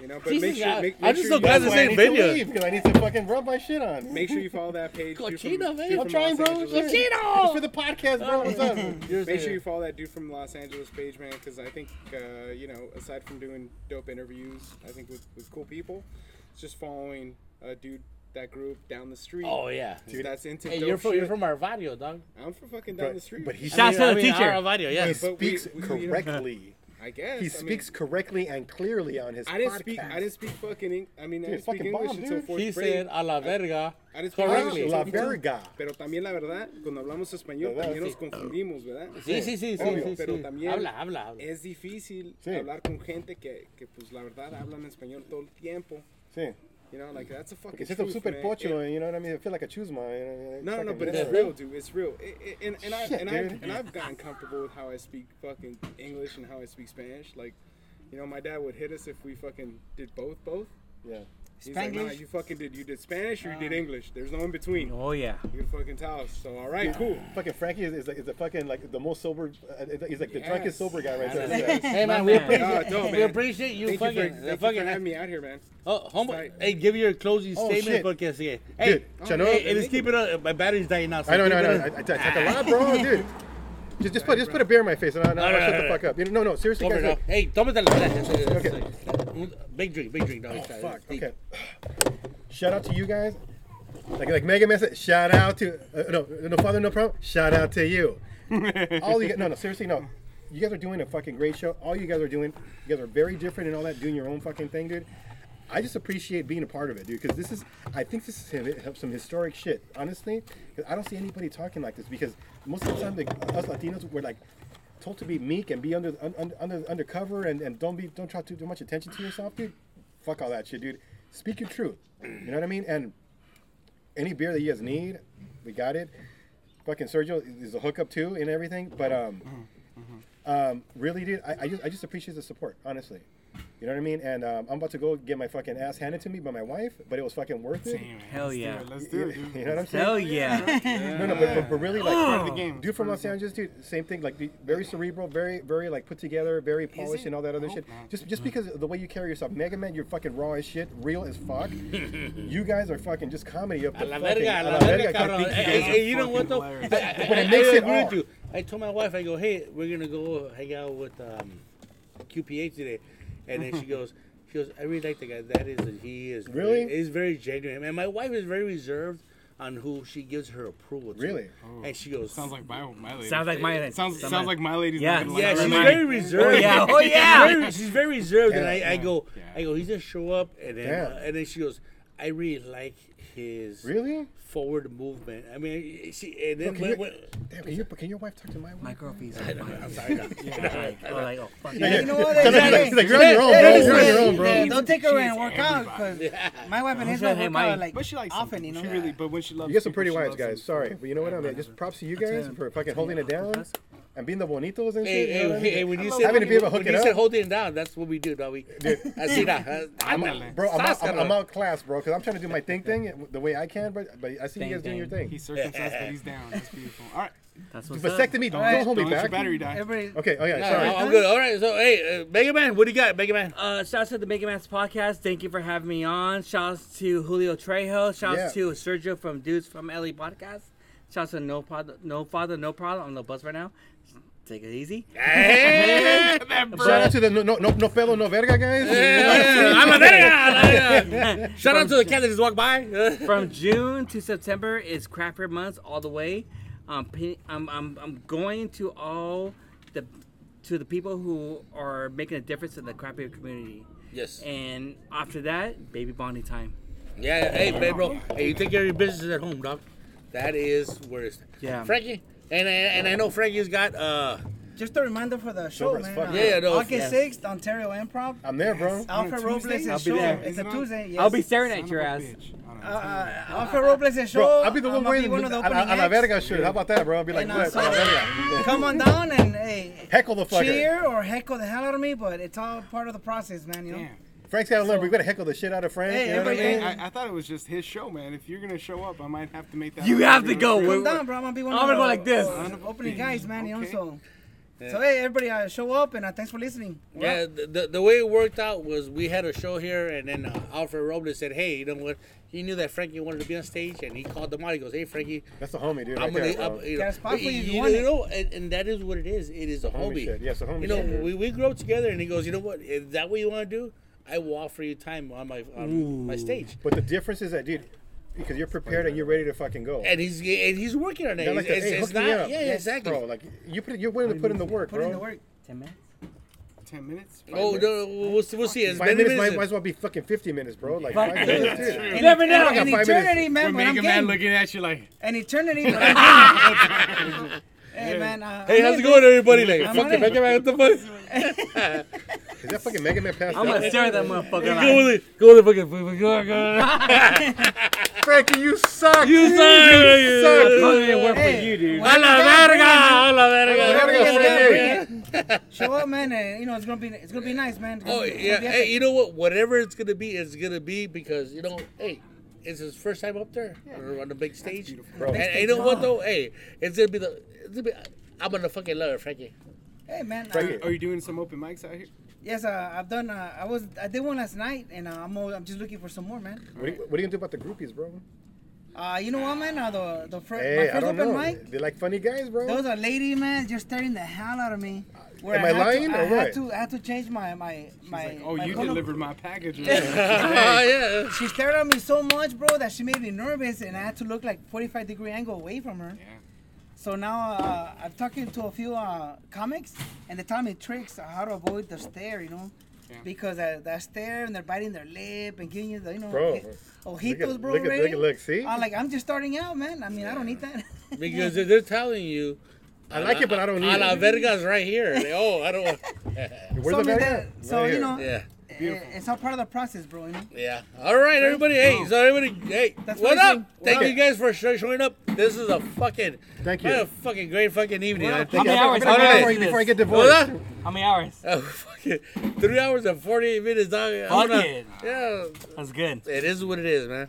you know, but Jesus, make sure. I'm just so glad you to video. because I need to fucking rub my shit on. Make sure you follow that page. Man. I'm trying, bro. Latino. For the podcast, bro. What's up? Make sure you follow that dude from Los Angeles, Page Man, because I think uh, you know, aside from doing dope interviews, I think with, with cool people, it's just following a dude that group down the street. Oh yeah, dude, that's into. Hey, you're from, you're from Arvadio, dog. I'm from fucking down the street. But he shouts out to the teacher. Arvadio, yeah. He speaks we, we, correctly. I guess he I speaks mean, correctly and clearly on his. I didn't podcast. speak. I didn't speak fucking. Eng- I mean, dude, I didn't speak English bomb, until fourth he grade. Said a la verga. I, I didn't speak correctly. English. La verga. Pero también la verdad, cuando hablamos español verdad, también sí. nos confundimos, ¿verdad? Sí, sí, sí, Obvio, sí, sí, Pero también habla, habla, habla. Es difícil hablar con gente que, que pues la verdad hablan español todo el tiempo. Sí. You know, like that's a fucking. It's a super man. pocho, you know what I mean? I feel like a choose mine. You know? No, no, but it's real, dude. It's real. It, it, and and Shit, I and I and I've gotten comfortable with how I speak fucking English and how I speak Spanish. Like, you know, my dad would hit us if we fucking did both, both. Yeah. Spanish? Like, you fucking did. You did Spanish or you did uh, English. There's no in between. Oh yeah. You can fucking tell us. So all right, yeah. cool. Fucking Frankie is, is, like is the fucking like the most sober. Uh, he's like the yes. drunkest sober guy right there. Hey man, we appreciate, uh, no, man. we appreciate you thank fucking you for, thank fucking you for having me out here, man. Oh, hombre, hey, give your closing oh, statement for porque. Hey, dude, Chano, hey, it's keeping up. My battery's dying out. So I know, I no, no. I, I talk a lot, bro, dude. Just, just put, just put a beer in my face and I'll, shut the fuck up. No, no, seriously, guys. Hey, tómate la. Okay. Big drink, big drink. No, oh, fuck. Okay. Shout out to you guys. Like like Mega Man said, shout out to uh, no no father no problem. Shout out to you. all you no no seriously no. You guys are doing a fucking great show. All you guys are doing, you guys are very different and all that, doing your own fucking thing, dude. I just appreciate being a part of it, dude. Because this is, I think this is some historic shit, honestly. Because I don't see anybody talking like this. Because most of the time, the, us Latinos, we're like, told to be meek and be under un, un, under undercover and, and don't be don't try to do too much attention to yourself, dude. Fuck all that shit, dude. Speak your truth. You know what I mean? And any beer that you guys need, we got it. Fucking Sergio is a hookup too and everything. But um, um, really, dude, I, I just I just appreciate the support, honestly. You know what I mean? And um, I'm about to go get my fucking ass handed to me by my wife, but it was fucking worth it. Damn, Hell let's do yeah. it, Let's do it, dude. You know what I'm saying? Hell yeah. No, no, but, but, but really, like, Part of the game. dude from Los of the game. Angeles, dude, same thing. Like, very cerebral, very, very like put together, very polished, and all that other shit. not. Just, just because of the way you carry yourself, Mega Man, you're fucking raw as shit, real as fuck. you guys are fucking just comedy up A the la fucking. verga, a a la la verga, verga, cabrón. cabrón. Hey, guys hey, you know what fucking though? hilarious. I, I, But it I- makes I it agree all- with you. I told my wife, I go, hey, we're gonna go hang out with um, QPH today, and then she goes, she goes, I really like the guy. That is, he is Really? Very, he's very genuine, and my wife is very reserved on who she gives her approval to. Really? And she goes, Sounds like my my lady. Sounds like my sounds some- sounds like my lady's Yeah. not gonna Yeah, like she's my very lady. reserved. Oh, yeah. Oh, yeah. She's very, she's very reserved, and I, I go, yeah. I go, he's gonna show up, and then, Damn. uh, and then she goes, I really like his Really? forward movement. I mean, she, and then Okay, when, you- when, Damn, can, you, can your wife talk to my wife? My girlfriend's I know, I'm sorry. no. like, oh, like, oh, fuck Yeah, yeah. you know what? Tell her, Hey, he's like, you're on your own, bro. You're on your own, bro. Don't take her She and is work out because my wife and his Hey, wife work my- out like But she likes often, you know. She really, but when she loves You get some pretty wives, guys. Sorry, but you know what? I mean, just props to you guys for fucking holding it down and being the bonitos and Hey, shit. you know hey, what I hey, when you I'm said having to be able to when hook you it said up. holding it down, that's what we do, don't we? Así da. I'm, Ándale. bro, I'm, out, I'm, I'm outclassed, bro, because I'm trying to do my thing thing the way I can, but but I see you Thing, guys doing your thing. He's circumcised, but he's down. That's beautiful. All right. That's what's up. Vasectomy, All right. don't hold me Don't let your back. battery die. Everybody, Okay, oh yeah, No, sorry. I'm good. All right. So, hey, uh, Mega Man, what do you got, Mega Man? Uh, shouts to the Mega Man's podcast. Thank you for having me on. Shouts to Julio Trejo. Shouts Yeah. to Sergio from Dudes from LA podcast. Shouts to No Father, No Father, No Problem. I'm on the bus right now. Take it easy. Hey, Shout out to the no no no, no pelo no verga guys. I'm a verga. Shout out to the cat that just walked by. From June to September is craft beer months all the way. Um, I'm, I'm, I'm going to all the to the people who are making a difference in the craft beer community. yes. And after that, baby bonding time. Yeah. Hey, babe, bro. Hey, you take care of your business at home, dog. That is where it's. Yeah. Frankie, and and I know Frankie's got uh. just a reminder for the show, Sober as man. fuck. Uh, Yeah, yeah, no, August yeah. 6th, Ontario Improv. I'm there, bro. Alfred Tuesday? Robles' I'll be show. there. It's a? Tuesday. Yes. I'll be staring at your ass. bitch. All right. Uh, uh, Alfred Robles' show. Bro, I'll be the I'm one gonna wearing one of the a, opening a, a la acts. verga shirt. How about that, bro? I'll be like, And, uh, what? A la verga. Come on down and hey, Heckle the fucker. cheer or heckle the hell out of me, but it's all part of the process, man. You know. Damn. Frank's got to learn. We got to heckle the shit out of Frank. Hey, you know what I everybody- mean? I, I thought it was just his show, man. If you're gonna show up, I might have to make that. You have to go. gonna- Come down, bro. I'm gonna be one I'm of gonna go like this. uh, opening guys, man. You know, Okay. so. So hey, everybody, uh, show up and uh, thanks for listening. We're Yeah, the, the, the way it worked out was we had a show here, and then uh, Alfred Robles said, "Hey, you know what? He knew that Frankie wanted to be on stage, and he called them out. He goes, "Hey, Frankie, That's the homie, dude. I'm Right gonna, there, I'm, you know, a spot for you you you, want you know, and, and that is what it is. It is a Homie hobby. shit. Yes, a homie You know, shit. we, we grew up together, and he goes, you know what? Is that what you want to do? I will offer you time on my on my stage. But the difference is that, dude, because you're prepared and you're ready to fucking go. And he's and he's working on it. Not like it's that, hey, it's not, up. yeah, Yes, exactly. Bro, like you put, you're willing to put in the work, Put bro. in the work. Ten minutes. Ten minutes. Oh Five no, we'll, we'll see. It's Five many minutes might, might as well be fucking 50 minutes, bro. Like five minutes, dude. You never know. An eternity, minutes. man. With But I'm Mega Man game. looking at you like, An eternity, but Hey man. Uh, Hey, how's it going, everybody? Like, I'm fucking. Mega Man, what the fuck? Is that fucking Mega Man passed I'm out? gonna stare at that motherfucker. Go Like, with it. Go with it, fucking. fucking- Go, go. Frankie, you suck. You dude. suck. You suck. I'm gonna work Hey, for you, dude. A la verga, a la verga. Whatever Gotta you go, guys Frankie. got, bring it. Show up, man. And, you know it's gonna be it's gonna be nice, man. Gonna Oh yeah, hey, epic. you know what? Whatever it's gonna be, it's gonna be because you know, hey, it's his first time up there or on the big stage. Bro. And, and you know what though? Hey, it's gonna be the. It's I'm gonna fucking love it, Frankie. Hey man. Frankie. Uh, are you doing some open mics out here? yes, uh, I've done. Uh, I was I did one last night, and uh, I'm al- I'm just looking for some more, man. What are, you, what are you gonna do about the groupies, bro? Uh, you know what, man? Uh, the the fir- Hey, my I first don't open know. mic. They like funny guys, bro. There was a lady, man, just staring the hell out of me. Where Am I had lying To, or I what? had to, I had to change my my my. Like, oh, my you chrono- delivered my package. oh yeah. She stared at me so much, bro, that she made me nervous, and I had to look like 45 degree angle away from her. Yeah. So now uh, I'm talking to a few uh, comics, and they tell me tricks on how to avoid the stare, you know. Yeah. Because uh, that stare and they're biting their lip and giving you the, you know, Bro, Look ojitos, at, bro. look, at, look, look, see? I'm like, I'm just starting out, man. I mean, I don't need that. Because they're, they're telling you. I like it, but I don't need A la it. Verga's right here. They- oh, I don't want. Where's so, the I mean, Verga? that- so Right you know, Yeah. Eh, it's all part of the process, bro. You know. Yeah. All right, everybody. Hey, so everybody. Hey, That's what what up? think. Thank What you guys for sh- showing up. This is a fucking. Thank what you. a fucking great fucking evening. I How think. many I'm hours? gonna How go many before, hours? before I get What divorced. that? How many hours? Oh, fucking three hours and forty-eight minutes. Dog. I'm gonna- it. Yeah, That's good. it is what it is, man.